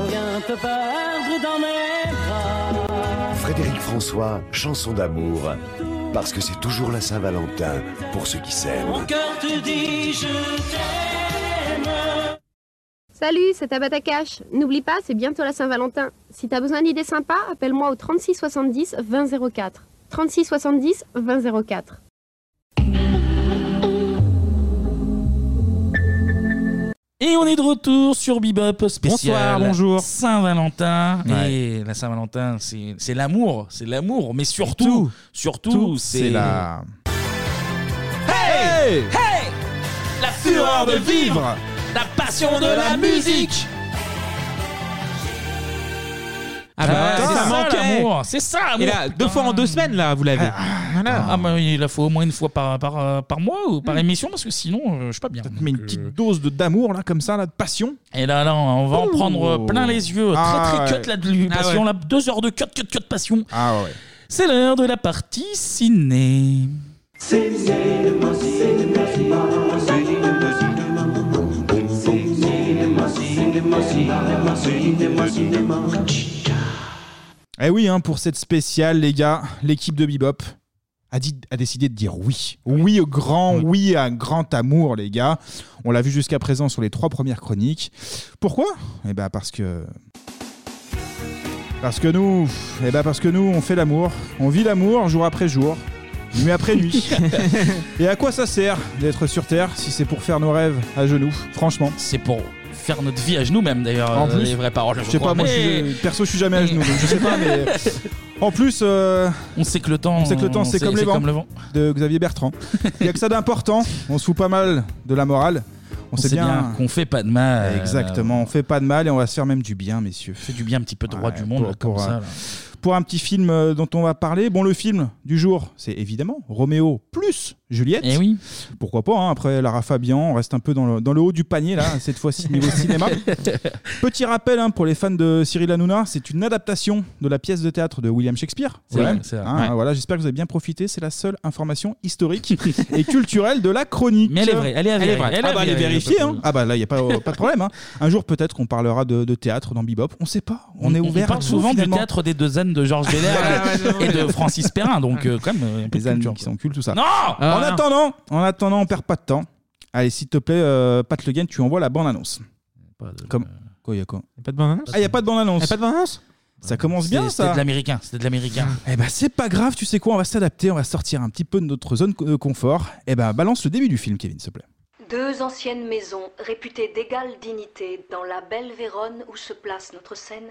viens te perdre dans mes bras. Frédéric François, chanson d'amour. Parce que c'est toujours la Saint-Valentin pour ceux qui s'aiment. Mon cœur te dit je t'aime. Salut, c'est Tabata Cash. N'oublie pas, c'est bientôt la Saint-Valentin. Si t'as besoin d'idées sympas, appelle-moi au 36 70 20 04. 36 70 20 04. Et on est de retour sur Bebop spécial. Bonsoir, bonjour. Saint-Valentin. Ouais. Et la Saint-Valentin, c'est c'est l'amour, c'est l'amour, mais surtout, surtout, Tout, c'est c'est la. Hey, hey, la fureur de vivre, la passion de la musique. Ah bah, c'est ça ça manquait. l'amour, c'est ça l'amour. Et là, deux fois en deux semaines, là, vous l'avez. Voilà. Ah bah il la faut au moins une fois par, par, euh, par mois ou par émission parce que sinon euh, je suis pas bien. Mais une petite dose de d'amour là, comme ça, là, de passion. Et là, là on va en prendre euh, plein les yeux. Ah très très cut là, de Ah passion. ouais. là, deux heures de cut, cut, cut passion. Ah ouais. C'est l'heure de la partie ciné. Eh oui, hein, pour cette spéciale, les gars, l'équipe de Bebop a, dit, a décidé de dire oui. Oui au grand, oui à un grand amour, les gars. On l'a vu jusqu'à présent sur les trois premières chroniques. Pourquoi? Eh ben parce que parce que nous, eh ben parce que nous, on fait l'amour, on vit l'amour jour après jour, nuit après nuit. [laughs] Et à quoi ça sert d'être sur Terre si c'est pour faire nos rêves à genoux? Franchement. C'est pour faire notre vie à genoux même d'ailleurs. En euh, plus, les vraies paroles. Je sais crois. pas, moi, je Mais- perso, je suis jamais à genoux, donc je sais pas, mais [laughs] en plus, euh, on sait que le temps, on sait que le temps, c'est comme vents. le vent. de Xavier Bertrand. Il y a que ça d'important. On se fout pas mal de la morale. On, sait bien, qu'on fait pas de mal. Exactement, on fait pas de mal et on va se faire même du bien, messieurs. Fait du bien un petit peu droit Ouais, du monde pour- là, comme pour, ça. là. Pour un petit film euh, dont on va parler, bon, le film du jour, c'est évidemment Roméo plus Juliette. Eh oui. Pourquoi pas, hein, après Lara Fabian, on reste un peu dans le, dans le haut du panier, là, cette fois-ci niveau [laughs] cinéma. Petit rappel hein, pour les fans de Cyril Hanouna, c'est une adaptation de la pièce de théâtre de William Shakespeare. C'est vrai, c'est vrai. Hein, Ouais. Voilà, j'espère que vous avez bien profité. C'est la seule information historique [laughs] et culturelle de la chronique. Mais elle est vraie, elle est avérée, vraie. elle est ah bah, elle est avérée, vérifiée. hein. Ah bah là, il n'y a pas, pas de problème. hein. Un jour, peut-être qu'on parlera de, de théâtre dans Bebop. On sait pas. On, est ouvert. On parle souvent du théâtre des deux ânes de Georges Belair [laughs] et de Francis Perrin, donc euh, quand même. euh, un peu Les de ânes culture, qui sont cultes, tout ça. Non En attendant, en attendant, on perd pas de temps. Allez, s'il te plaît, euh, Pat Le Guen, tu envoies la bande-annonce. Comme... Quoi, y a quoi Pas de bande-annonce Ah, y a pas de bande-annonce. Y a pas de bande-annonce Ça commence bien, C'était ça. de l'américain, c'était de l'américain. [laughs] Eh ben, c'est pas grave, tu sais quoi, on va s'adapter, on va sortir un petit peu de notre zone de confort. Eh ben, balance le début du film, Kevin, s'il te plaît. Deux anciennes maisons réputées d'égale dignité dans la belle Vérone où se place notre scène,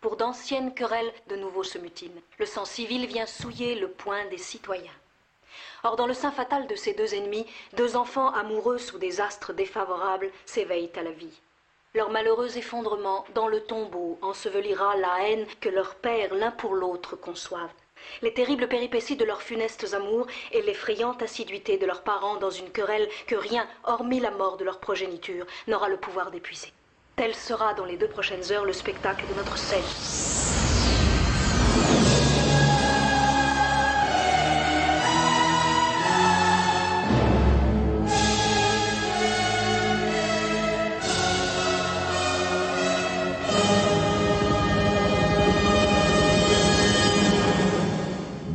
pour d'anciennes querelles de nouveau se mutinent. Le sang civil vient souiller le poing des citoyens. Or, dans le sein fatal de ces deux ennemis, deux enfants amoureux sous des astres défavorables s'éveillent à la vie. Leur malheureux effondrement dans le tombeau ensevelira la haine que leurs pères l'un pour l'autre conçoivent. Les terribles péripéties de leurs funestes amours et l'effrayante assiduité de leurs parents dans une querelle que rien, hormis la mort de leur progéniture, n'aura le pouvoir d'épuiser. Tel sera dans les deux prochaines heures le spectacle de notre scène.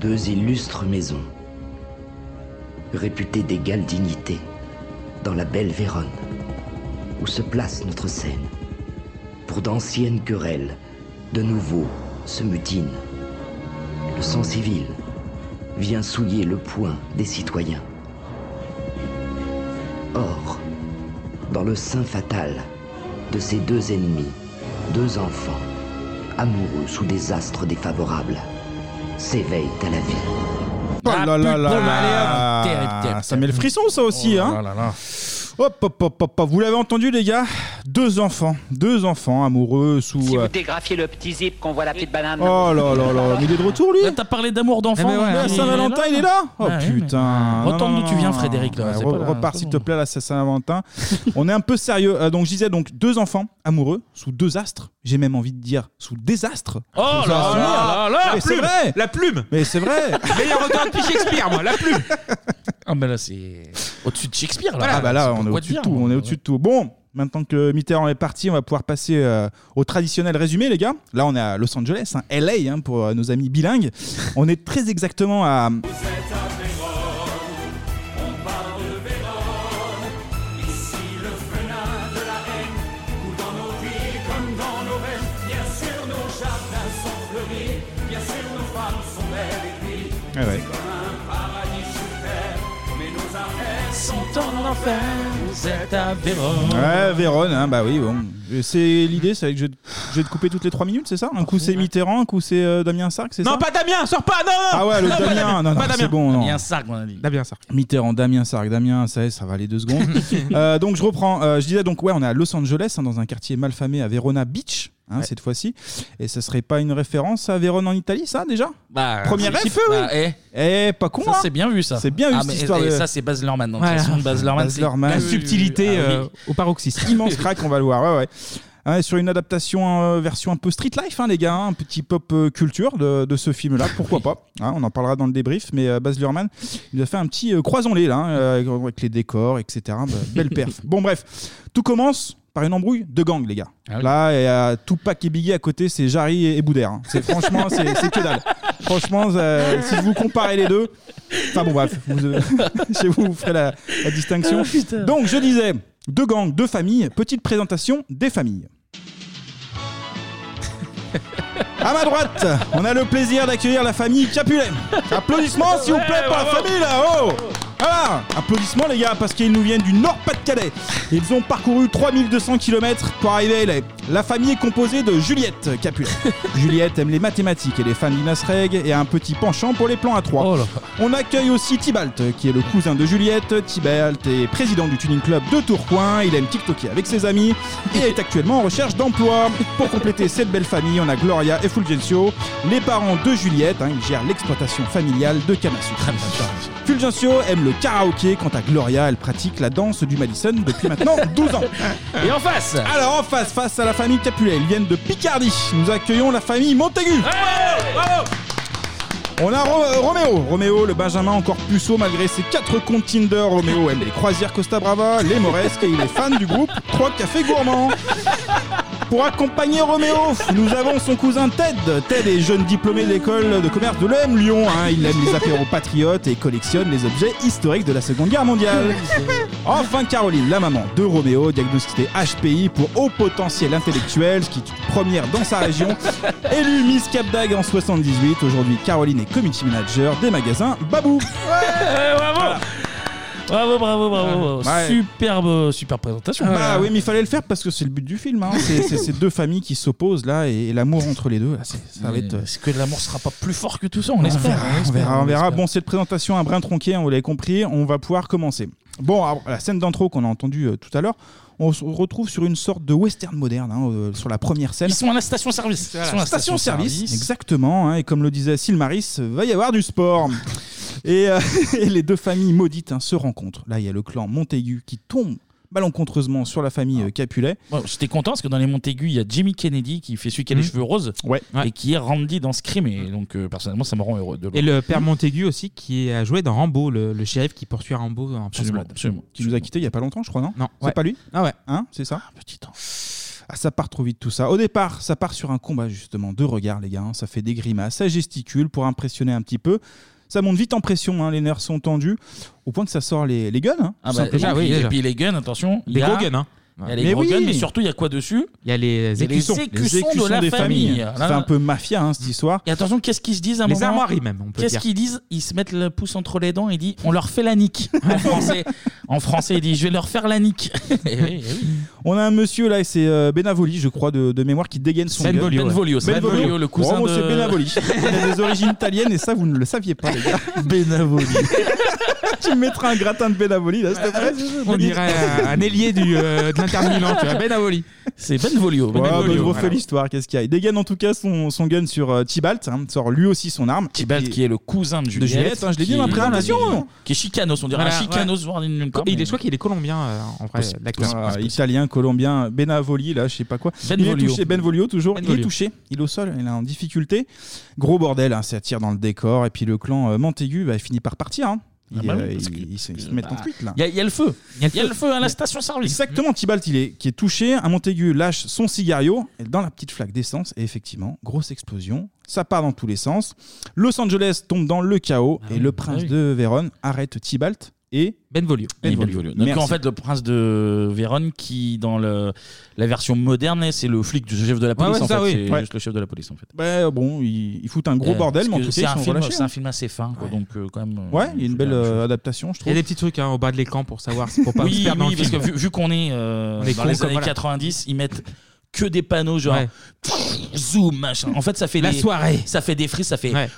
Deux illustres maisons, réputées d'égale dignité, dans la belle Vérone, où se place notre scène. Pour d'anciennes querelles, de nouveau se mutinent. Le sang civil vient souiller le poing des citoyens. Or, dans le sein fatal de ces deux ennemis, deux enfants, amoureux sous des astres défavorables, s'éveillent à la vie. Oh là là là Ça met le frisson, ça aussi, Oh hein Hop, hop, hop, hop, hop. Vous l'avez entendu, les gars? Deux enfants, deux enfants amoureux sous. Si euh, vous dégrafiez le petit zip qu'on voit la petite banane. Oh là là là, mais il est de retour, lui? T'as parlé d'amour d'enfant. Eh ben ouais, il à est Saint-Valentin, il est là Oh Ouais, mais- putain Retourne d'où tu viens. Frédéric, là, Ouais, re- repars, s'il te plaît, là, c'est Saint-Valentin. On est un peu sérieux. Euh, donc, je disais, donc, deux enfants amoureux sous deux astres. J'ai même envie de dire sous désastre. Oh là là là là Mais c'est plume, vrai La plume Mais c'est vrai [laughs] Meilleur auteur depuis Shakespeare, moi, la plume Ah, mais là, c'est au-dessus de Shakespeare. Là. Ah bah là, on est au-dessus de tout. On est au-dessus de tout. Bon, maintenant que Mitterrand est parti, on va pouvoir passer euh, au traditionnel résumé, les gars. Là, on est à Los Angeles, hein, LA, hein, pour euh, nos amis bilingues. On est très exactement à. Nos arrêts sont en enfer. Vous êtes à Vérone. Ouais, Vérone, hein, bah oui, bon. C'est l'idée, c'est que je, je vais te couper toutes les 3 minutes, c'est ça? Un coup c'est Mitterrand, un coup c'est euh, Damien Sark, c'est ça? Non, pas Damien, sors pas, non Ah ouais, le Non, pas Damien, non, non, pas c'est Damien. bon. non. Damien Sark, on a dit. Damien Sark. Mitterrand, Damien Sark, Damien, ça, y est, ça va aller deux secondes. [laughs] Euh, donc je reprends. Euh, je disais donc ouais, on est à Los Angeles, hein, dans un quartier malfamé à Verona Beach, hein, cette fois-ci. Et ce serait pas une référence à Vérone en Italie, ça déjà? Bah, Premier rêve oui. Bah, eh. Eh, pas con. Ça, hein c'est bien vu, ça. C'est bien vu Ah, cette histoire. et de- ça, c'est Baz Luhrmann. Donc, Voilà. façon, Baz Luhrmann, Baz Luhrmann. La subtilité, Ah oui. euh, au paroxysme. [laughs] Immense crack, on va le voir. Ouais, ouais. Hein, sur une adaptation euh, version un peu street life, hein, les gars, hein, un petit pop euh, culture de, de ce film-là, pourquoi pas. Hein, on en parlera dans le débrief, mais euh, Baz Luhrmann, il a fait un petit euh, croisons-les là, avec les décors, etc. Bah, belle perf. [laughs] Bon, bref, tout commence par une embrouille de gang, les gars. Ah Là, il y a Tupac et Biggie à côté, c'est Jarry et, et Boudère. hein. C'est franchement, c'est c'est que dalle. Franchement, euh, si vous comparez les deux, enfin bon bref, vous, euh, [laughs] chez vous, vous ferez la, la distinction. Ah, putain. Donc je disais, deux gangs, deux familles. Petite présentation des familles. À ma droite, on a le plaisir d'accueillir la famille Capulet. Applaudissements s'il vous plaît pour la famille là. Voilà, applaudissements les gars parce qu'ils nous viennent du Nord-Pas-de-Calais. Ils ont parcouru 3200 km pour arriver à LA. La famille est composée de Juliette Capulet. [laughs] Juliette aime les mathématiques et les fans d'Inas Reg et a un petit penchant pour les plans à 3. On accueille aussi Tibalt qui est le cousin de Juliette. Tibalt est président du tuning club de Tourcoing. Il aime TikToker avec ses amis et est actuellement en recherche d'emploi. Pour compléter cette belle famille, on a Gloria et Fulgencio, les parents de Juliette. hein, ils gèrent l'exploitation familiale de sucre. Fulgencio aime le karaoké, quant à Gloria, elle pratique la danse du Madison depuis maintenant [laughs] 12 ans. Et en face Alors en face, face à la famille Capulet, ils viennent de Picardie. Nous accueillons la famille Montaigu. On a euh, Roméo. Roméo, le Benjamin encore puceau malgré ses quatre comptes Tinder. Roméo aime les croisières Costa Brava, les moresques et il est fan du groupe 3 Cafés Gourmands. Pour accompagner Roméo, nous avons son cousin Ted. Ted est jeune diplômé de l'école de commerce de l'EM Lyon. hein. Il aime les apéros patriotes et collectionne les objets historiques de la Seconde Guerre mondiale. [laughs] Enfin Caroline, la maman de Roméo, diagnostiquée HPI pour haut potentiel intellectuel, ce qui est une première dans sa région. Élue Miss Cap d'Agde en 78, aujourd'hui Caroline est community manager des magasins Babou. bravo Bravo, bravo, bravo. Ouais. Superbe, super présentation. Bah oui, mais il fallait le faire parce que c'est le but du film. hein. [laughs] C'est c'est ces deux familles qui s'opposent là et, et l'amour entre les deux. Là, c'est- ça va être. euh, Est-ce que l'amour sera pas plus fort que tout ça On, On espère. verra, on espère, verra, on verra. Bon, cette présentation un brin tronqué, hein, vous l'avez compris, on va pouvoir commencer. Bon, alors, la scène d'intro qu'on a entendue euh, tout à l'heure, on se retrouve sur une sorte de western moderne, hein, euh, sur la première scène. Ils sont à la station-service. Ils sont à la Station-service, exactement. hein, et comme le disait Sylmaris, euh, va y avoir du sport. [laughs] et, euh, [laughs] et les deux familles maudites hein, se rencontrent. Là, il y a le clan Montaigu qui tombe malencontreusement sur la famille euh, Capulet. Bon, J'étais content parce que dans les Montaigu, il y a Jimmy Kennedy qui fait celui qui a les Mhm. cheveux roses ouais. et qui est Randy dans Scream. Et donc, euh, personnellement, ça me rend heureux. De Et le père Montaigu aussi, qui a joué dans Rambo, le, le shérif qui poursuit Rambo en Absolument, Qui nous a quitté il y a pas longtemps, je crois, non? Non. C'est Ouais. pas lui? Ah ouais. Hein C'est ça? Petit Ah, ça part trop vite tout ça. Au départ, ça part sur un combat justement de regard, les gars. hein. Ça fait des grimaces, ça gesticule pour impressionner un petit peu. Ça monte vite en pression, hein, les nerfs sont tendus, au point que ça sort les, les guns. hein, Ah bah, simplement. et, puis, et puis les guns, attention. il Les y a- gros guns, hein. Il y a les Mais gros oui. guns, mais surtout, il y a quoi dessus Il y a les a les écussons. écussons de la des famille. familles. Là. un peu mafia hein, cette histoire. Et attention, qu'est-ce qu'ils se disent à un Les moment armoiries même, on peut Qu'est-ce dire. qu'ils disent Ils se mettent le pouce entre les dents et disent on leur fait la nique. [laughs] En français, en français ils disent je vais leur faire la nique. [laughs] Eh oui, eh oui. On a un monsieur là, et c'est euh, Benavoli, je crois, de, de mémoire, qui dégaine son gun. Benvolio, ouais. Benvolio, c'est Benvolio, le cousin Bravo, de- c'est Benavoli. Il a des origines italiennes et ça, vous ne le saviez pas, les gars. Benavoli. [laughs] tu me mettras un gratin de Benavoli, là, s'il te plaît On dirait un, un ailier du, euh, de l'Inter Milan, tu vois, Benavoli. C'est Benvolio. Ouais, bah, je Benvolio, refais voilà. l'histoire, qu'est-ce qu'il y a Il dégaine en tout cas son, son gun sur euh, Tibalt, hein, sort lui aussi son arme. Tibalt, qui est le cousin de de Juliette. Juliette, hein, je l'ai dit qui- dans ma présentation. qui- Qui est chicanos, on dirait Voilà, un chicanos, ouais. voire une, une Il est, je crois qu'il est colombien, euh, en vrai, l'acteur. Ah, italien, colombien, Benavoli, là, je sais pas quoi. Il est Benvolio. touché, Benvolio toujours. Il est Benvolio. touché, il est au sol, il est en difficulté. Gros bordel, hein, ça tire dans le décor. Et puis le clan euh, Montaigu, bah, il finit par partir. hein. Il, Ah bah oui, euh, parce il- que- il se, il se met en bah, fuite là. Il y, a- il y a le feu. Il y a le feu à la station-service. Exactement, Tibalt il est, qui est touché, un Montaigu lâche son cigario dans la petite flaque d'essence et effectivement, grosse explosion, ça part dans tous les sens. Los Angeles tombe dans le chaos et le prince ah oui. de Vérone arrête Tibalt et Benvolio. Benvolio. Benvolio. Donc Merci. en fait le prince de Vérone qui dans le, la version moderne c'est le flic du chef de la police ouais, en ça, fait. oui. C'est Ouais. juste le chef de la police en fait. Bah, bon, il, il fout un gros Euh, bordel, mais en tout cas, c'est ils un sont film, relâchés, c'est un hein. film assez fin quoi, donc euh, quand même. euh, Ouais, il y a une belle euh, adaptation, je Il y trouve. a des petits trucs hein, au bas de l'écran pour savoir, [laughs] pour pas se oui, perdre dans oui, le parce que vu, vu qu'on est, euh, On est dans con les comme années voilà. 90, ils mettent que des panneaux genre Ouais. zoom machin. En fait, ça fait La des, soirée. ça fait des frises, ça fait Ouais.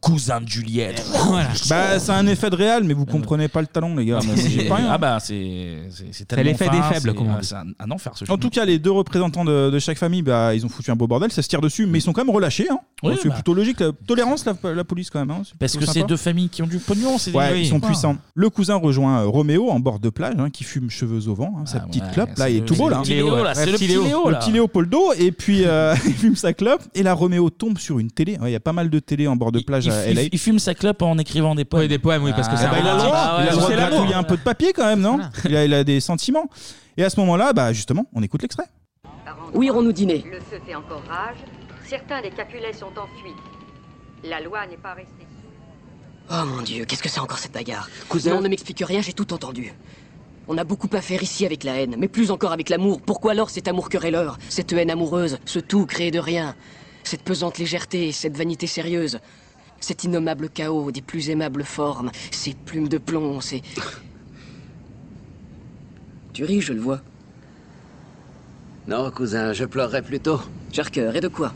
cousin de Juliette. Voilà. Bah, c'est un effet de réel, mais vous comprenez pas le talon, les gars. Moi, c'est [laughs] pas rien. Ah bah c'est c'est c'est C'est tellement l'effet fin, des faibles, c'est- comme on ah, dit. C'est un, un enfer ce En tout cas, les deux représentants de, de chaque famille, bah, ils ont foutu un beau bordel, ça se tire dessus, mais ils sont quand même relâchés. Hein. Oui, c'est bah. plutôt logique. La tolérance, la, la police, quand même. hein. Parce plutôt que c'est sympa. deux familles qui ont du pognon, c'est Ouais, des- ils sont Ah. puissants. Le cousin rejoint euh, Roméo en bord de plage, hein, qui fume cheveux au vent, hein, sa Ah petite clope. Là, il est tout beau, là. Léo, c'est le petit Léo, là. Petit Léopoldo et puis euh, [laughs] il fume sa clope et là Roméo tombe sur une télé. Ouais, Il y a pas mal de télé en bord de plage il, à il- LA. il fume sa clope en écrivant des poèmes. Oui, des poèmes, oui, parce que Ah, c'est Bah, il a le droit, Ah ouais, il a le droit c'est de l'amour. gratouiller un peu de papier quand même, non? Il a, il a des sentiments. Et à ce moment-là, bah justement, on écoute l'extrait. Où irons-nous dîner Le feu fait encore rage. Certains des Capulets sont en fuite. La loi n'est pas restée. Oh mon dieu, qu'est-ce que c'est encore cette bagarre? Cousin Non, ne m'explique rien, j'ai tout entendu. On a beaucoup à faire ici avec la haine, mais plus encore avec l'amour. Pourquoi alors cet amour querelleur Cette haine amoureuse, ce tout créé de rien Cette pesante légèreté, cette vanité sérieuse Cet innommable chaos des plus aimables formes Ces plumes de plomb, ces... [laughs] Tu ris, je le vois. Non, cousin, je pleurerais plutôt. Cher cœur, et de quoi?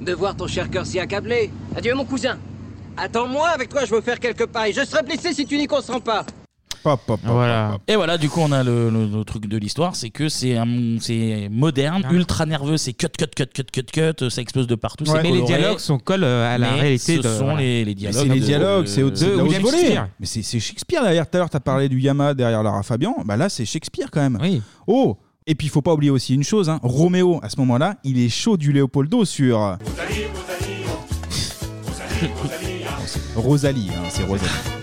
De voir ton cher cœur si accablé. Adieu, mon cousin. Attends-moi, avec toi, je veux faire quelques pailles. Je serai blessé si tu n'y consens pas. Voilà. Et voilà, du coup, on a le, le- le truc de l'histoire, c'est que c'est un- c'est moderne, ultra nerveux, c'est cut, cut, cut, cut, cut, cut, ça explose de partout. c'est mais les coloré. dialogues sont collent euh, à la Mais réalité Ce de- sont voilà. les, les Mais dialogues. C'est les de- dialogues, c'est au- de- c'est de la William haute volée. Shakespeare. Mais c'est c'est Shakespeare derrière. Tout à l'heure, tu as parlé du Yama derrière Lara Fabian. Bah là, c'est Shakespeare quand même. Oh Et puis, il faut pas oublier aussi une chose. Hein. Roméo, à ce moment-là, il est chaud du Léopoldo sur. Rosalie, [laughs] hein, c'est Rosalie.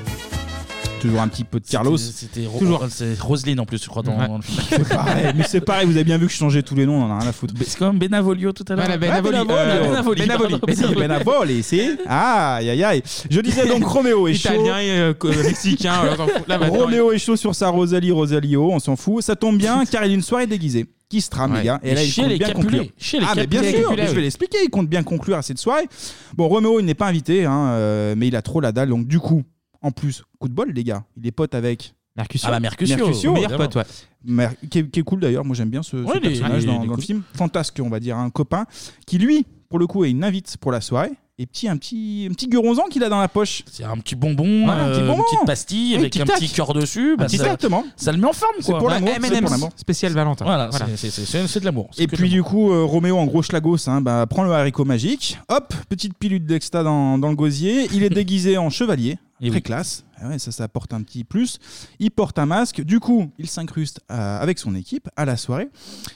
Toujours un petit peu de Carlos. C'était Ro- Toujours. c'est Roselyne en plus, je crois, dans, Ouais. dans le film. [laughs] C'est pareil, mais c'est pareil, vous avez bien vu que je changeais tous les noms, on en a rien à foutre. C'est comme Benavolio tout à l'heure. Ouais, Benavoli, Ah, euh, Benavoli, Benavoli, pardon, Benavoli, Benavoli, c'est. Ah, aïe aïe aïe. Je disais donc [laughs] Roméo est chaud. Italien et euh, co- mexicain. alors, on s'en fout. Là, maintenant, Roméo est chaud sur sa Rosalie Rosalio, on s'en fout. Ça tombe bien car il y a une soirée déguisée qui se trame, Ouais. les gars. Et Et là, il chez compte les bien Capulet. conclure. Chez les ah, mais bien Capulet. sûr, mais je vais l'expliquer. Il compte bien conclure à cette soirée. Bon, Roméo, il n'est pas invité, hein, euh, mais il a trop la dalle. Donc, du coup, en plus, coup de bol, les gars. Il est pote avec. Mercutio. Ah bah, Mercutio, meilleur évidemment. pote, ouais. Mer- qui, est, qui est cool d'ailleurs, moi j'aime bien ce, ce Ouais, il est- personnage il est- dans, il est dans le cool. film. Fantasque, on va dire, un copain qui lui, pour le coup, est une invite pour la soirée. Et petit, un petit, un petit guronzan qu'il a dans la poche. C'est un petit bonbon, Voilà, un petit euh, bonbon. une petite pastille Oui, avec un petit cœur dessus. Bah, petit ça, exactement. ça le met en forme. C'est quoi. pour l'amour, c'est M&M's pour l'amour. spécial Valentin. Voilà, Voilà. c'est- c'est c'est- c'est de l'amour. Et puis du coup, euh, Roméo en gros schlagos, hein, bah, prend le haricot magique, hop, petite pilule d'exta dans, dans le gosier, il est [laughs] déguisé en chevalier, très oui. classe, Ah ouais, ça, ça apporte un petit plus. Il porte un masque, du coup, il s'incruste euh, avec son équipe à la soirée.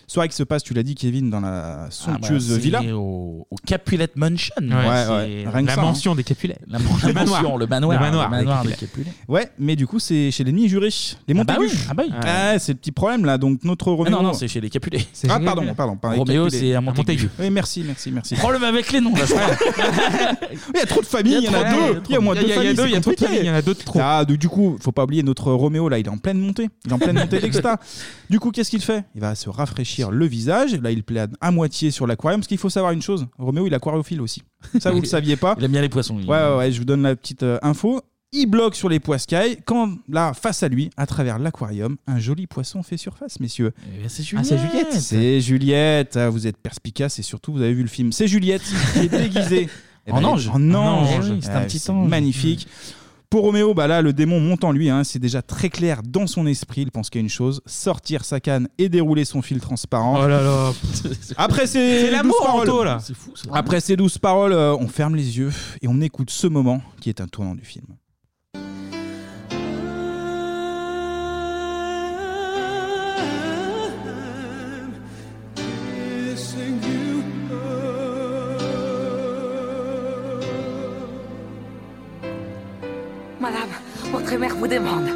Soirée qui se passe, tu l'as dit Kevin, dans la Ah, bah, somptueuse c'est villa. Au, au Capulet Mansion. Ouais, ouais, rien que la ça, hein. mention des Capulets. La, Le manoir. mention, [laughs] le manoir. Le manoir le manoir des des Capulets. Capulets. Ouais, mais du coup, c'est chez l'ennemi juré, les Ah bah oui, ah bah oui. Ah, c'est le petit problème là. Donc notre Ah Roméo. non, non, c'est chez les Capulets. Ah, pardon, pardon. pardon, Roméo, c'est à Montaigu. Oui, merci, merci, merci. Problème avec les noms. [laughs] Il y a trop de familles, il y en a deux. Il y a moins Il y deux a- il y a familles. Il y compliqué. il en a de trop. Ah, du du coup, faut pas oublier notre Roméo là, il est en pleine montée. Il est en pleine montée [laughs] d'exta. Du coup, qu'est-ce qu'il fait? Il va se rafraîchir le visage. Là, il plane à moitié sur l'aquarium. Parce qu'il faut savoir une chose Roméo, il est aquariophile aussi. Ça, vous le [laughs] saviez pas Il aime bien les poissons. Ouais, ouais, ouais, je vous donne la petite euh, info. Il bloque sur les poiscailles quand, là, face à lui, à travers l'aquarium, un joli poisson fait surface, messieurs. Eh bien, c'est Ah, c'est Juliette. C'est Juliette. Ah, Vous êtes perspicace et surtout, vous avez vu le film. C'est Juliette qui est déguisée. [laughs] Eh En ben, ange. En En ange. Eh oui, c'est un petit ange. Magnifique. Pour Roméo, bah là, le démon monte en lui. hein. C'est déjà très clair dans son esprit. Il pense qu'il y a une chose sortir sa canne et dérouler son fil transparent. Oh là là. [laughs] Après ces C'est l'amour, douces paroles- Anto, là. C'est fou, ça. Après ces douces paroles, euh, on ferme les yeux et on écoute ce moment qui est un tournant du film. Madame, votre mère vous demande.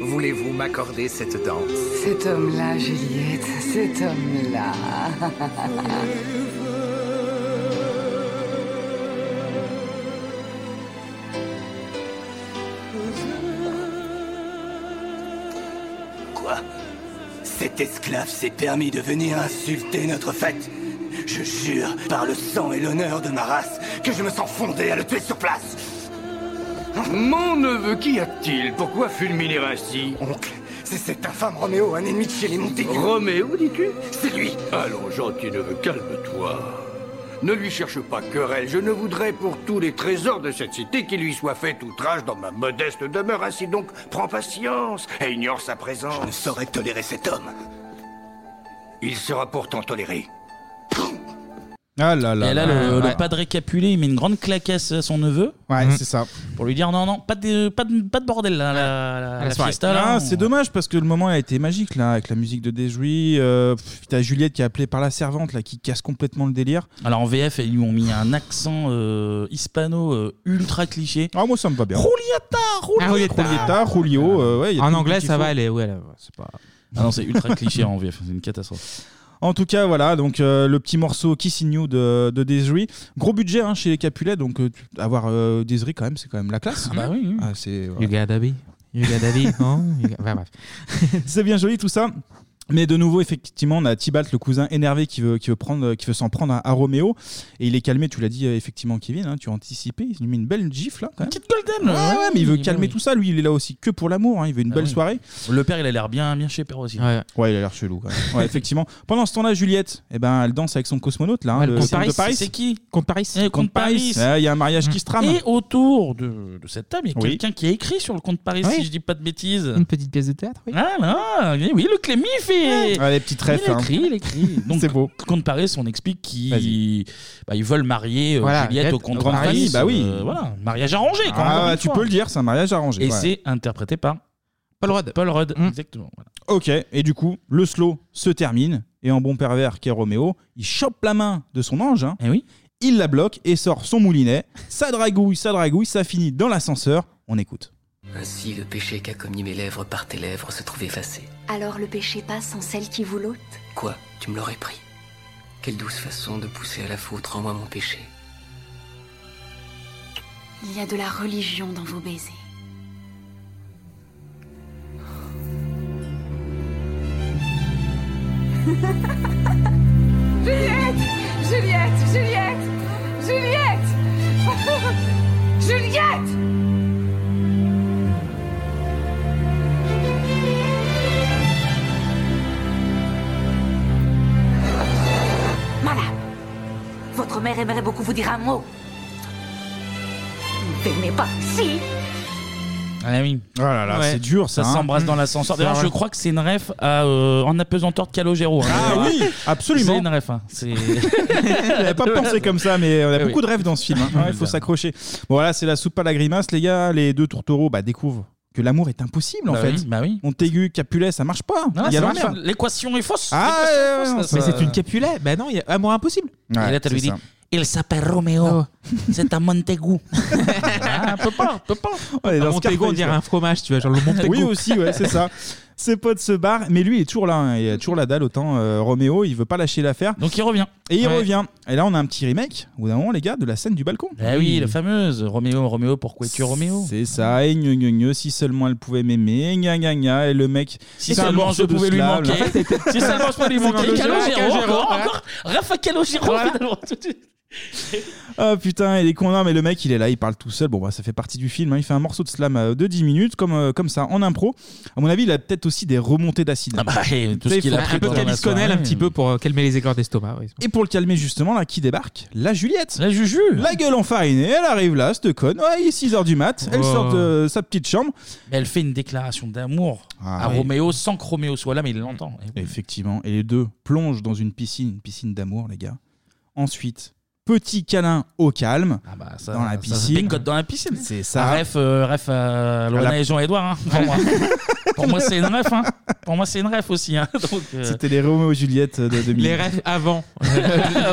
Voulez-vous m'accorder cette danse? Cet homme-là, Juliette, cet homme-là. Quoi. Cet esclave s'est permis de venir insulter notre fête. Je jure, par le sang et l'honneur de ma race, que je me sens fondé à le tuer sur place. Mon neveu, qu'y a-t-il? Pourquoi fulminer ainsi? Oncle, c'est cet infâme Roméo, un ennemi de chez les Montaigu Roméo, dis-tu? C'est lui. Allons, gentil neveu, calme-toi. Ne lui cherche pas querelle. Je ne voudrais pour tous les trésors de cette cité qu'il lui soit fait outrage dans ma modeste demeure. Ainsi donc, prends patience et ignore sa présence. Je ne saurais tolérer cet homme Il sera pourtant toléré. Ah là là. Et là, là. le, le Ouais. padre Capulet, il met une grande claquasse à son neveu. Ouais, c'est ça. Pour lui dire non, non, pas de, pas de, pas de bordel là, la, la, la fiesta, là, Ah, on- c'est dommage parce que le moment a été magique là avec la musique de Desjouy. Euh, pff, T'as Juliette qui est appelée par la servante là qui casse complètement le délire. Alors en VF, ils lui ont mis un accent euh, hispano euh, ultra cliché. Ah, moi ça me va bien. Julieta, Julieta, Julieta, Julio. euh, ouais, il y a En tout anglais, qu'il ça faut. va aller. Ouais, là, c'est pas. Ah non, c'est ultra cliché en VF, c'est une catastrophe. En tout cas, voilà, donc euh, le petit morceau Kissing You de, de Desiree. Gros budget hein, chez les Capulets, donc euh, tu- avoir euh, Desiree quand même, c'est quand même la classe. Ah bah oui, oui. Ah, c'est You gotta be. You gotta be. [laughs] hein, you bref. c'est bien joli tout ça. Mais de nouveau, effectivement, on a Tibalt, le cousin énervé, qui veut, qui veut, prendre, qui veut s'en prendre à, à Roméo. Et il est calmé, tu l'as dit euh, effectivement, Kevin, hein, tu as anticipé. Il lui met une belle gifle là. Quand même. Petite golden Ouais, ouais, mais il veut calmer tout ça. Lui, il est là aussi que pour l'amour. hein, Il veut une Ah belle oui. soirée. Le père, il a l'air bien, bien chez Père aussi. Ouais. il a l'air chelou quand même. Ouais, effectivement. Pendant ce temps-là, Juliette, eh ben, elle danse avec son cosmonaute là, hein, le comte de Paris, Paris. c'est qui Comte Paris. Eh, comte Paris. Ouais, Il y a un mariage qui se trame. Et autour de, de cette table, il y a Oui. quelqu'un qui a écrit sur le compte Paris, Oui. si je dis pas de bêtises. Une petite pièce de théâtre, oui. Ah là, oui, oui, le Clémy fait. Ouais, les petites refs, Il hein. écrit, il écrit. [laughs] Donc, C'est beau. Compte Paris, on explique qu'ils bah, ils veulent marier euh, Voilà, Juliette au Juliette comte au comte Paris. Paris, bah oui. euh, voilà, mariage arrangé. Quand Ah, même, une tu fois. peux le dire, c'est un mariage arrangé. Et ouais. c'est interprété par Paul Rudd. Paul Rudd, exactement. voilà. Ok, et du coup, le slow se termine, et en bon pervers qu'est Roméo, il chope la main de son ange, hein. Eh oui. il la bloque et sort son moulinet, ça dragouille, ça dragouille, ça finit dans l'ascenseur, on écoute. Ainsi, le péché qu'a commis mes lèvres par tes lèvres se trouve effacé. Alors le péché passe en celle qui vous l'ôte? Quoi? Tu me l'aurais pris? Quelle douce façon de pousser à la faute, rends-moi mon péché. Il y a de la religion dans vos baisers. [laughs] Juliette! Juliette! Juliette! Juliette! [laughs] Juliette mère aimerait beaucoup vous dire un mot. Mais pas si. Ah oui. Oh là là, Ouais. c'est dur ça. Ça hein. s'embrasse dans l'ascenseur. D'ailleurs, je crois que c'est une ref à, euh, en apesanteur de Calogero. hein. Ah oui, absolument. C'est une ref. hein. C'est. [laughs] [laughs] J'avais pas pensé comme ça, mais on a oui. beaucoup de rêves dans ce film. hein. Ouais, Il faut s'accrocher. Bon, voilà, c'est la soupe à la grimace, les gars. Les deux tourtereaux bah, découvrent que l'amour est impossible en Bah fait. oui, bah oui. Montaigu, Capulet, ça marche pas. Non, Il y a ça marche l'emmerde. pas. L'équation est fausse. Ah, L'équation est fausse, Mais ça- c'est une Capulet. Ben non, il y a amour impossible. Ouais, Et là, tu lui c'est dis ça. Il s'appelle Roméo. C'est un Montaigu. [laughs] ah, peut pas, peut pas. Ouais, dans Montego, on dirait un fromage, tu vois, genre le Montego. Oui aussi, ouais, c'est ça. Ses potes se barrent, mais lui il est toujours là, hein. il a toujours la dalle. Autant euh, Roméo, il veut pas lâcher l'affaire. Donc il revient. Et il Ouais. revient. Et là, on a un petit remake, au bout d'un moment, les gars, de la scène du balcon. Ah oui, la fameuse Roméo, Roméo, pourquoi es-tu Roméo? C'est ça, et gneu, gneu, gneu, si seulement elle pouvait m'aimer, gna gna gna, et le mec. Si c'est un seulement morceau je de pouvais lui slave, manquer. si seulement je pouvais lui manquer. Calogero, encore. Rafa Calogero, Voilà. finalement. [laughs] Ah putain, il est con, non, mais le mec il est là, il parle tout seul. Bon, bah ça fait partie du film. hein. Il fait un morceau de slam euh, de 10 minutes, comme, euh, comme ça, en impro. À mon avis, il a peut-être aussi des remontées d'acide. Ah bah, et tout Tu sais, ce qu'il il a pris Un peu de pendant la Calisconnel, un petit peu pour euh, calmer les aigreurs d'estomac. oui. Et pour le calmer justement, là, qui débarque La Juliette. La Juju. La gueule enfarinée, elle arrive là, cette conne. Ouais, il est 6h du mat, elle Oh. sort de sa petite chambre. Mais elle fait une déclaration d'amour Ah à oui. Roméo sans que Roméo soit là, mais il l'entend. Et oui. Effectivement. Et les deux plongent dans une piscine, une piscine d'amour, les gars. Ensuite, petit câlin au calme Ah bah, ça, dans la ça se piscine. bécote dans la piscine. C'est Ça ça. ref, euh, ref à Loana la- et Jean-Edouard, hein, pour moi. [laughs] pour moi, c'est une ref. Hein. Pour moi, c'est une ref aussi. Hein. [laughs] Donc, euh, C'était les Roméo et Juliette de 2000. Les rêves avant. [laughs] ah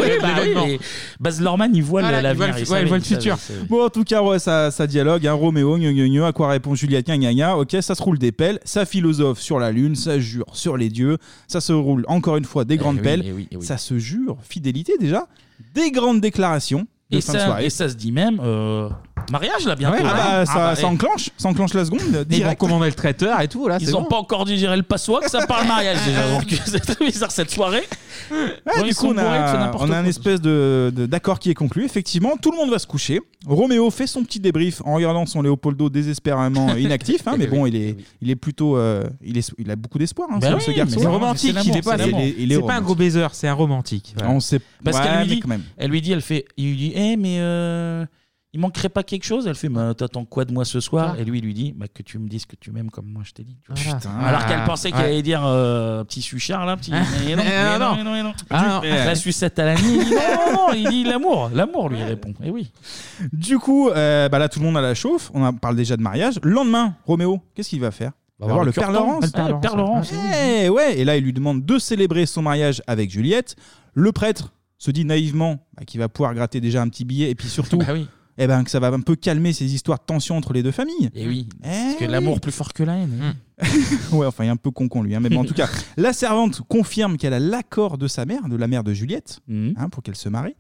oui, bah oui, mais Baz Luhrmann, il voit le- Voilà, il voit le- ouais, il voit le savait, futur. savait, il savait. Bon, en tout cas, ouais, ça, ça dialogue. Hein, Roméo, gna gna gna, à quoi répond Juliette, gna gna gna. Ok, ça se roule des pelles, ça philosophe sur la lune, ça jure sur les dieux, ça se roule encore une fois des grandes oui, pelles, eh oui, eh oui. ça se jure fidélité déjà, des grandes déclarations de Et fin de ça, soirée. et ça se dit même euh, mariage là bientôt. Ouais, ah hein. bah, ça, bah, ça eh, enclenche, ça enclenche la seconde. Ils vont direct. commander le traiteur et tout. Là, Ils c'est ont bon. pas encore digéré le passoire que ça parle mariage déjà. Donc [laughs] c'est très bizarre cette soirée. Ouais, Bon, du ils coup, sont on bourrés, c'est a, n'importe on a un quoi. espèce de de- d'accord qui est conclu. Effectivement, tout le monde va se coucher. Roméo fait son petit débrief en regardant son Léopoldo désespérément [laughs] inactif, hein, mais bon, il est, il est plutôt, euh, il, est, il a beaucoup d'espoir, hein, Bah ce- oui, ce garçon. romantique, c'est il est pas, c'est. Il est c'est pas un romantique. gros baiser, c'est un romantique. Voilà. On sait Parce ouais, qu'elle lui dit, quand même. elle lui dit, elle fait, il lui dit, eh mais euh, il manquerait pas quelque chose Elle fait bah, T'attends quoi de moi ce soir Ah. Et lui, il lui dit bah, Que tu me dises que tu m'aimes comme moi je t'ai dit. tu vois. Voilà. Putain. Ah. Alors qu'elle pensait qu'il Ouais. allait dire euh, Petit suchard là, petit. Ah. Mais non, Eh, [laughs] mais non. non, mais non, mais non. Ah, non. La sucette à la nuit. il dit, Non, non, non, il dit l'amour. L'amour, lui, il répond. Et oui. Du coup, euh, bah là, tout le monde a la chauffe. On en parle déjà de mariage. Le lendemain, Roméo, qu'est-ce qu'il va faire? Il va voir le, père. Laurence. Ah, le père Laurence, Eh ouais, et là, il lui demande de célébrer son mariage avec Juliette. Le prêtre se dit naïvement bah, qu'il va pouvoir gratter déjà un petit billet et puis surtout. Eh ben, que ça va un peu calmer ces histoires de tension entre les deux familles. Et oui. Eh Parce que l'amour plus fort que la haine. [laughs] ouais, enfin, il est un peu con-con lui. hein, mais bon, en tout cas, la servante confirme qu'elle a l'accord de sa mère, de la mère de Juliette, Mhm. hein, pour qu'elle se marie.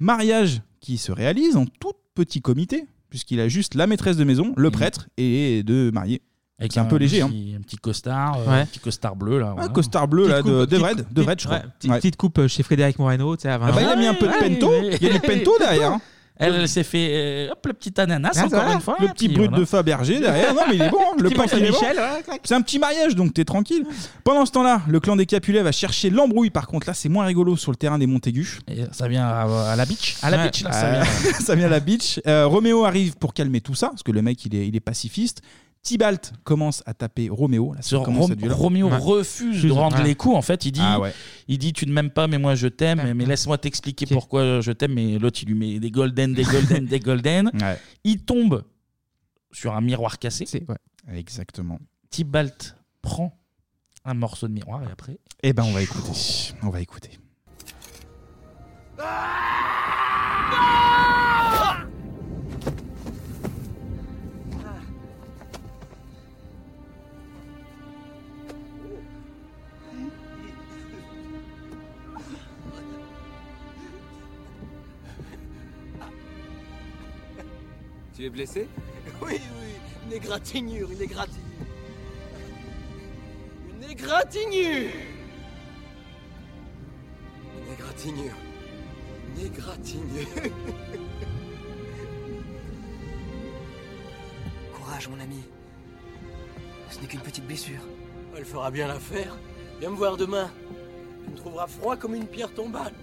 Mariage qui se réalise en tout petit comité, puisqu'il a juste la maîtresse de maison, le prêtre et deux mariés. C'est un peu léger. hein. petit, un petit costard, euh, Ouais. un petit costard bleu là. Un voilà. costard bleu là, de, de Vred, de Vred, je crois. ouais, petite, Ouais. petite coupe euh, chez Frédéric Moreno, tu sais, à 20 Ah bah, il a mis un peu de pento. Il y a du pento derrière. hein. [laughs] Elle, elle s'est fait euh, hop le petit ananas Ah, encore va. une fois. Le petit brut de Fabergé derrière. Non, mais il est bon. [laughs] Le Petit pain, il est bon. Michel, ouais, clac. C'est un petit mariage, donc t'es tranquille. Pendant ce temps-là, le clan des Capulets va chercher l'embrouille. Par contre, là, c'est moins rigolo sur le terrain des Montaigu. Et ça vient à, la beach. À la beach là, ça Euh, vient. [laughs] ça vient à la beach. Euh, Roméo arrive pour calmer tout ça, parce que le mec, il est, il est pacifiste. Tybalt commence à taper Roméo. Là, ça commence Rom-. Roméo Ouais. refuse de rendre Ouais. les coups. En fait, il dit, Ah ouais. il dit, tu ne m'aimes pas, mais moi je t'aime. Mais laisse-moi t'expliquer pourquoi je t'aime. Mais l'autre, il lui met des golden, des golden, des golden. [laughs] Il tombe sur un miroir cassé. Exactement. Tybalt prend un morceau de miroir et après. Eh ben, on va écouter. On va écouter. Tu es blessé? [laughs] Oui, oui, une égratignure, une égratignure. Une égratignure Une égratignure. Une égratignure. [laughs] Courage, mon ami. Ce n'est qu'une petite blessure. Elle fera bien l'affaire. Viens me voir demain. Tu me trouveras froid comme une pierre tombale.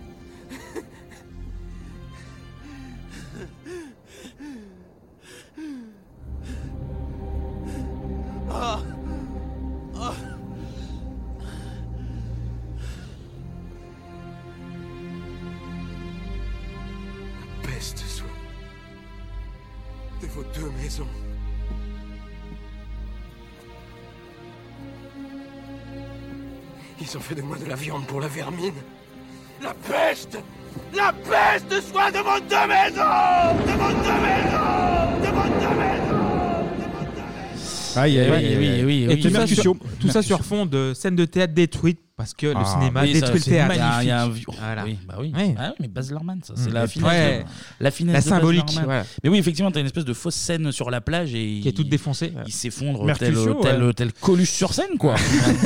[laughs] Fait de de la viande pour la vermine. La peste La peste soit de vos deux maisons De vos deux maisons De vos deux maisons Aïe, aïe, aïe, aïe, oui, aïe. et oui, et Et oui. Tout ça Mercutio. sur- Tout ça sur fond de scènes de théâtre détruites parce que le Ah, cinéma oui, ça, détruit le c'est théâtre. magnifique. Il y a un Voilà. Oui, bah oui. Ah oui, mais Baz Luhrmann, ça, Mm. c'est la Ouais. finesse. Ouais. de- La finesse La de Baz symbolique, Luhrmann. voilà. Mais oui, effectivement, t'as une espèce de fausse scène sur la plage et Qui est toute défoncée. Il s'effondre tel, Mercutio, tel, ouais. tel Coluche sur scène, quoi. [laughs]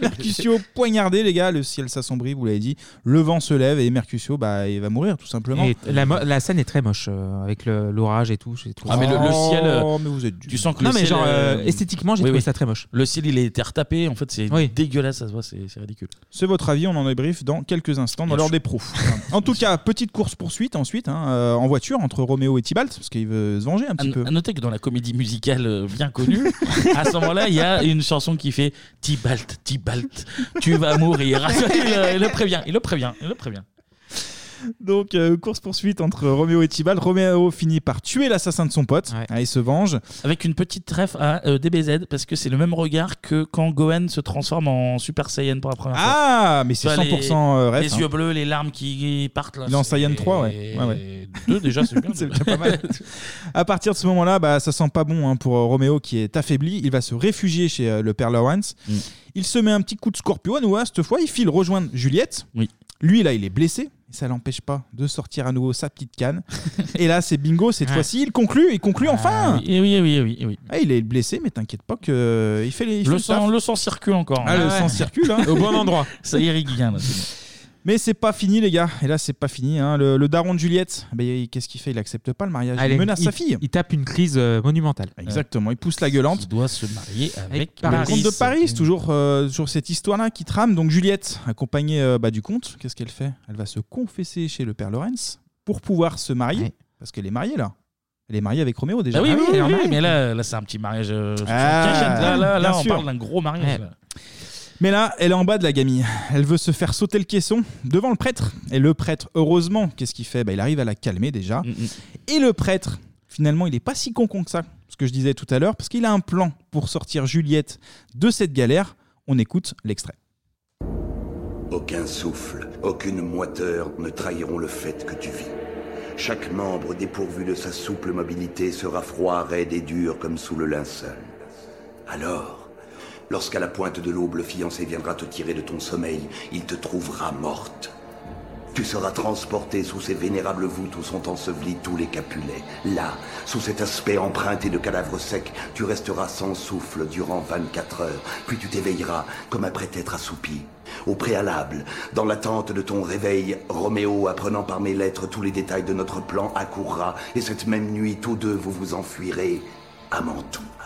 Mercutio poignardé, les gars. Le ciel s'assombrit, vous l'avez dit. Le vent se lève et Mercutio, bah, il va mourir, tout simplement. Et la, mo- la scène est très moche euh, avec le- l'orage et tout. j'ai trouvé Ah mais le, le ça- ciel, euh, Oh, mais vous êtes tu sens que Non, le mais ciel, genre, euh, euh, esthétiquement, j'ai trouvé ça très moche. Le ciel, il a été retapé. En fait, c'est dégueulasse, ça se voit, c'est c'est ridicule. C'est votre avis, on en débrief dans quelques instants dans l'heure des pros. en tout cas, petite course-poursuite ensuite, hein, euh, en voiture, entre Roméo et Tybalt, parce qu'il veut se venger un petit À, peu. à noter que dans la comédie musicale euh, bien connue, à ce moment-là, il y a une chanson qui fait Tybalt, Tybalt, tu vas mourir. [laughs] il, il le prévient, il le prévient, il le prévient. Donc, euh, course-poursuite entre Roméo et Tybalt. Roméo finit par tuer l'assassin de son pote. Ah, il se venge. Avec une petite trèfle à euh, DBZ, parce que c'est le même regard que quand Gohan se transforme en Super Saiyan pour la première fois. Ah, mais c'est Tu vois, les- 100% ref, Les hein. yeux bleus, les larmes qui partent là. Il est en Saiyan 3, ouais. ouais, ouais. Deux déjà, c'est [laughs] bien. C'est déjà pas mal. à partir de ce moment-là, bah, ça sent pas bon hein, pour euh, Roméo qui est affaibli. Il va se réfugier chez euh, le père Lawrence. Mm. Il se met un petit coup de scorpion. À nouveau, cette fois, il file rejoindre Juliette. Lui, là, il est blessé. Et ça l'empêche pas de sortir à nouveau sa petite canne. et là, c'est bingo. Cette fois-ci, il conclut. Il conclut enfin. oui, oui, oui, oui, oui. Ah, il est blessé, mais t'inquiète pas que euh, il fait les. il fait Le le sang, taf. le sang circule encore. Ah, le sang circule. hein. Ça irrigue bien. Là, c'est bon. Mais c'est pas fini, les gars. Et là, c'est pas fini. hein. Le, le daron de Juliette, bah, il- qu'est-ce qu'il fait? Il accepte pas le mariage. Allez, il menace il- sa fille. Il tape une crise euh, monumentale. Exactement. Il pousse la gueulante. Il doit se marier avec, Le Paris. comte de Paris, toujours, euh, toujours cette histoire-là qui trame. Donc Juliette, accompagnée euh, bah, du comte, qu'est-ce qu'elle fait? Elle va se confesser chez le père Lorenz pour pouvoir se marier, parce qu'elle est mariée là. Elle est mariée avec Roméo déjà. Ah oui, oui, elle est oui, oui, mariage. mais là, là c'est un petit mariage. euh, sur Ah, là, là, là, bien on sûr. parle d'un gros mariage. Ouais. là. Mais là, elle est en bas de la gamine. Elle veut se faire sauter le caisson devant le prêtre. Et le prêtre, heureusement, qu'est-ce qu'il fait? Bah, Il arrive à la calmer déjà. Et le prêtre, finalement, il n'est pas si con con que ça. Ce que je disais tout à l'heure, parce qu'il a un plan pour sortir Juliette de cette galère. On écoute l'extrait. Aucun souffle, aucune moiteur ne trahiront le fait que tu vis. Chaque membre dépourvu de sa souple mobilité sera froid, raide et dur comme sous le linceul. Alors, lorsqu'à la pointe de l'aube le fiancé viendra te tirer de ton sommeil, il te trouvera morte. Tu seras transporté sous ces vénérables voûtes où sont ensevelis tous les Capulets. Là, sous cet aspect emprunté de cadavres secs, tu resteras sans souffle durant 24 heures, puis tu t'éveilleras comme après t'être assoupi. Au préalable, dans l'attente de ton réveil, Roméo, apprenant par mes lettres tous les détails de notre plan, accourra, et cette même nuit, tous deux, vous vous enfuirez à Mantoue.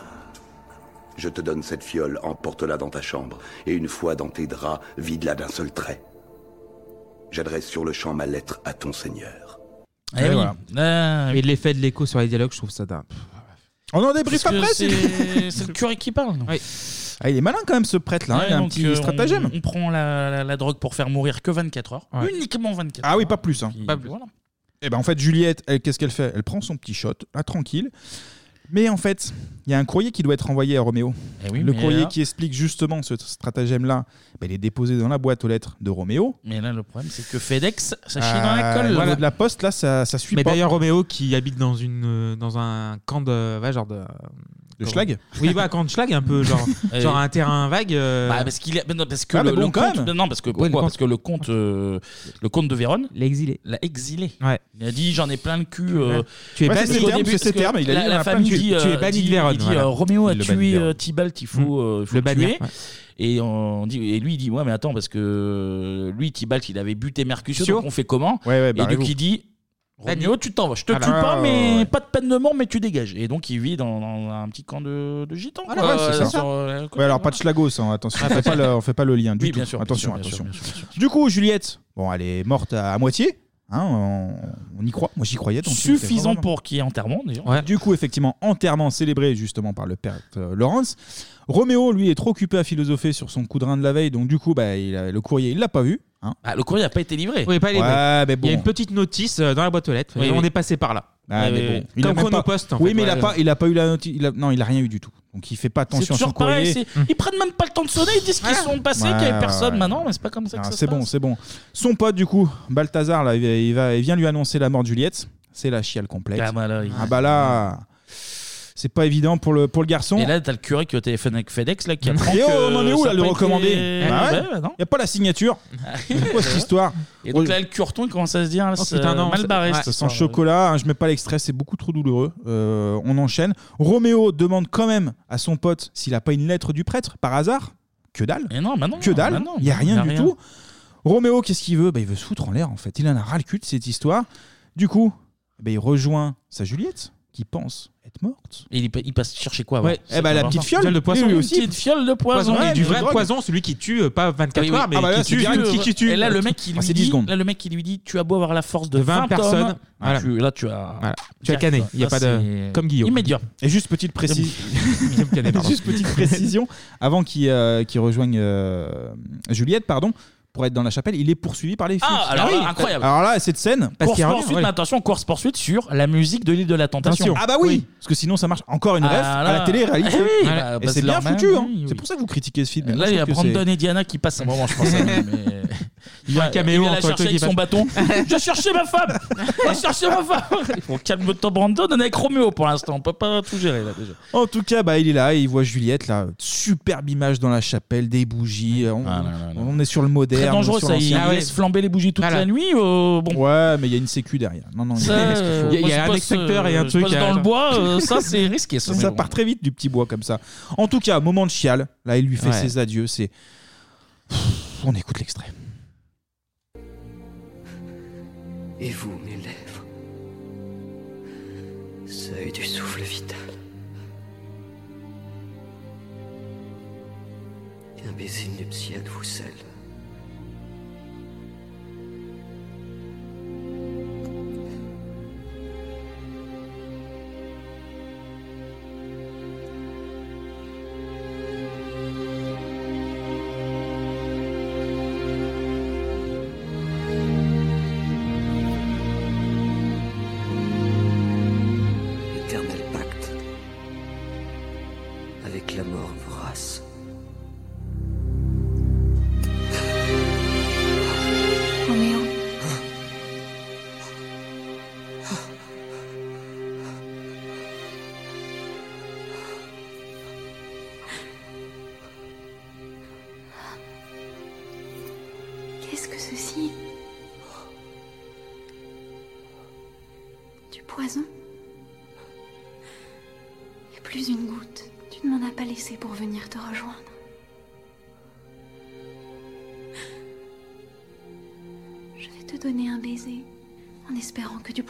Je te donne cette fiole, emporte-la dans ta chambre, et une fois dans tes draps, vide-la d'un seul trait. J'adresse sur le champ ma lettre à ton Seigneur. Eh oui. Et l'effet de l'écho sur les dialogues, je trouve ça dingue. On en débriefe Parce que après c'est- c'est- c'est le curé qui parle. Ah, il est malin quand même ce prêtre là, Ouais, il a un donc, petit euh, stratagème. On, on prend la, la- la drogue pour faire mourir que 24 heures. Ouais. Uniquement 24 Ah oui, pas plus. Hein. Puis voilà. Et ben en fait, Juliette, elle, qu'est-ce qu'elle fait? Elle prend son petit shot, là, tranquille. Mais en fait, il y a un courrier qui doit être envoyé à Roméo. Eh oui, le mais courrier qui explique justement ce stratagème-là, ben, il est déposé dans la boîte aux lettres de Roméo. Mais là, le problème, c'est que FedEx, ça chie dans la Euh, colle. la poste, là, ça, ça suit Mais pas. d'ailleurs, Roméo qui habite dans, une, euh, dans un camp de. Ouais, genre de. De comment- schlag Oui, bah, de schlag, un peu, [laughs] genre, un terrain vague. euh, Bah, parce qu'il a- mais non, parce que Ah, le, mais bon, le quand comte, même. non parce que Ouais, pourquoi? le comte- parce que le comte euh, le comte de Vérone l'a exilé l'a exilé Ouais. il a dit j'en ai plein le cul euh, Tu es parce banni- qu'au c'est début, ses parce que termes, il a la, dit, la on a plein famille de cul. dit Tu es euh, banni de dit- Vérone, il dit, voilà. euh, Roméo a Il le bannit de tué Vérone. euh, Tybalt il faut, euh, faut Le bannir, tuer ouais. et on dit et lui il dit ouais mais attends parce que lui Tybalt il avait buté Mercutio Mercutio. donc on fait comment? Ouais, ouais, et barrez-vous. donc il dit Roméo, tu t'en vas. Je te Ah tue bah, pas, ouais, mais ouais. pas de peine de mort, mais tu dégages. Et donc, il vit dans, dans un petit camp de, de gitans. Ouais, quoi, c'est ça. sur, euh, Ouais, alors pas de schlagos, hein, attention, Ah, on fait pas le, on fait pas le lien du Oui, tout. bien sûr, bien attention, attention. Du coup, Juliette, bon, elle est morte à, à moitié. hein, on, on y croit. Moi, j'y croyais. c'était Suffisant vraiment- pour qu'il y ait enterrement, d'ailleurs. Du coup, effectivement, enterrement célébré justement par le père euh, Lawrence. Roméo, lui, est trop occupé à philosopher sur son coup de rein de la veille, donc du coup, bah, il a- le courrier, il l'a pas vu. Hein. Ah, le courrier n'a pas été livré. Oui, pas les Ouais, lettres. mais bon. Il y a une petite notice euh, dans la boîte aux lettres. Oui, et on oui. est passé par là. Ah, mais bon, il a Comme même pas- Chronopost. en Oui, fait, mais il a ouais. pas, il a pas eu la notice. il a- Non, il a rien eu du tout. Donc il fait pas C'est attention à son toujours pareil. courrier. c'est- Ils prennent même pas le temps de sonner, ils disent qu'ils sont passés, Ouais, qu'il n'y avait ouais, personne. ouais. Maintenant, mais c'est pas comme ça que Ah, ça c'est se bon, passe. c'est bon. Son pote, du coup, Balthazar, là, il, va- il va, il vient lui annoncer la mort de Juliette. C'est la chiale complète. Ah bah là, il- Ah bah là, c'est pas évident pour le, pour le garçon. Et là, t'as le curé qui est au téléphone avec FedEx là, qui apprend Et que oh, on en est où ça là, a le pas recommandé été- Bah ouais. Bah non. Y a pas la signature. C'est quoi cette histoire Et donc là, le cureton, il commence à se dire, Oh, c'est non, mal barré. cette histoire. le chocolat. hein, je mets pas l'extrait, c'est beaucoup trop douloureux. Euh, on enchaîne. Roméo demande quand même à son pote s'il a pas une lettre du prêtre par hasard. Que dalle. Et non, bah non, que dalle. bah non, Il y a rien y a du rien. tout. Roméo, qu'est-ce qu'il veut? Bah, Il veut se foutre en l'air en fait. Il en a ras le cul de cette histoire. Du coup, bah, il rejoint sa Juliette qui pense être morte. Et il, il passe chercher quoi avant Ouais. Eh ben, la petite fiole. de poisson. Oui, oui, Une aussi. petite fiole de poison. Du de vrai drogue. poison, celui qui tue euh, pas 24 Oui, oui. heures, mais Ah bah là, qui c'est tue. direct qui- qui tue. Et là, le mec qui Ah, lui c'est 10 dit, secondes. là, le mec qui lui dit, tu as beau avoir la force de De 20 20 personnes. hommes, Voilà. tu- là, tu as, Voilà. Tu as direct, quoi. Il y a Là, pas de. c'est Comme Guillaume. Immédiat. Et juste petite précision. [laughs] [laughs] Juste petite précision, avant qu'il euh, qu'il rejoigne euh, Juliette, pardon, pour être dans la chapelle, il est poursuivi par les flics. Ah, alors là, incroyable. Alors là, cette scène, Course poursuite, mais attention, course poursuite sur la musique de l'île de la tentation. Ah bah oui, parce que sinon ça marche. Encore une Ah ref là. à la télé réalisée. Eh oui, bah, Et bah, c'est c'est bien foutu. hein. oui. C'est pour ça que vous critiquez ce film. Là, je il y a trouve que Brandon et Diana qui passent un moment, je pense. [laughs] mais... Il y a un caméo il va la entre chercher eux qui avec son passe. bâton. [laughs] Je cherchais ma femme Je cherchais ma femme Il faut calme-toi, Brandon. On est avec Roméo pour l'instant. On peut pas tout gérer là déjà. En tout cas, bah, il est là, et il voit Juliette, là, superbe image dans la chapelle, des bougies. On, on est sur le moderne. Très dangereux, ça. Il l'ancien. laisse flamber les bougies toute Voilà. la nuit. euh, bon. Ouais, mais il y a une sécu derrière. Non, non, Ça, il y a euh, Il y a- il y a moi, un extincteur et un euh, je truc dans le bois, euh, [laughs] ça c'est risqué. Ça, Ça, mais bon. part très vite du petit bois comme ça. En tout cas, moment de chial. Là, il lui fait Ouais. ses adieux. C'est. On écoute l'extrait. Et vous, mes lèvres, seuil du souffle vital. Un baiser nuptial vous scelle.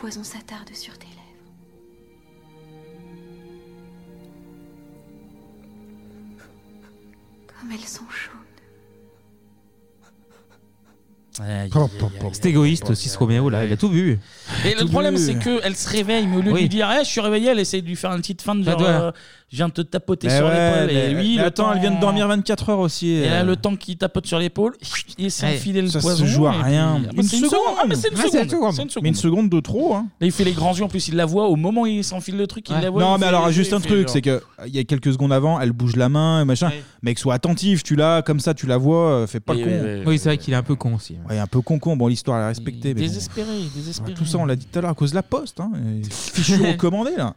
Poison s'attarde sur tes lèvres. Comme elles sont chaudes. C'est égoïste aussi ce Roméo là, il a tout vu. Et le problème, c'est qu'elle se réveille, mais au lieu de Oui. lui dire, Eh, je suis réveillée, elle essaie de lui faire une petite fin de genre, euh, je viens de te tapoter Mais sur ouais, l'épaule. mais- Et lui, mais le attends, elle vient de temps- dormir 24 heures aussi. Et là, euh. le temps qu'il tapote sur l'épaule, il s'est Ouais, enfilé le ça poison. se joue à et puis- rien. Ah, bah, c'est une seconde. Ah, mais c'est une Ouais, seconde. C'est une seconde. Mais une seconde de trop. Hein. Là, il fait les grands yeux. En plus, il la voit au moment où il s'enfile le truc. Il la voit. non, il mais fait- alors, il juste un fait truc, genre- c'est que euh, il y a quelques secondes avant, elle bouge la main et machin. Mec, sois attentif, tu l'as comme ça, tu la vois, euh, fais pas le con. Oui, c'est vrai qu'il est un peu con aussi. Ouais, un peu con con. Bon, l'histoire elle est respectée. mais bon. Désespéré, désespéré. Tout ça, on l'a dit tout à l'heure à cause de la poste. Hein. Et [laughs] Fichu recommandé là.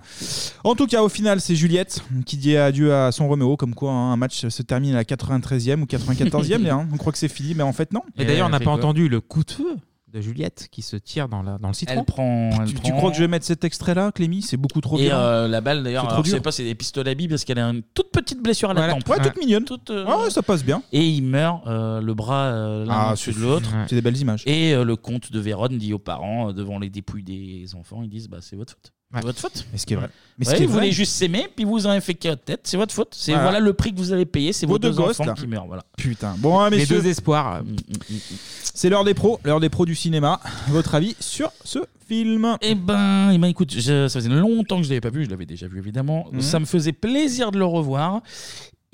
En tout cas, au final, c'est Juliette qui dit adieu à son Roméo, comme quoi hein, un match se termine à la 93e ou 94e. [laughs] là, hein. On croit que c'est fini, mais en fait non. Et d'ailleurs, on n'a pas entendu le coup de feu de Juliette qui se tire dans, la, dans le citron. Elle prend. elle Tu, tu prend- crois que je vais mettre cet extrait-là, Clémy? C'est beaucoup trop Et euh, la balle d'ailleurs, C'est trop alors, je sais dur. pas, c'est des pistolets à billes parce qu'elle a une toute petite blessure à la Voilà. tempe. Ouais, toute mignonne. Toute, euh, Ah ouais, ça passe bien. Et il meurt, euh, le bras euh, l'un Ah, au-dessus de c'est- l'autre. c'est des belles images. Et euh, le comte de Vérone dit aux parents, euh, devant les dépouilles des enfants, ils disent bah, c'est votre faute. C'est votre faute. Mais ce qui est vrai. Mais ce Ouais, qui est vous vrai. voulez juste s'aimer, puis vous en avez fait quatre têtes, c'est votre faute. C'est Voilà. voilà. le prix que vous avez payé, c'est vos, Vos deux deux, gosses, enfants là. qui meurent. Voilà. Putain. Bon, hein, Les messieurs, deux espoirs. c'est l'heure des pros, l'heure des pros du cinéma. Votre avis sur ce film? Eh ben, eh ben écoute, je- ça faisait longtemps que je l'avais pas vu, je l'avais déjà vu évidemment. Mhm. Ça me faisait plaisir de le revoir.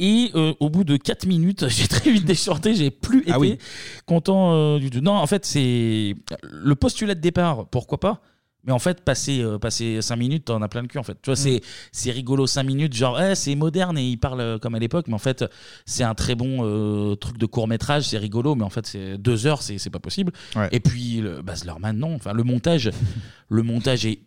Et euh, au bout de 4 minutes, [laughs] j'ai très vite déchanté, j'ai plus été Ah oui. content euh, du tout. Non, en fait, c'est le postulat de départ, pourquoi pas? Mais en fait, passer, euh, passer 5 minutes, t'en as plein le cul en fait. Tu vois, Mm. c'est, c'est rigolo 5 minutes, genre, eh, c'est moderne et il parle euh, comme à l'époque, mais en fait, c'est un très bon euh, truc de court métrage, c'est rigolo, mais en fait, c'est deux heures, c'est, c'est pas possible. Et puis, le, Baz Luhrmann, non. Enfin, le montage, le montage est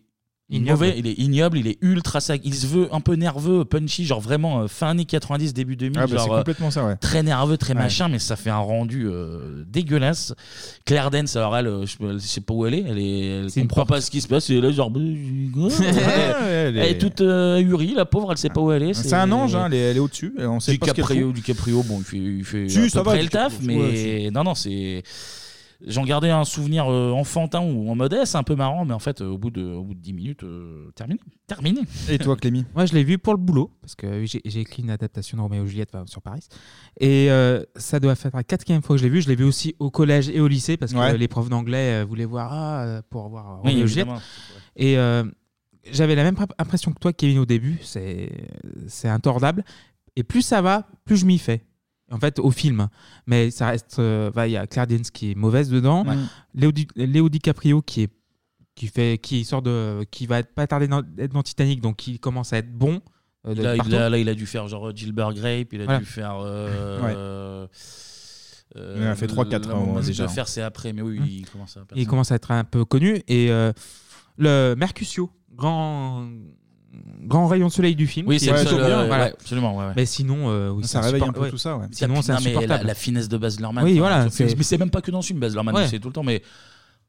Ignoble. mauvais, il est ignoble, il est ultra sec. Il se veut un peu nerveux, punchy, genre vraiment euh, fin années 90, début 2000. Ah bah, c'est euh, complètement ça, ouais. Très nerveux, très Ouais. machin, mais ça fait un rendu euh, dégueulasse. Claire Dance, alors elle, euh, je, je sais pas où elle est, elle, est, elle comprend pas ce qui se passe, elle est là, genre. bah, elle, [laughs] elle elle est- toute euh, ahurie, la pauvre, elle sait pas où elle est. C'est un ange, hein, elle, est, elle est au-dessus. et On sait pas ce qu'elle DiCaprio, fout. DiCaprio, bon, il fait, il fait Si, à ça peu va, près le taf, mais ouais, non, non, c'est. J'en gardais un souvenir euh, enfantin ou en modeste, un peu marrant, mais en fait, euh, au bout de, au bout de 10 minutes, euh, terminé. Terminé. [laughs] Et toi, Clémy Moi, je l'ai vu pour le boulot, parce que j'ai j'ai écrit une adaptation de Roméo et Juliette enfin, sur Paris. Et euh, ça doit faire la quatrième fois que je l'ai vu. Je l'ai vu aussi au collège et au lycée, parce que Ouais. les profs d'anglais euh, voulaient voir ah, euh, pour voir Oui, Roméo et Juliette. évidemment. Et euh, j'avais la même imp- impression que toi, Kevin, au début. C'est c'est intordable. Et plus ça va, plus je m'y fais. En fait, au film. Mais ça reste. euh, bah, Il y a Claire Danes qui est mauvaise dedans. Ouais. Léo, Di- Léo DiCaprio qui est qui fait qui sort de qui va être pas tarder dans, être dans Titanic donc qui commence à être bon euh, de Là, il partout. a, là, il a dû faire genre Gilbert Grape, il a Voilà. dû faire. euh, Ouais. euh, euh, Il en a fait trois, quatre, la- hein, déjà. Faire, c'est après, mais oui, Hum. il commence à. il commence à être un peu connu et euh, le Mercutio grand grand rayon de soleil du film Oui, qui c'est est le seul, plutôt euh, bien, voilà. ouais, absolument, ouais, ouais. mais sinon euh, oui, Ça c'est réveille un peu tout ça, ouais. sinon c'est Non, mais la, insupportable la finesse de Baz Luhrmann. Oui, voilà, c'est- mais c'est même pas que dans ce film, Baz Luhrmann, Ouais. c'est tout le temps, mais.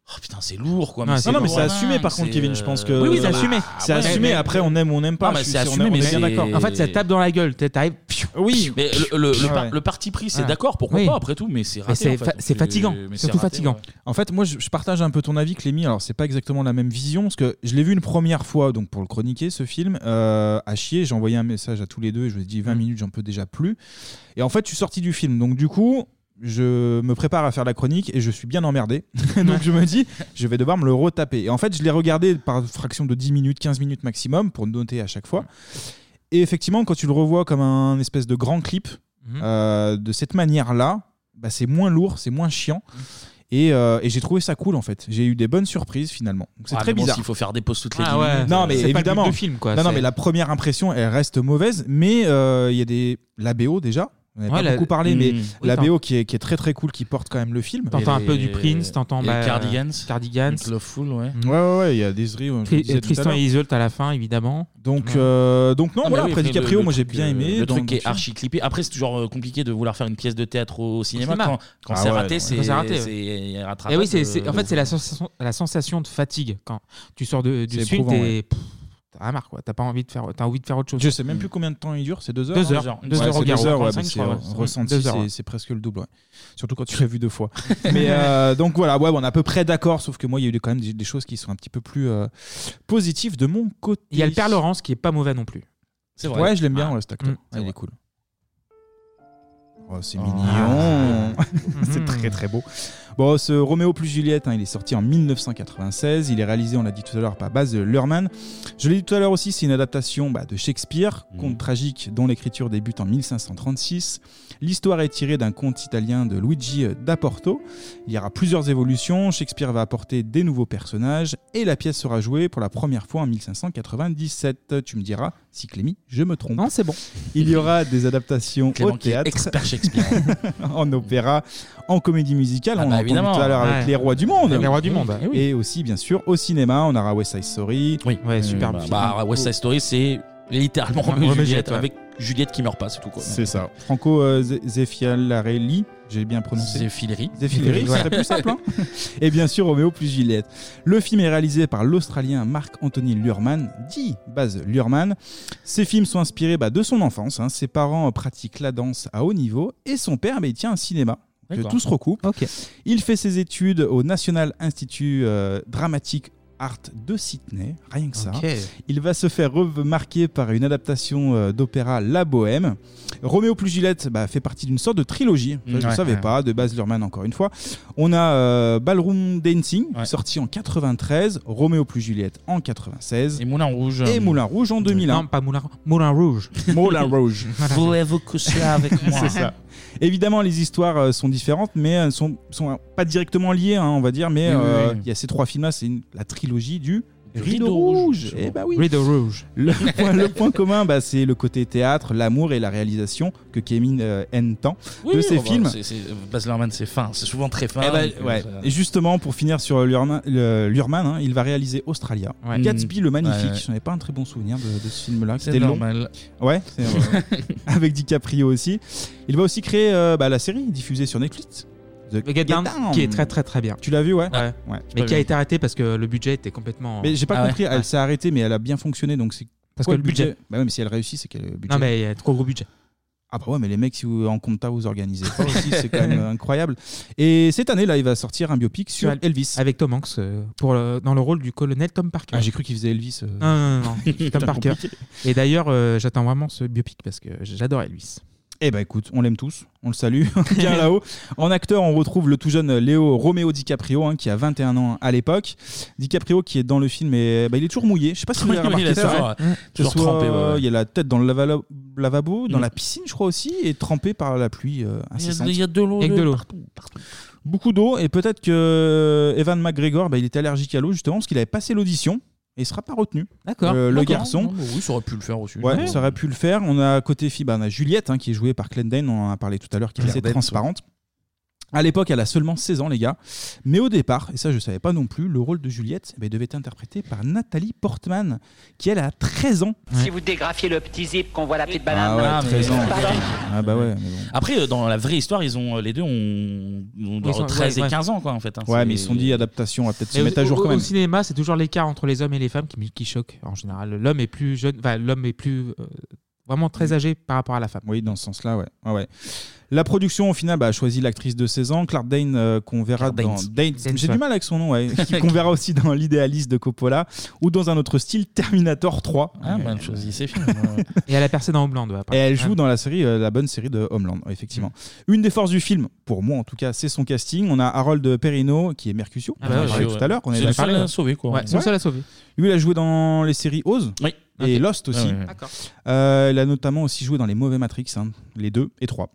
Oh putain, c'est lourd quoi. Non, non, mais c'est assumé par contre, c'est, Kevin. Je pense que. euh, oui oui c'est assumé C'est ouais, assumé. mais- Après, on aime ou on n'aime pas. C'est assumé, mais bien c'est- d'accord. en fait ça tape dans la gueule t'arrives Oui. Mais le, le- le Ouais, par- ouais. le parti pris, c'est Ouais. d'accord, pourquoi Oui. pas après tout, mais c'est c'est en fait. fa- c'est fatigant, surtout c'est fatigant. ouais. En fait, moi, je, je partage un peu ton avis, Clémy. Alors, c'est pas exactement la même vision, parce que je l'ai vu une première fois, donc pour le chroniquer, ce film, euh, à chier. J'ai envoyé un message à tous les deux et je me suis dit 20 minutes, j'en peux déjà plus. Et en fait, je suis sorti du film. Donc, du coup, je me prépare à faire la chronique et je suis bien emmerdé. [laughs] donc, je me dis, je vais devoir me le retaper. Et en fait, je l'ai regardé par fraction de 10 minutes, 15 minutes maximum, pour noter à chaque fois. Et effectivement, quand tu le revois comme un espèce de grand clip, Mhm. euh, de cette manière-là, bah, c'est moins lourd, c'est moins chiant. Et, euh, et j'ai trouvé ça cool en fait. J'ai eu des bonnes surprises finalement. C'est Ah, très bon, bizarre. s'il faut faire des pauses toutes les Ah 10 ouais. minutes, Non, euh, mais pas le évidemment. du film, quoi. Non, non, C'est- mais la première impression, elle reste mauvaise. Mais euh, il y a des. La BO déjà. On Ouais, pas la- beaucoup parlé, mais Mm. Oui, la BO qui est, qui est très très cool, qui porte quand même le film. T'entends Et un peu du Prince, t'entends et bah, Cardigans. Cardigans. Loveful, ouais. Ouais, ouais, ouais, il y a des tout à Tristan et Isolde à la fin, évidemment. Donc, euh, donc non, Ah, voilà, mais oui, après DiCaprio, moi j'ai bien aimé. Le truc qui est archi clippé. Après, c'est toujours euh, compliqué de vouloir faire une pièce de théâtre au cinéma. cinéma. Quand, quand Ah c'est ouais, raté, c'est ouais. c'est Et oui, en fait, c'est la sensation, de fatigue. Quand tu sors du film, t'es, ouais. T'as marre, quoi. T'as pas envie de faire, t'as envie de faire autre chose. Je sais même plus combien de temps il dure, c'est deux heures Deux hein heures. Deux Ouais, heures deux heures, ouais, 45, mais je crois, c'est, ouais. ressenti, Deux heures, c'est, ouais. c'est presque le double. ouais. Surtout quand tu l'as vu deux fois. [laughs] mais euh, donc voilà, ouais, on est à peu près d'accord, sauf que moi il y a eu quand même des, des choses qui sont un petit peu plus euh, positives de mon côté. Il y a le père Laurence qui est pas mauvais non plus. C'est vrai. Ouais, je l'aime bien, Ah. ouais, cet acteur. Mm. Ouais, il est cool. Oh, c'est Oh. mignon. [laughs] c'est très très beau. Bon, ce Roméo plus Juliette, hein, il est sorti en 1996. Il est réalisé, on l'a dit tout à l'heure, par Baz Luhrmann. Je l'ai dit tout à l'heure aussi, c'est une adaptation bah, de Shakespeare, conte tragique dont l'écriture débute en 1536. L'histoire est tirée d'un conte italien de Luigi da Porto. Il y aura plusieurs évolutions. Shakespeare va apporter des nouveaux personnages et la pièce sera jouée pour la première fois en 1597. Tu me diras si Clémy, je me trompe. Non, c'est bon. Il y aura des adaptations Clément au qui est théâtre, expert Shakespeare. [laughs] en opéra, en comédie musicale. Ah on bah évidemment. tout à l'heure avec Ouais. Les Rois du Monde. Les Rois du Monde, eh oui. Et aussi, bien sûr, au cinéma, on aura West Side Story. Oui, Ouais, super bah, film. bah, West Side Story, c'est littéralement Juliette Juliette, ouais. avec Juliette qui meurt pas, c'est tout quoi. C'est ça. Franco euh, j'ai bien prononcé. Zeffirelli. Zeffirelli, ce Ouais. serait plus simple. hein [laughs] et bien sûr, Roméo plus Juliette. Le film est réalisé par l'Australien Marc-Anthony Luhrmann, dit Baz Luhrmann. Ces films sont inspirés bah, de son enfance. hein. Ses parents pratiquent la danse à haut niveau et son père, bah, il tient un cinéma. D'accord. tout se recoupe. Il fait ses études au National Institute euh, Dramatic Art de Sydney, rien que ça. Il va se faire remarquer par une adaptation euh, d'opéra La Bohème. Roméo plus Juliette bah, fait partie d'une sorte de trilogie. Ça, je ne Ouais, savais ouais. pas, de Baz Luhrmann encore une fois. On a euh, Ballroom Dancing, Ouais. sorti en 93, Roméo plus Juliette en 96 Et Moulin Rouge. et Moulin Rouge en 2001. Non, pas Moulin, Moulin Rouge. Moulin Rouge. [laughs] [laughs] Voulez-vous coucher avec [laughs] moi C'est ça. Évidemment, les histoires euh, sont différentes, mais elles sont, sont euh, pas directement liées, hein, on va dire. Mais Oui, oui, euh, oui. il y a ces trois films-là, c'est la trilogie du Du Rideau, Rideau Rouge. Rouge. Eh bah oui. Rideau Rouge. Le [laughs] point, le point commun, bah, c'est le côté théâtre, l'amour et la réalisation que Kevin euh, aime tant de ces oh, bah, films. Baz Luhrmann, c'est fin, c'est souvent très fin. Eh ben, donc, euh, ouais. Et justement, pour finir sur Luhrmann, le- Luhrmann, hein, il va réaliser Australia. Ouais. Gatsby le Magnifique. Ouais, ouais. Je n'avais pas un très bon souvenir de, de ce film-là. C'était long. normal. Ouais, c'est euh, [laughs] avec DiCaprio aussi. Il va aussi créer euh, bah, la série diffusée sur Netflix. The Le Get Down, Down. qui est très très très bien. Tu l'as vu, ouais. Ouais. Ouais. Mais qui a été arrêté parce que le budget était complètement. Mais j'ai pas Ah ouais. compris. Elle s'est arrêtée, mais elle a bien fonctionné, donc c'est. Parce que le budget. Bah ouais, mais si elle réussit, c'est qu'elle a le budget. Non, mais il y a trop gros budget. Ah bah ouais, mais les mecs, si vous en compta, vous organisez pas [laughs] aussi, c'est quand même incroyable. Et cette année, là, il va sortir un biopic sur Elvis. Avec Tom Hanks euh, pour le- dans le rôle du colonel Tom Parker. Ah, j'ai cru qu'il faisait Elvis. euh. Non, non, non, non, [laughs] Tom Parker. compliqué. Et d'ailleurs, euh, j'attends vraiment ce biopic parce que j'adore Elvis. Eh ben écoute, on l'aime tous, on le salue, [laughs] bien là-haut. En acteur, on retrouve le tout jeune Léo Romeo DiCaprio, hein, qui a 21 ans à l'époque. DiCaprio qui est dans le film, et, bah, il est toujours mouillé. Je sais pas si vous [laughs] avez remarqué il a ça. toujours- ouais. Que toujours ce soit, trempé, ouais, ouais. Il a la tête dans le lava- lavabo, dans Mm. la piscine, je crois aussi, et trempé par la pluie euh, Il y a- incessante. il y a de l'eau de partout, partout. Beaucoup d'eau, et peut-être que Evan McGregor, bah, il était allergique à l'eau justement parce qu'il avait passé l'audition. Et il sera pas retenu. D'accord. Euh, le D'accord. garçon. Oui, ça aurait pu le faire aussi. Ouais, ça aurait pu le faire. On a côté fille, bah, on a Juliette hein, qui est jouée par Claire Danes, on en a parlé tout à l'heure, qui est Claire assez Danes, transparente. À l'époque, elle a seulement 16 ans, les gars. Mais au départ, et ça je savais pas non plus, le rôle de Juliette eh ben, il devait être interprété par Nathalie Portman, qui elle a 13 ans. Si vous dégrafiez le petit zip qu'on voit la petite banane. Ah ouais, Ah, 13 mais- ans. Pardon Ah bah ouais. mais bon. Après, euh, dans la vraie histoire, ils ont, les deux ont, ont Ils sont- 13 ouais, et ouais. 15 ans, quoi, en fait. hein. Ouais, C'est- mais ils se sont dit adaptation, on va peut-être se Mais mettre à jour au, quand même. Au cinéma, c'est toujours l'écart entre les hommes et les femmes qui, qui choque en général. L'homme est plus jeune, enfin, l'homme est plus euh, vraiment très âgé par rapport à la femme. Oui, dans ce sens-là, ouais. Ouais, ouais. La production, au final, bah, a choisi l'actrice de 16 ans, Clark Dane, euh, qu'on verra Claire dans. Danes. Danes. Danes, J'ai ouais. du mal avec son nom, ouais. [laughs] qu'on verra aussi dans L'idéaliste de Coppola ou dans un autre style, Terminator 3. Ah, bah, choisis ses films. ouais. Et elle a percé dans Homeland. ouais, Et elle joue Ouais. dans la série, euh, la bonne série de Homeland, effectivement. Mm. Une des forces du film, pour moi en tout cas, c'est son casting. On a Harold Perrino, qui est Mercutio, Ah on bah a ouais, parlé ouais. tout à l'heure. on est C'est le seul à sauver, quoi. Ouais, c'est le seul à sauver. Lui, il a joué dans les séries Oz Oui. Et. Lost aussi. Ouais, ouais. D'accord. Euh, il a notamment aussi joué dans les mauvais Matrix. hein. Les deux et trois.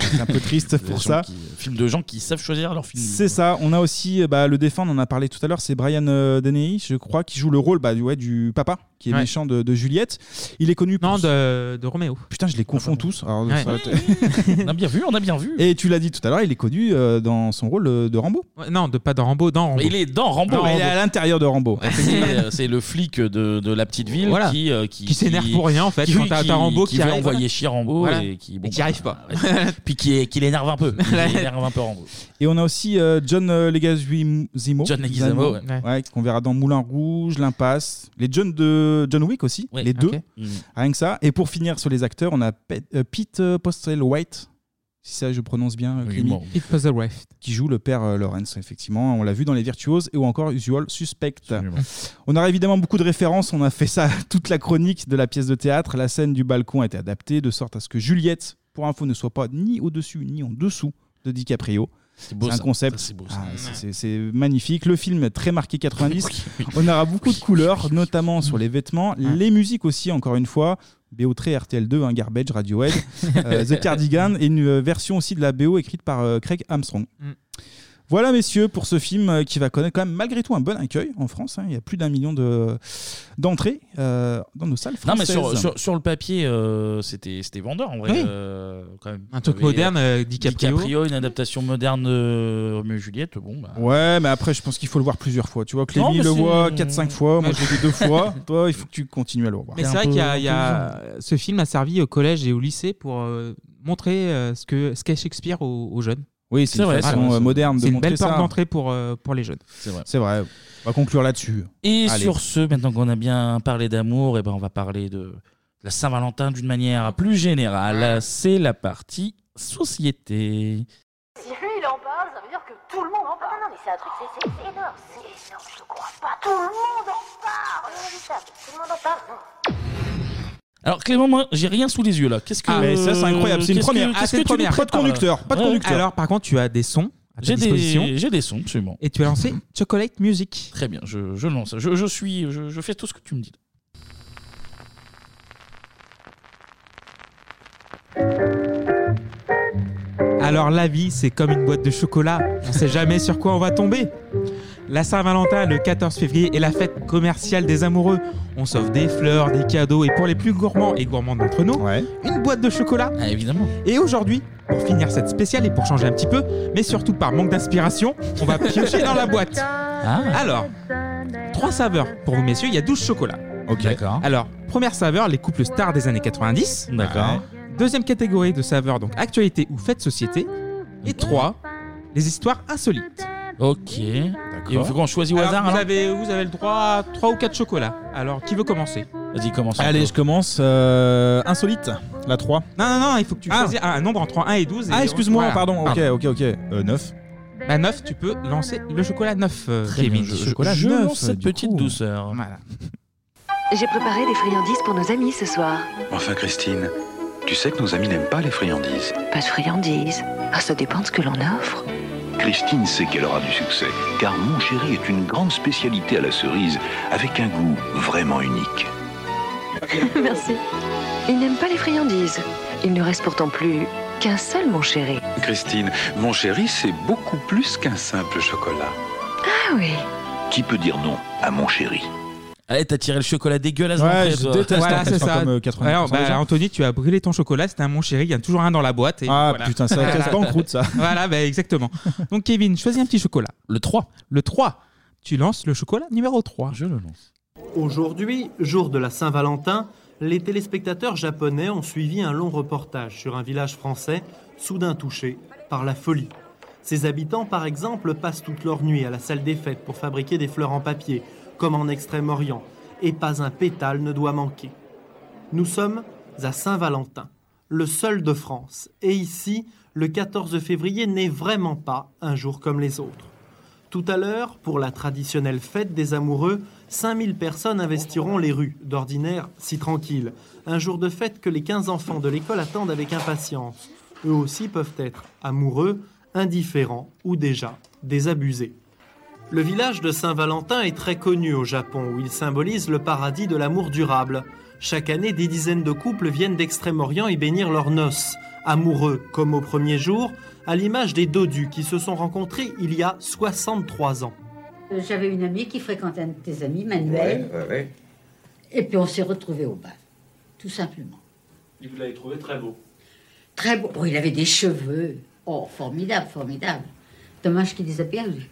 C'est un peu triste [laughs] pour ça. qui- Film de gens qui savent choisir leur film. C'est ça. On a aussi euh, bah, le défunt, on en a parlé tout à l'heure, c'est Brian euh, je crois, qui joue le rôle bah, du, ouais, du papa, qui est Ouais. méchant de, de Juliette. Il est connu pour. Non, de, de Roméo. Putain, je les confonds tous. Alors, Ouais. ça- [laughs] on a bien vu, on a bien vu. Et tu l'as dit tout à l'heure, il est connu euh, dans son rôle euh, de Rambo. Ouais, non, de, pas dans Rambo, dans Rambo. Il est dans Rambo. Non, il est à l'intérieur de Rambo. C'est [laughs] c'est le flic de, de la petite ville Voilà. qui, euh, qui, Qui s'énerve pour rien, en fait, qui- quand t'as- qui- t'as Rambo qui qui veut arrive, envoyer chier Rambo Voilà. et qui, qui arrive pas. ouais. [laughs] Puis qui, est- qui l'énerve un peu. [laughs] Il énerve un peu Rambo. Et on a aussi euh, John euh, Leguizamo. John Leguizamo, ouais. Ouais, qu'on verra dans Moulin Rouge, L'Impasse, les John de John Wick aussi, Ouais, les deux. ok. Mm. Rien que ça. Et pour finir sur les acteurs, on a Pe- euh, Pete euh, Postlethwaite, si ça je prononce bien, Oui, Clémy, qui joue le père euh, Lawrence, effectivement. On l'a vu dans Les Virtuoses et ou encore Usual Suspect. [laughs] On aura évidemment beaucoup de références. On a fait ça [laughs] toute la chronique de la pièce de théâtre. La scène du balcon a été adaptée de sorte à ce que Juliette, pour info, ne soit pas ni au-dessus ni en dessous de DiCaprio. C'est beau, un concept. C'est Ah, c'est- magnifique. Le film est très marqué 90. [laughs] On aura beaucoup de couleurs, notamment sur les vêtements, les musiques aussi, encore une fois. BO très RTL2, un Garbage, Radiohead, [laughs] euh, The Cardigan et une euh, version aussi de la BO écrite par euh, Craig Armstrong. Voilà, messieurs, pour ce film euh, qui va connaître quand même malgré tout un bon accueil en France. hein. Il y a plus d'un million de- d'entrées euh, dans nos salles Non, mais françaises. sur, sur, sur le papier, euh, c'était c'était vendeur en vrai. Oui. euh, quand même. Un truc moderne, euh, DiCaprio. une adaptation moderne de Roméo et Juliette. Bon, bah. Ouais, mais après, je pense qu'il faut le voir plusieurs fois. Tu vois, Non, Clémy mais le c'est- voit 4-5 fois. Moi, je l'ai vu deux fois. [laughs] Toi, il faut que tu continues à le revoir. Mais c'est vrai qu'il y a, il y a- ce film a servi au collège et au lycée pour euh, montrer euh, ce que ce qu'est Shakespeare aux, aux jeunes. Oui, c'est une vrai, façon c'est- euh, moderne de C'est une montrer belle porte ça. d'entrée pour, euh, pour les jeunes. C'est vrai. C'est vrai. On va conclure là-dessus. Et Allez. sur ce, maintenant qu'on a bien parlé d'amour, et ben on va parler de la Saint-Valentin d'une manière plus générale. C'est la partie société. Si lui il en parle, ça veut dire que tout le monde en parle. Non, non, mais c'est un truc, c'est c'est énorme. C'est énorme, je te crois pas. Tout le monde en parle. Tout le monde en parle. Non. Alors Clément, moi, j'ai rien sous les yeux là. Qu'est-ce que Ah, mais ça, c'est incroyable, c'est une qu'est-ce que- première. qu'est-ce Ah, c'est que une tu nous première. Pas de prépares, là conducteur, pas de Ouais. conducteur. Alors par contre, tu as des sons à ta J'ai disposition. des, j'ai des sons, absolument. Et tu as lancé Chocolate Music. Très bien, je, je lance. Je, je suis, je, je fais tout ce que tu me dis. Alors la vie, c'est comme une boîte de chocolat. On sait jamais sur quoi on va tomber. La Saint-Valentin, le 14 février, est la fête commerciale des amoureux. On s'offre des fleurs, des cadeaux et pour les plus gourmands et gourmands d'entre nous, une boîte de chocolat. Ah, évidemment. Et aujourd'hui, pour finir cette spéciale et pour changer un petit peu, mais surtout par manque d'inspiration, on va piocher dans la boîte. Ah. Alors, trois saveurs pour vous messieurs, il y a 12 chocolats. Ok. D'accord. Alors, première saveur, les couples stars des années 90. D'accord. Deuxième catégorie de saveurs, donc actualité ou fête société. Et trois, les histoires insolites. Ok. Et il faut qu'on choisit au Alors, hasard. vous, alors avez, vous avez le droit à 3 ou 4 chocolats. Alors, qui veut commencer? Vas-y, commence. Allez, je commence. euh, insolite, la 3. Non, non, non, il faut que tu Ah. choisisses un nombre entre 1 et 12. et- Ah, excuse-moi, voilà. pardon. Ok, ok, ok. Euh, 9. Bah 9, tu peux lancer le chocolat 9, euh, Très bien, Kevin. je, je- chocolat je neuf, lance cette du petite coup. douceur. Voilà. J'ai préparé des friandises pour nos amis ce soir. Enfin, Christine, tu sais que nos amis n'aiment pas les friandises. Pas de friandises. Ah, ça dépend de ce que l'on offre. Christine sait qu'elle aura du succès, car Mon Chéri est une grande spécialité à la cerise, avec un goût vraiment unique. [laughs] Merci. Ils n'aiment pas les friandises. Il ne reste pourtant plus qu'un seul, mon chéri. Christine, Mon Chéri, c'est beaucoup plus qu'un simple chocolat. Ah oui. Qui peut dire non à Mon Chéri? Allez, t'as tiré le chocolat dégueulasse Ouais, je déteste Voilà, en fait, c'est enfin, ça. comme, euh, 80% Alors, bah, des gens. Anthony, tu as brûlé ton chocolat, c'était un mon chéri, il y en a toujours un dans la boîte. et Ah voilà. putain, ça casse [laughs] banqueroute ça. Voilà, bah, exactement. Donc, Kevin, choisis un petit chocolat. Le 3. Le 3. Tu lances le chocolat numéro 3. Je le lance. Aujourd'hui, jour de la Saint-Valentin, les téléspectateurs japonais ont suivi un long reportage sur un village français soudain touché par la folie. Ses habitants, par exemple, passent toute leur nuit à la salle des fêtes pour fabriquer des fleurs en papier, comme en Extrême-Orient, et pas un pétale ne doit manquer. Nous sommes à Saint-Valentin, le seul de France, et ici, le 14 février n'est vraiment pas un jour comme les autres. Tout à l'heure, pour la traditionnelle fête des amoureux, 5000 personnes investiront les rues, d'ordinaire si tranquilles. Un jour de fête que les 15 enfants de l'école attendent avec impatience. Eux aussi peuvent être amoureux, indifférents ou déjà désabusés. Le village de Saint-Valentin est très connu au Japon, où il symbolise le paradis de l'amour durable. Chaque année, des dizaines de couples viennent d'Extrême-Orient y bénir leurs noces. Amoureux, comme au premier jour, à l'image des dodus qui se sont rencontrés il y a 63 ans. J'avais une amie qui fréquentait un de tes amis, Manuel, et puis on s'est retrouvés au bal, tout simplement. Et vous l'avez trouvé très beau. Très beau. Oh, il avait des cheveux. Oh, formidable, formidable. Dommage qu'il les a perdus.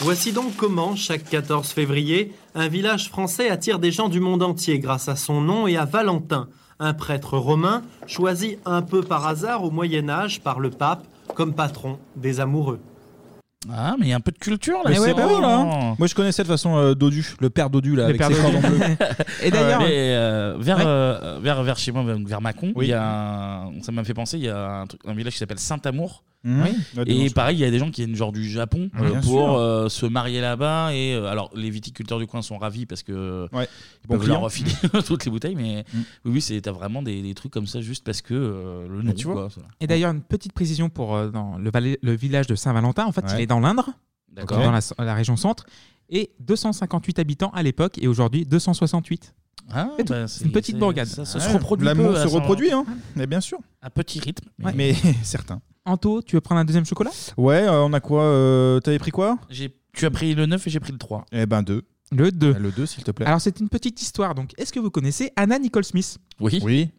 Voici donc comment, chaque 14 février, un village français attire des gens du monde entier grâce à son nom et à Valentin, un prêtre romain choisi un peu par hasard au Moyen Âge par le pape comme patron des amoureux. Ah, mais il y a un peu de culture là. Mais c'est c'est pas bon. là. Moi je connaissais de toute façon euh, Dodu, le père Dodu là, Le avec père ses Dodu. cordons bleus. [laughs] Et d'ailleurs, euh, vers, Ouais. euh, vers, vers chez moi, donc vers Mâcon, Oui. il y a un- ça m'a fait penser, il y a un, truc- un village qui s'appelle Saint-Amour. Mhm. Oui. Et pareil, il y a des gens qui viennent genre du Japon euh, bien pour sûr. euh, se marier là-bas. Et euh, alors, les viticulteurs du coin sont ravis parce que Ouais. ils Bon peuvent client. leur refiler [laughs] toutes les bouteilles. Mais Mm. oui, oui, c'est t'as vraiment des, des trucs comme ça juste parce que euh, le nom. tu vois. quoi. Et d'ailleurs, une petite précision pour dans le, village de Saint-Valentin. En fait, Ouais. il est dans l'Indre, dans la, la région centre, et 258 habitants à l'époque, et aujourd'hui 268. Ah, tout. bah, C'est une petite c'est- bourgade. Ça, ça Ouais, se reproduit L'amour peu se reproduit, hein. Mais bien sûr. À petit rythme. Ouais. Mais [laughs] [laughs] certain. Anto, tu veux prendre un deuxième chocolat? Ouais, euh, on a quoi euh, T'avais pris quoi? J'ai- Tu as pris le 9 et j'ai pris le 3. Eh ben deux. Le 2. Le 2, s'il te plaît. Alors, c'est une petite histoire. Donc, est-ce que vous connaissez Anna Nicole Smith? Oui. Oui.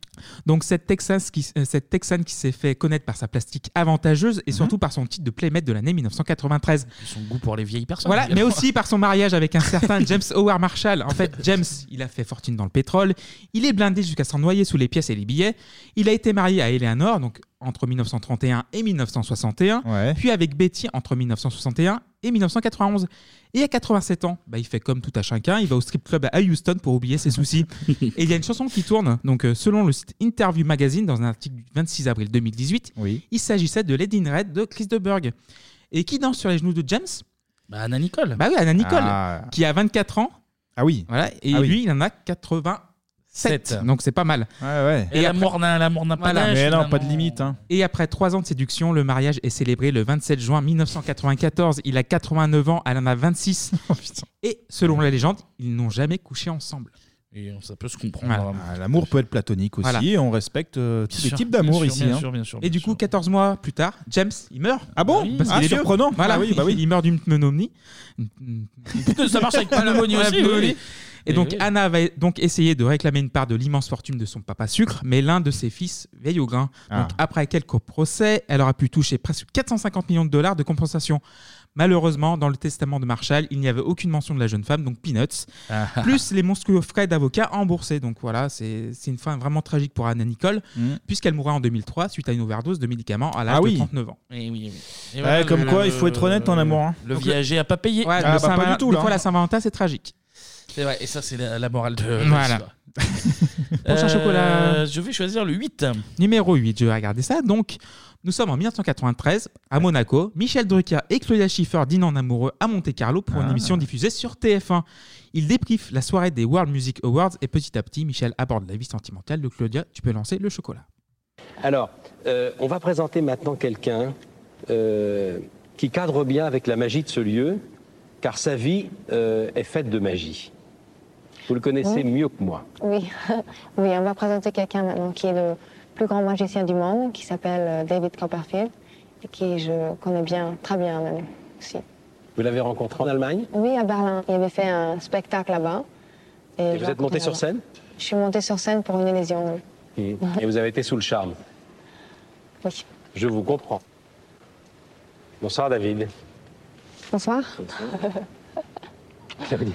Donc, cette Texane qui, euh, cette Texane qui s'est fait connaître par sa plastique avantageuse et surtout par son titre de Playmate de l'année 1993. Son goût pour les vieilles personnes. Voilà, mais évidemment. aussi par son mariage avec un certain [laughs] James Howard Marshall. En fait, [laughs] James, il a fait fortune dans le pétrole. Il est blindé jusqu'à s'en noyer sous les pièces et les billets. Il a été marié à Eleanor, donc entre 1931 et 1961. Puis avec Betty entre 1961 et 1991. Et à 87 ans, bah, il fait comme tout à chacun, il va au strip club à Houston pour oublier ses soucis. [laughs] et il y a une chanson qui tourne, donc euh, selon le site Interview Magazine, dans un article du 26 avril 2018, il s'agissait de Lady in Red de Chris de Burgh. Et qui danse sur les genoux de James? Bah, Anna Nicole. Bah oui, Anna Nicole, ah. qui a 24 ans. Ah oui. Voilà, et ah lui, il en a 80 7. Donc c'est pas mal. Ouais, ouais. Et, la morna, la morna pas là. Mais non, pas de limite. hein. Et après trois ans de séduction, le mariage est célébré le 27 juin 1994. Il a 89 ans, elle en a 26. [laughs] Et selon la légende, ils n'ont jamais couché ensemble. Et ça peut se comprendre. Voilà. Hein. Ah, l'amour peut être platonique aussi, Voilà. et on respecte euh, tous les types d'amour ici. bien hein. sûr, bien sûr, Et du coup, 14 mois plus tard, James, il meurt. Ah bon Parce Ah, qu'il est surprenant. Voilà, Ah oui, bah oui. il meurt d'une pneumonie. [laughs] Ça marche avec pneumonie aussi. Et donc oui. Anna va donc essayer de réclamer une part de l'immense fortune de son papa sucre, mais l'un de ses fils veille au grain. Donc Ah. après quelques procès, elle aura pu toucher presque 450 millions de dollars de compensation. Malheureusement, dans le testament de Marshall, il n'y avait aucune mention de la jeune femme, donc Peanuts, Ah. [laughs] plus les monstrueux frais d'avocats emboursés. Donc voilà, c'est c'est une fin vraiment tragique pour Anna Nicole, Mm. puisqu'elle mourra en 2003 suite à une overdose de médicaments à l'âge Ah de oui. 39 ans. Et oui, oui. Et Ouais, voilà, comme le- quoi, il faut être honnête en amour. hein. Le Donc, viager a pas payé. Ouais, Ah, le bah, pas du tout, des là, fois, hein. la Saint-Valentin, c'est tragique. C'est vrai, et ça, c'est la, la morale de. Voilà. [laughs] Prochain chocolat. Je vais choisir le 8. Numéro 8, je vais regarder ça. Donc, nous sommes en 1993 à Monaco. Michel Drucker et Claudia Schiffer dînent en amoureux à Monte-Carlo pour une Ah. émission diffusée sur TF1. Ils débriefent la soirée des World Music Awards et petit à petit, Michel aborde la vie sentimentale de Claudia. Tu peux lancer le chocolat. Alors, euh, on va présenter maintenant quelqu'un euh, qui cadre bien avec la magie de ce lieu, car sa vie euh, est faite de magie. Vous le connaissez Oui. mieux que moi. Oui, [laughs] oui, on va présenter quelqu'un maintenant qui est le plus grand magicien du monde, qui s'appelle euh, David Copperfield, et qui je connais bien, très bien même aussi. Vous l'avez rencontré en Allemagne? Oui, à Berlin. Il avait fait un spectacle là-bas. et vous êtes monté sur scène? Je suis montée sur scène pour une illusion. et et vous avez été sous le charme? Oui. Je vous comprends. Bonsoir David. Bonsoir. [laughs] Très bien.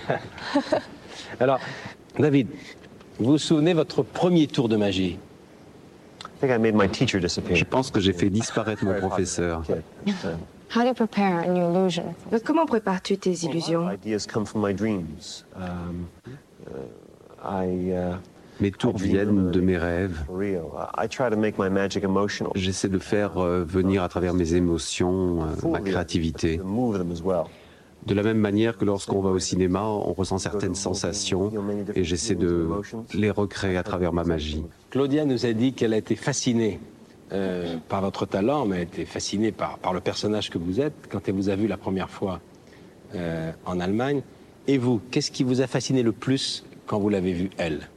Alors, David, vous vous souvenez votre premier tour de magie? Je pense que j'ai fait disparaître mon professeur. How do you prepare a new illusion? Comment prépares-tu tes illusions? Mes tours viennent de mes rêves. J'essaie de faire euh, venir à travers mes émotions euh, ma créativité. De la même manière que lorsqu'on va au cinéma, on ressent certaines sensations et j'essaie de les recréer à travers ma magie. Claudia nous a dit qu'elle a été fascinée euh, par votre talent, mais elle a été fascinée par, par le personnage que vous êtes quand elle vous a vu la première fois. euh, en Allemagne. Et vous, qu'est-ce qui vous a fasciné le plus quand vous l'avez vue, elle?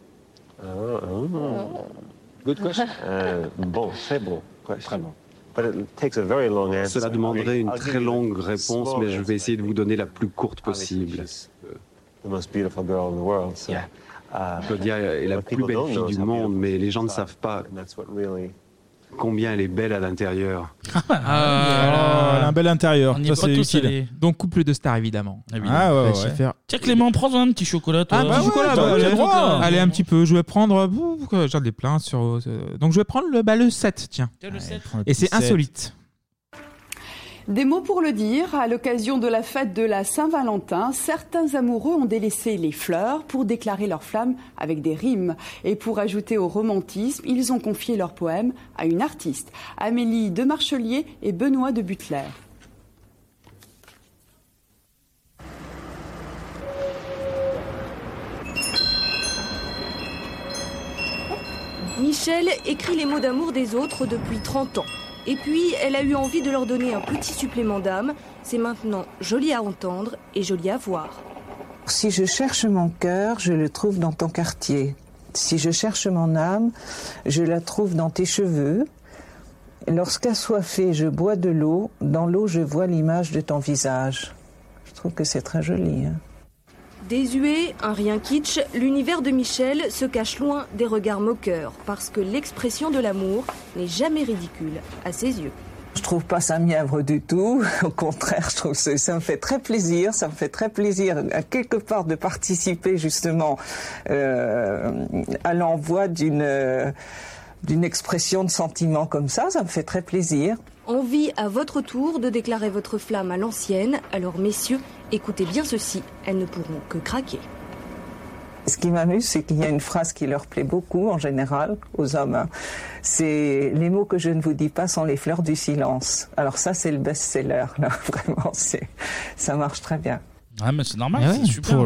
Good question. Euh, bon, très bon. Très bon. Cela demanderait une très longue réponse, mais je vais essayer de vous donner la plus courte possible. Claudia est la plus belle fille du monde, mais les gens ne savent pas combien elle est belle à l'intérieur. Ah, elle a un bel intérieur. On y Ça, est c'est pas tous utile. allés. Donc couple de stars évidemment. Ah ouais, ouais, Schiffer. ouais. Tiens Clément, prends un petit chocolat. Toi. Ah, bah, chocolat, t'as- bah, le droit. Allez, un petit peu. Je vais prendre. J'ai J'ai des plaintes sur. euh, Donc, je vais prendre le, bah, le 7, tiens. le 7. Et c'est insolite. Des mots pour le dire, à l'occasion de la fête de la Saint-Valentin, certains amoureux ont délaissé les fleurs pour déclarer leur flamme avec des rimes. Et pour ajouter au romantisme, ils ont confié leur poème à une artiste, Amélie de Marchelier et Benoît de Butler. Michel écrit les mots d'amour des autres depuis 30 ans. Et puis, elle a eu envie de leur donner un petit supplément d'âme. C'est maintenant joli à entendre et joli à voir. Si je cherche mon cœur, je le trouve dans ton quartier. Si je cherche mon âme, je la trouve dans tes cheveux. Lorsqu'assoiffé, je bois de l'eau, dans l'eau, je vois l'image de ton visage. Je trouve que c'est très joli. hein. Désuet, un rien kitsch, l'univers de Michel se cache loin des regards moqueurs parce que l'expression de l'amour n'est jamais ridicule à ses yeux. Je trouve pas ça mièvre du tout. [laughs] Au contraire, je trouve ça me fait très plaisir. Ça me fait très plaisir, à quelque part, de participer justement euh, à l'envoi d'une euh, d'une expression de sentiment comme ça. Ça me fait très plaisir. Envie à votre tour de déclarer votre flamme à l'ancienne, alors messieurs, écoutez bien ceci, elles ne pourront que craquer. Ce qui m'amuse, c'est qu'il y a une phrase qui leur plaît beaucoup en général aux hommes. C'est les mots que je ne vous dis pas sont les fleurs du silence. Alors ça, c'est le best-seller. Là, [laughs] vraiment, ça marche très bien. Ah, mais c'est normal, Ah c'est super.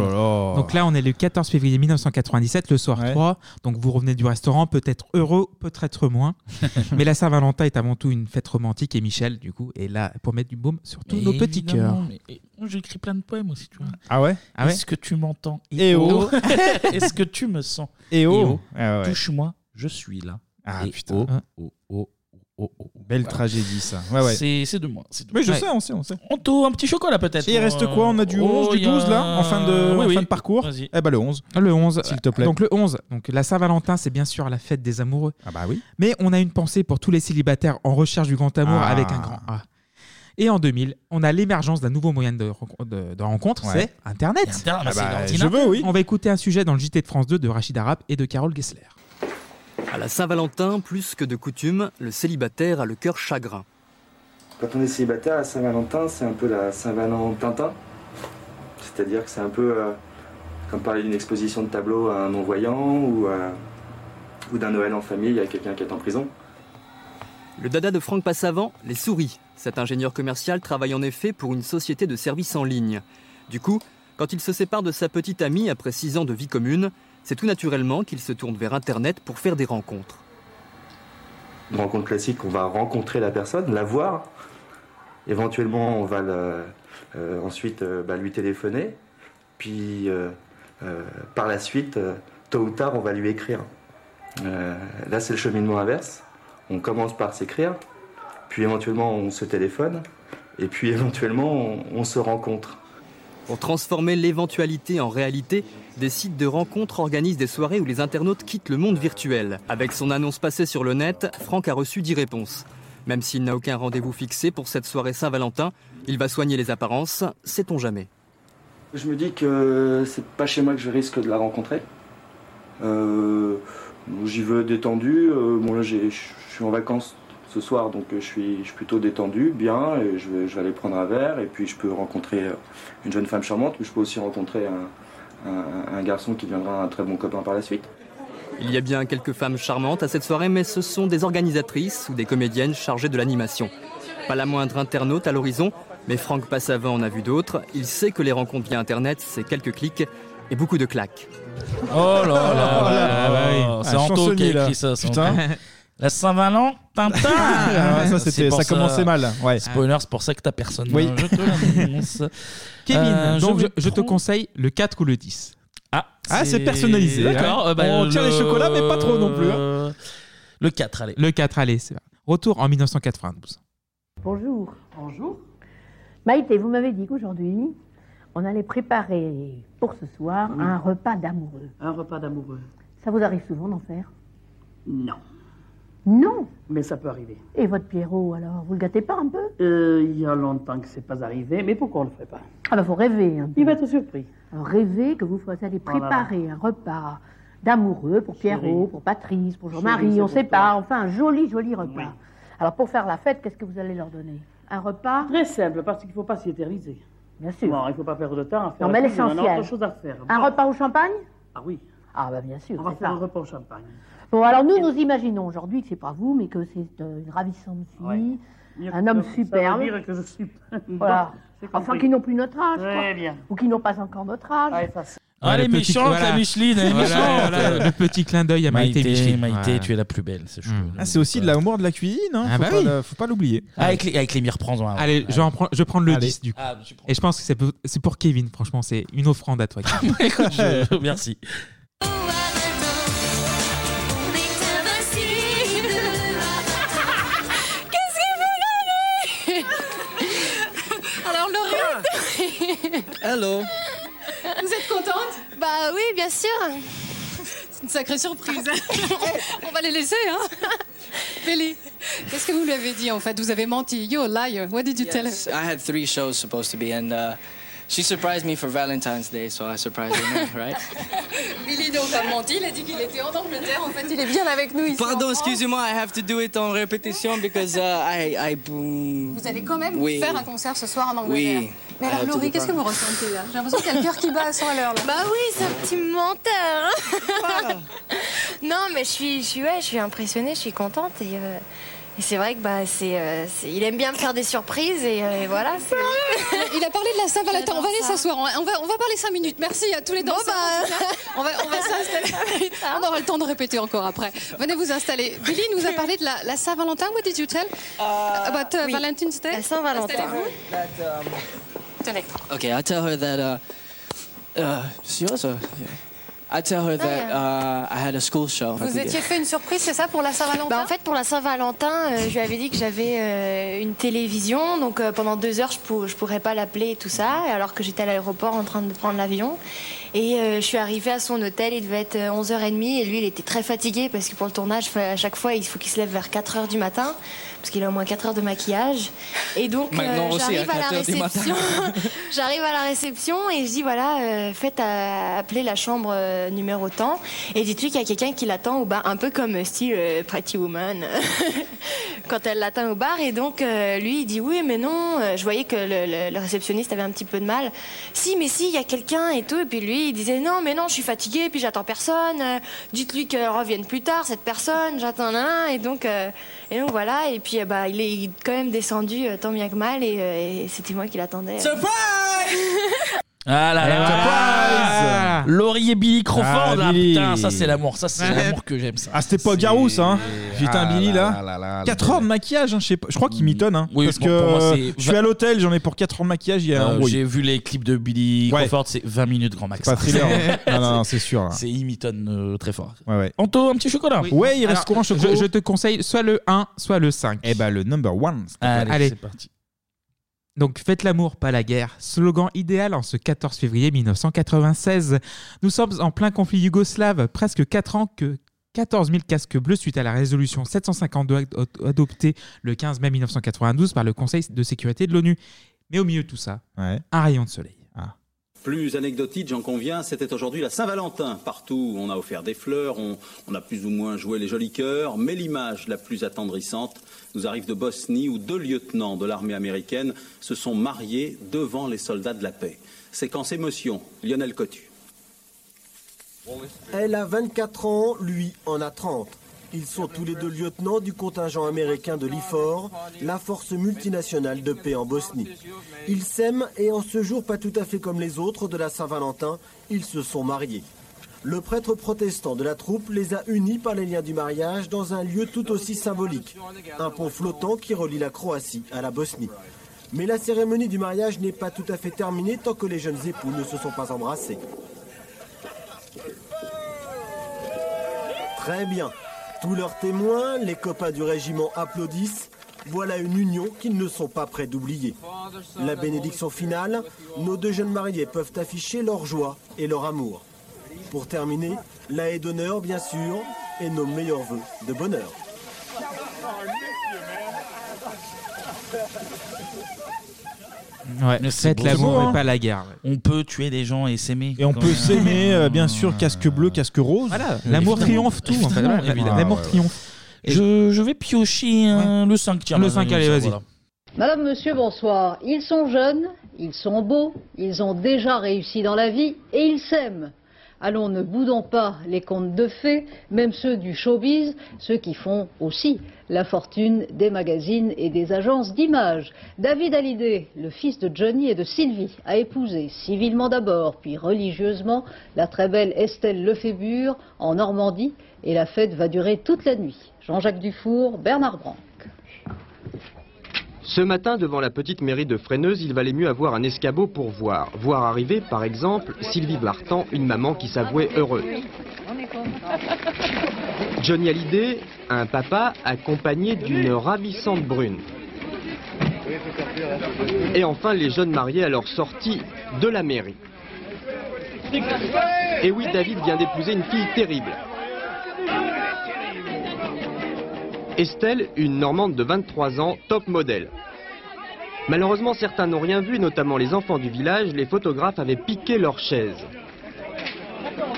Donc là, on est le 14 février 1997, le soir 3. Donc vous revenez du restaurant, peut-être heureux, peut-être moins. [laughs] Mais la Saint-Valentin est avant tout une fête romantique et Michel, du coup, est là pour mettre du baume sur tous nos petits cœurs. Évidemment, mais- et moi, J'écris plein de poèmes aussi, tu vois. Ah ouais? Ah ouais? Est-ce que tu m'entends? Eh oh. [laughs] [laughs] Est-ce que tu me sens? Eh oh. Ah ouais. Touche-moi, je suis là. Ah, Et putain. oh, oh, oh, oh, oh. Belle Voilà. tragédie, ça. Ouais, ouais. C'est c'est de moi. c'est de Oui, je sais, on sait, on sait. Anto, un petit chocolat peut-être. Il reste quoi On a du Oh, 11, du il y a- 12 là, en fin de, Oui, en oui. fin de parcours Vas-y. Eh ben le 11. Le 11. S'il te plaît. Donc le 11. Donc la Saint-Valentin, c'est bien sûr la fête des amoureux. Ah bah oui. Mais on a une pensée pour tous les célibataires en recherche du grand amour Ah. avec un grand A. Et en 2000, on a l'émergence d'un nouveau moyen de, renco- de- de rencontre, Ouais. c'est Internet. Internet, Ah c'est bah, l'ordinateur. je veux, oui. On va écouter un sujet dans le JT de France 2 de Rachid Arab et de Carole Gessler. À la Saint-Valentin, plus que de coutume, le célibataire a le cœur chagrin. Quand on est célibataire, la Saint-Valentin, c'est un peu la Saint-Valentin. C'est-à-dire que c'est un peu euh, comme parler d'une exposition de tableau à un non-voyant ou, euh, ou d'un Noël en famille à quelqu'un qui est en prison. Le dada de Franck Passavant, les souris. Cet ingénieur commercial travaille en effet pour une société de services en ligne. Du coup, quand il se sépare de sa petite amie après six ans de vie commune, c'est tout naturellement qu'il se tourne vers Internet pour faire des rencontres. Une rencontre classique, on va rencontrer la personne, la voir. Éventuellement, on va euh, ensuite euh, bah, lui téléphoner. Puis, euh, par la suite, tôt ou tard, on va lui écrire. Là, c'est le cheminement inverse. On commence par s'écrire, puis éventuellement, on se téléphone, et puis [laughs] éventuellement, on se rencontre. Pour transformer l'éventualité en réalité, des sites de rencontres organisent des soirées où les internautes quittent le monde virtuel. Avec son annonce passée sur le net, Franck a reçu 10 réponses. Même s'il n'a aucun rendez-vous fixé pour cette soirée Saint-Valentin, il va soigner les apparences, sait-on jamais. Je me dis que c'est pas chez moi que je risque de la rencontrer. Euh, J'y veux détendu. Euh, bon là, je suis en vacances ce soir, donc euh, je suis, je suis plutôt détendu, bien. Et je, vais, je vais aller prendre un verre, et puis je peux rencontrer euh, une jeune femme charmante, mais je peux aussi rencontrer un, un- un garçon qui deviendra un très bon copain par la suite. Il y a bien quelques femmes charmantes à cette soirée, mais ce sont des organisatrices ou des comédiennes chargées de l'animation. Pas la moindre internaute à l'horizon, mais Franck Passavant en a vu d'autres. Il sait que les rencontres via Internet, c'est quelques clics et beaucoup de claques. Oh là là là là là, Ah, c'est Anto qui a écrit ça. c'est Putain. [laughs] La Saint-Valentin [laughs] Ah, ça, c'était- commençait mal, ouais. Spoiler, c'est pour ça que t'as personne. Oui. Je te l'annonce. Kevin, Euh, donc je, vais je te prendre- conseille le 4 ou le 10. Ah, Ah, c'est personnalisé. D'accord. hein. euh, bah, On tire les le- chocolats, mais pas trop non plus. hein. Le 4, allez. Le 4, allez, c'est Retour en 1992. Bonjour. Bonjour. Maïté, vous m'avez dit qu'aujourd'hui, on allait préparer pour ce soir Oui. un repas d'amoureux. Un repas d'amoureux Ça vous arrive souvent d'en faire? Non. Non Mais ça peut arriver. Et votre Pierrot, alors, vous le gâtez pas un peu? Euh, il y a longtemps que c'est pas arrivé, mais pourquoi on le ferait pas? Ah bah faut rêver un peu. Il va être surpris. Rêvez que vous allez Oh préparer un repas d'amoureux pour Pierrot, Chérie. pour Patrice, pour Jean-Marie, on sait pas, enfin un joli, joli repas. Oui. Alors pour faire la fête, qu'est-ce que vous allez leur donner? Un repas? Très simple, parce qu'il ne faut pas s'y éterniser. Bien sûr. Bon, il ne faut pas perdre de temps à faire Non mais on a l'essentiel. autre chose à faire. Un repas au champagne? Ah oui. Ah bah bien sûr, On va faire ça. un repas au champagne. Bon, alors nous, nous imaginons aujourd'hui que c'est pas vous, mais que c'est euh, une ravissante fille, un homme ça- ça superbe. veut dire que je suis... Voilà. [laughs] Enfin, qui n'ont plus notre âge, Très quoi. bien. Ou qui n'ont pas encore notre âge. Ah, elle est méchante, voilà. la Micheline, elle est Voilà, méchante. voilà, le petit clin d'œil à Maïté, Micheline. Maïté, Ouais. tu es la plus belle, c'est chou. Ah, c'est aussi de l'amour de la cuisine, hein. Ah faut, bah pas oui. le- faut pas l'oublier. Ah, avec les, avec les mires, prends-en un. Allez, je, vais en prends- je vais prendre le Allez. 10 du coup. Ah. Et je pense que c'est pour, Kevin, franchement, c'est une offrande à toi. Kevin. [laughs] Écoute, je- merci. [laughs] [laughs] Hello. Vous êtes contente? Bah oui, bien sûr. C'est une sacrée surprise. [laughs] On va les laisser, hein Billy, qu'est-ce que vous lui avez dit en fait? Vous avez menti. You're a liar. What did you tell her? Yes, I had three shows supposed to be, and uh, she surprised me for Valentine's Day, so I surprised her, [laughs] right? Billy donc a menti. Il a dit qu'il était en Angleterre. En fait, il est bien avec nous ici. Pardon, excusez-moi, I have to do it en répétition because uh, I, I, mm, Vous allez quand même Oui. faire un concert ce soir en Angleterre. Oui. Mais alors, Laurie, do qu'est-ce que that. vous ressentez là? J'ai l'impression qu'il y a le cœur qui bat à 100 à l'heure. Bah oui, c'est un petit menteur. hein. [laughs] non, mais je suis, je suis, ouais, je suis impressionnée, je suis contente et, euh, et c'est vrai que bah c'est, euh, il aime bien me faire des surprises et, euh, et voilà. Il a parlé de la Saint-Valentin. On va aller s'asseoir. On va, on va, parler 5 minutes. Merci à tous les danseurs. cas. On va, on va s'installer. [laughs] On aura le temps de répéter encore après. Venez vous installer. Billy nous a [laughs] parlé de la, la Saint-Valentin. What did you tell about uh, oui. Valentine's Day? La Saint-Valentin. Um, Tenez. okay, I tell her that. Uh, uh, yours or- yeah. I tell her that uh, I had a school show. Vous étiez fait une surprise, c'est ça, pour la Saint-Valentin Bah, en fait, pour la Saint-Valentin, euh, je lui avais dit que j'avais euh, une télévision, donc euh, pendant deux heures, je, pour- je pourrais pas l'appeler et tout ça, alors que j'étais à l'aéroport en train de prendre l'avion. Et euh, je suis arrivée à son hôtel, il devait être euh, 11h30, et lui, il était très fatigué parce que pour le tournage, à chaque fois, il faut qu'il se lève vers 4h du matin, parce qu'il a au moins 4 heures de maquillage. Et donc, euh, j'arrive à à la 4 heures du matin. réception. [laughs] J'arrive à la réception et je dis voilà, euh, faites à- appeler la chambre euh, numéro temps et dites-lui qu'il y a quelqu'un qui l'attend au bar, un peu comme euh, style euh, Pretty Woman [laughs] quand elle l'attend au bar. Et donc euh, lui il dit oui, mais non. Euh, Je voyais que le, le- le réceptionniste avait un petit peu de mal. Si, mais si, il y a quelqu'un et tout. Et puis lui il disait non, mais non, je suis fatigué, puis j'attends personne. Euh, Dites-lui qu'elle revienne plus tard, cette personne. J'attends un. Et donc euh, et donc voilà. Et puis euh, bah il est quand même descendu tant bien que mal et, et c'était moi qui l'attendais. [laughs] Ah là là, Surprise Laurie et Billy Crawford, Ah, là, Billy. putain, ça c'est l'amour, ça c'est l'amour que j'aime ça. Ah, c'était pas Garous, hein. Putain, Ah Billy, là là. là là là, 4 le heures de maquillage, hein, je sais pas. Je crois qu'il m'étonne, hein. Oui, parce bon, que pour moi, c'est- je suis à l'hôtel, j'en ai pour 4 heures de maquillage, il y a un Euh. J'ai vu les clips de Billy Ouais. Crawford, c'est 20 minutes grand max. C'est pas thriller, hein. [laughs] Non, non, non, c'est sûr, là. C'est imitonne euh, très fort. Ouais, ouais. Anto, un petit chocolat. Ouais, il reste Alors, combien je, je te conseille soit le 1, soit le 5. Eh ben, le number one. s'il te plaît. Allez, c'est parti. Donc, faites l'amour, pas la guerre. Slogan idéal en ce 14 février 1996. Nous sommes en plein conflit yougoslave, presque 4 ans que 14 000 casques bleus suite à la résolution 752 ad- adoptée le 15 mai 1992 par le Conseil de sécurité de l'ONU. Mais au milieu de tout ça, un rayon de soleil. Plus anecdotique, j'en conviens, c'était aujourd'hui la Saint-Valentin. Partout, on a offert des fleurs, on, a plus ou moins joué les jolis cœurs, mais l'image la plus attendrissante nous arrive de Bosnie où deux lieutenants de l'armée américaine se sont mariés devant les soldats de la paix. Séquence émotion, Lionel Cotu. Elle a 24 ans, lui en a 30. Ils sont tous les deux lieutenants du contingent américain de l'IFOR, la force multinationale de paix en Bosnie. Ils s'aiment et en ce jour pas tout à fait comme les autres de la Saint-Valentin, ils se sont mariés. Le prêtre protestant de la troupe les a unis par les liens du mariage dans un lieu tout aussi symbolique, un pont flottant qui relie la Croatie à la Bosnie. Mais la cérémonie du mariage n'est pas tout à fait terminée tant que les jeunes époux ne se sont pas embrassés. Très bien. Tous leurs témoins, les copains du régiment applaudissent. Voilà une union qu'ils ne sont pas prêts d'oublier. La bénédiction finale, nos deux jeunes mariés peuvent afficher leur joie et leur amour. Pour terminer, la haie d'honneur, bien sûr, et nos meilleurs voeux de bonheur. Ouais, Mais c'est faites beau, l'amour beau, et hein. pas la guerre. On peut tuer des gens et s'aimer. Et on Quand peut même. s'aimer, euh, [laughs] bien sûr, casque bleu, casque rose. Voilà, l'amour triomphe tout, en fait. Évidemment, évidemment. L'amour triomphe. Je, je vais piocher euh, le 5. Tiens, Le bah, 5, allez, vas-y. voilà. Madame, monsieur, bonsoir. Ils sont jeunes, ils sont beaux, ils ont déjà réussi dans la vie et ils s'aiment. Allons, ne boudons pas les contes de fées, même ceux du showbiz, ceux qui font aussi la fortune des magazines et des agences d'images. David Hallyday, le fils de Johnny et de Sylvie, a épousé civilement d'abord, puis religieusement, la très belle Estelle Lefébure en Normandie, et la fête va durer toute la nuit. Jean-Jacques Dufour, Bernard Brand. Ce matin, devant la petite mairie de Freineuse, il valait mieux avoir un escabeau pour voir. Voir arriver, par exemple, Sylvie Bartan, une maman qui s'avouait heureuse. Johnny Hallyday, un papa accompagné d'une ravissante brune. Et enfin, les jeunes mariés à leur sortie de la mairie. Et oui, David vient d'épouser une fille terrible. Estelle, une Normande de 23 ans, top modèle. Malheureusement, certains n'ont rien vu, notamment les enfants du village. Les photographes avaient piqué leur chaise. Quand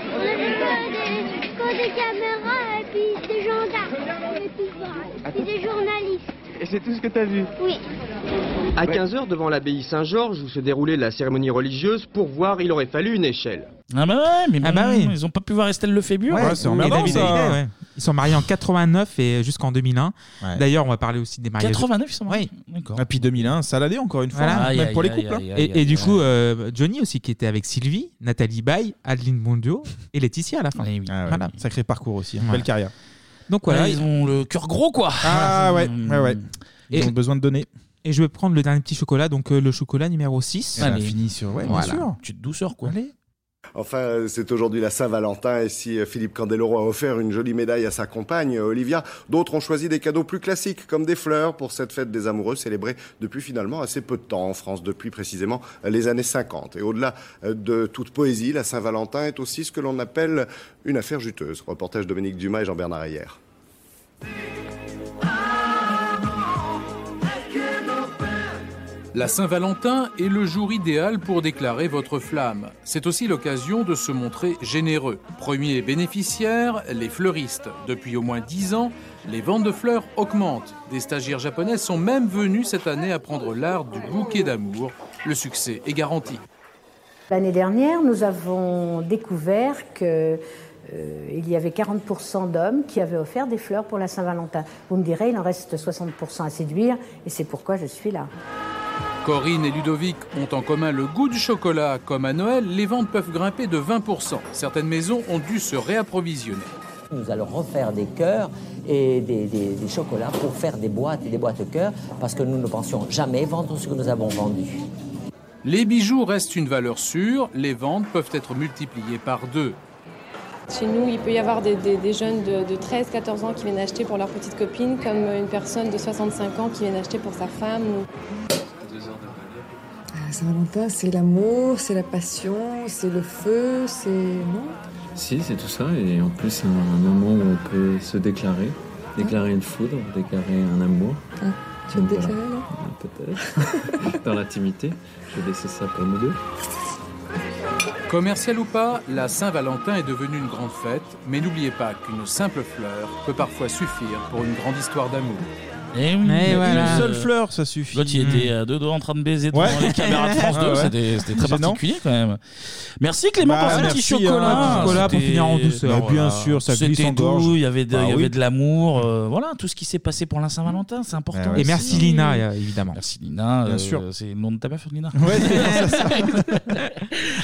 des caméras et puis des gendarmes et des journalistes. [laughs] Et c'est tout ce que tu as vu Oui. À 15h, devant l'abbaye Saint-Georges, où se déroulait la cérémonie religieuse, pour voir, il aurait fallu une échelle. Ah bah ouais, mais Ah bah bon, oui. ils ont pas pu voir Estelle Lefébure. Ouais, Hallyday, ouais. Ils sont mariés en 89 et jusqu'en 2001. Ouais. D'ailleurs, on va parler aussi des mariages. 89, ils sont mariés. D'accord. Et puis 2001, Saladé encore une fois, Voilà. hein, Aïe, même aïe, pour les aïe, couples. hein. aïe, aïe. Et, et du coup, euh, Johnny aussi qui était avec Sylvie, Nathalie Baye, Adeline Bondio et Laetitia à la fin. Ah ouais, Voilà. Sacré parcours aussi, hein. Ouais. belle carrière. Donc voilà. Ouais, ils ont le cœur gros, quoi. Ah ouais, ouais, ouais. Ils Et- ont besoin de donner. Et je vais prendre le dernier petit chocolat, donc euh, le chocolat numéro 6. Eh ben, fini sur- ouais, bien sûr. Petite douceur, quoi. Allez. Enfin, c'est aujourd'hui la Saint-Valentin et si euh, Philippe Candeloro a offert une jolie médaille à sa compagne, euh, Olivia, d'autres ont choisi des cadeaux plus classiques comme des fleurs pour cette fête des amoureux célébrée depuis finalement assez peu de temps en France, depuis précisément les années 50. Et au-delà euh, de toute poésie, la Saint-Valentin est aussi ce que l'on appelle une affaire juteuse. Reportage Dominique Dumas et Jean-Bernard Ayer. La Saint-Valentin est le jour idéal pour déclarer votre flamme. C'est aussi l'occasion de se montrer généreux. Premier bénéficiaire, les fleuristes. Depuis au moins 10 ans, les ventes de fleurs augmentent. Des stagiaires japonaises sont même venus cette année apprendre l'art du bouquet d'amour. Le succès est garanti. L'année dernière, nous avons découvert que euh, il y avait 40% d'hommes qui avaient offert des fleurs pour la Saint-Valentin. Vous me direz, il en reste 60% à séduire, et c'est pourquoi je suis là. Corinne et Ludovic ont en commun le goût du chocolat. Comme à Noël, les ventes peuvent grimper de 20%. Certaines maisons ont dû se réapprovisionner. Nous allons refaire des cœurs et des, des- des chocolats pour faire des boîtes et des boîtes de cœurs parce que nous ne pensions jamais vendre ce que nous avons vendu. Les bijoux restent une valeur sûre, les ventes peuvent être multipliées par deux. Chez nous, il peut y avoir des, des- des jeunes de, de 13-14 ans qui viennent acheter pour leur petite copine, comme une personne de 65 ans qui vient acheter pour sa femme. ou- Saint-Valentin, c'est l'amour, c'est la passion, c'est le feu, c'est. Non? Si, c'est tout ça, et en plus un, un moment où on peut se déclarer, déclarer une foudre, déclarer un amour. Ah, tu veux te Voilà. déclarer là? Peut-être. [laughs] Dans l'intimité, je vais laisser ça pour nous deux. Commercial ou pas, la Saint-Valentin est devenue une grande fête, mais n'oubliez pas qu'une simple fleur peut parfois suffire pour une grande histoire d'amour. Et oui, Mais voilà. Une seule fleur, ça suffit. L'autre, il était à deux doigts en train de baiser devant Ouais. les caméras de France 2. [laughs] Ouais, ouais. C'était c'était très Gênant. particulier quand même. Merci Clément Bah, pour ce merci, petit chocolat. hein, petit chocolat pour C'était- finir en douceur, Bah, bien sûr, ça glisse C'était en gorge. doux, il y avait de, Bah il y avait oui. de l'amour. euh, voilà, tout ce qui s'est passé pour la Saint-Valentin, c'est important. Et merci. Lina, euh, évidemment. Merci Lina. Bien euh, sûr. C'est le nom de ta meuf, Lina Ouais, c'est ça. [laughs]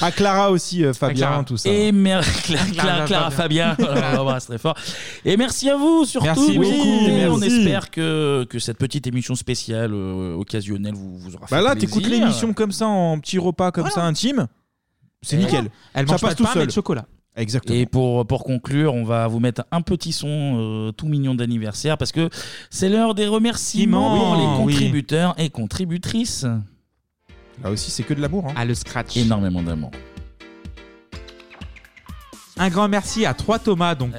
[laughs] À Clara aussi, euh, Fabien, Clara. tout ça. Et mer- Clara, Clara, Clara, Clara Fabien. Voilà, on l'embrasse très fort. Et merci à vous surtout. Merci Oui, beaucoup, On merci. espère que, que cette petite émission spéciale euh, occasionnelle vous, vous aura fait Bah là, plaisir. t'écoutes l'émission comme ça, en petit repas comme ça intime. C'est Et nickel. Elle ça mange pas passe de tout pain, mais seul. de chocolat. Exactement. Et pour, pour conclure, on va vous mettre un petit son euh, tout mignon d'anniversaire parce que c'est l'heure des remerciements Oui, les oui. contributeurs et contributrices. Là aussi, c'est que de l'amour. hein. Ah, le scratch. Énormément d'amour. Un grand merci à trois Thomas, donc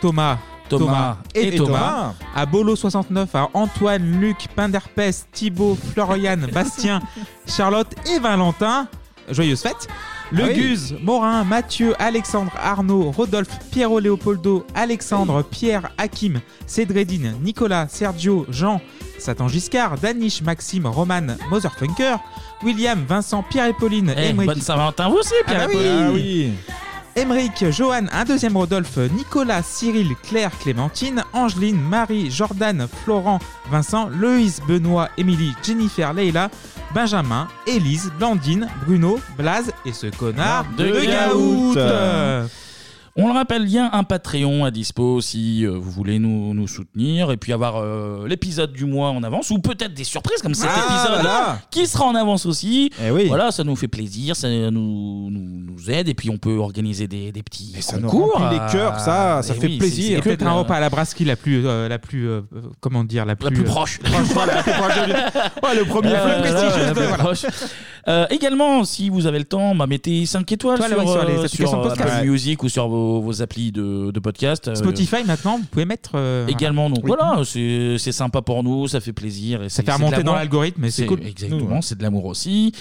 Thomas, Eh Thomas et, et Thomas. Thomas. À Bolo69, à Antoine, Luc, Pinderpes, Thibaut, Florian, [laughs] Bastien, Charlotte et Valentin. Joyeuses fêtes. Le Ah oui. Guz, Morin, Mathieu, Alexandre, Arnaud, Rodolphe, Piero Léopoldo, Alexandre, Pierre, Hakim, Cédredine, Nicolas, Sergio, Jean, Satan Giscard, Danish, Maxime, Roman, Motherfunker, William, Vincent, Pierre et Pauline, Eh, Émeric- bonne Saint-Valentin, vous aussi, Pierre Ah et bah oui. Pauline. Ah oui. Émeric, Johan, un deuxième Rodolphe, Nicolas, Cyril, Claire, Clémentine, Angeline, Marie, Jordan, Florent, Vincent, Loïs, Benoît, Émilie, Jennifer, Leila, Benjamin, Élise, Blandine, Bruno, Blaze et ce connard de, De Gaout. On le rappelle, il y a un Patreon à dispo si euh, vous voulez nous, nous soutenir et puis avoir euh, l'épisode du mois en avance ou peut-être des surprises comme cet Ah, épisode voilà. qui sera en avance aussi. oui. Voilà, ça nous fait plaisir, ça nous, nous, nous aide et puis on peut organiser des, des petits ça nous concours. remplit les cœurs, ça, ça Eh fait oui, plaisir. peut-être un repas à la brasserie la plus, euh, la plus, euh, euh, comment dire, la plus, plus euh, proche. voilà, la plus proche de lui. [laughs] Ouais, le premier Euh, voilà, prestigieux. la plus voilà. proche. Euh, également, si vous avez le temps, bah, mettez 5 étoiles Étoiles, sur, ouais, sur les euh, applications sur, de podcast. Apple Ouais. Music ou sur vos, vos applis de, de podcast. Euh, Spotify maintenant, vous pouvez mettre euh, Également, donc voilà, c'est c'est sympa pour nous, ça fait plaisir. Et Ça c'est- fait c'est de remonter dans l'amour. l'algorithme, et c'est cool. Exactement, ouais. c'est de l'amour aussi.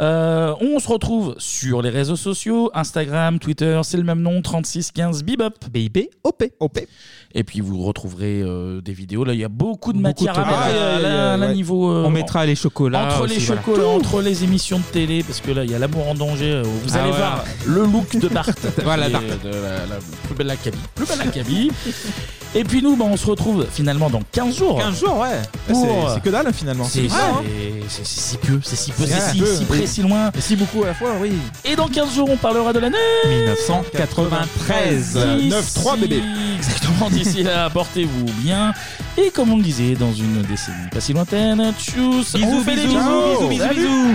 Euh, on se retrouve sur les réseaux sociaux, Instagram, Twitter, c'est le même nom, 3615 Bebop. BIB, OP. OP. Et puis vous retrouverez euh, des vidéos. Là, il y a beaucoup de Beaucoup matière de à mettre. niveau. euh, On mettra les chocolats Entre aussi, les voilà. chocolats, Tout. entre les émissions de télé, parce que là, il y a l'amour en danger. euh, Vous Ah, allez voir le look de Bart. [laughs] Voilà, qui est Bart. de la, la plus belle Akabi. Plus belle. [laughs] Et puis nous, bah, on se retrouve finalement dans 15 jours. 15 jours, ouais. Pour- C'est c'est que dalle finalement. C'est vite, hein. c'est- c'est si peu, c'est si peu, C'est si près, si loin. Et si beaucoup à la fois, oui. Et dans 15 jours, on parlera de l'année 1993. D'ici- 9-3 bébé. Exactement, d'ici là, portez-vous bien. Et comme on le disait, dans une décennie pas si lointaine, tchuss, on Bisous, vous fait des bisous, bisous, bisous, bisous, Salut. bisous.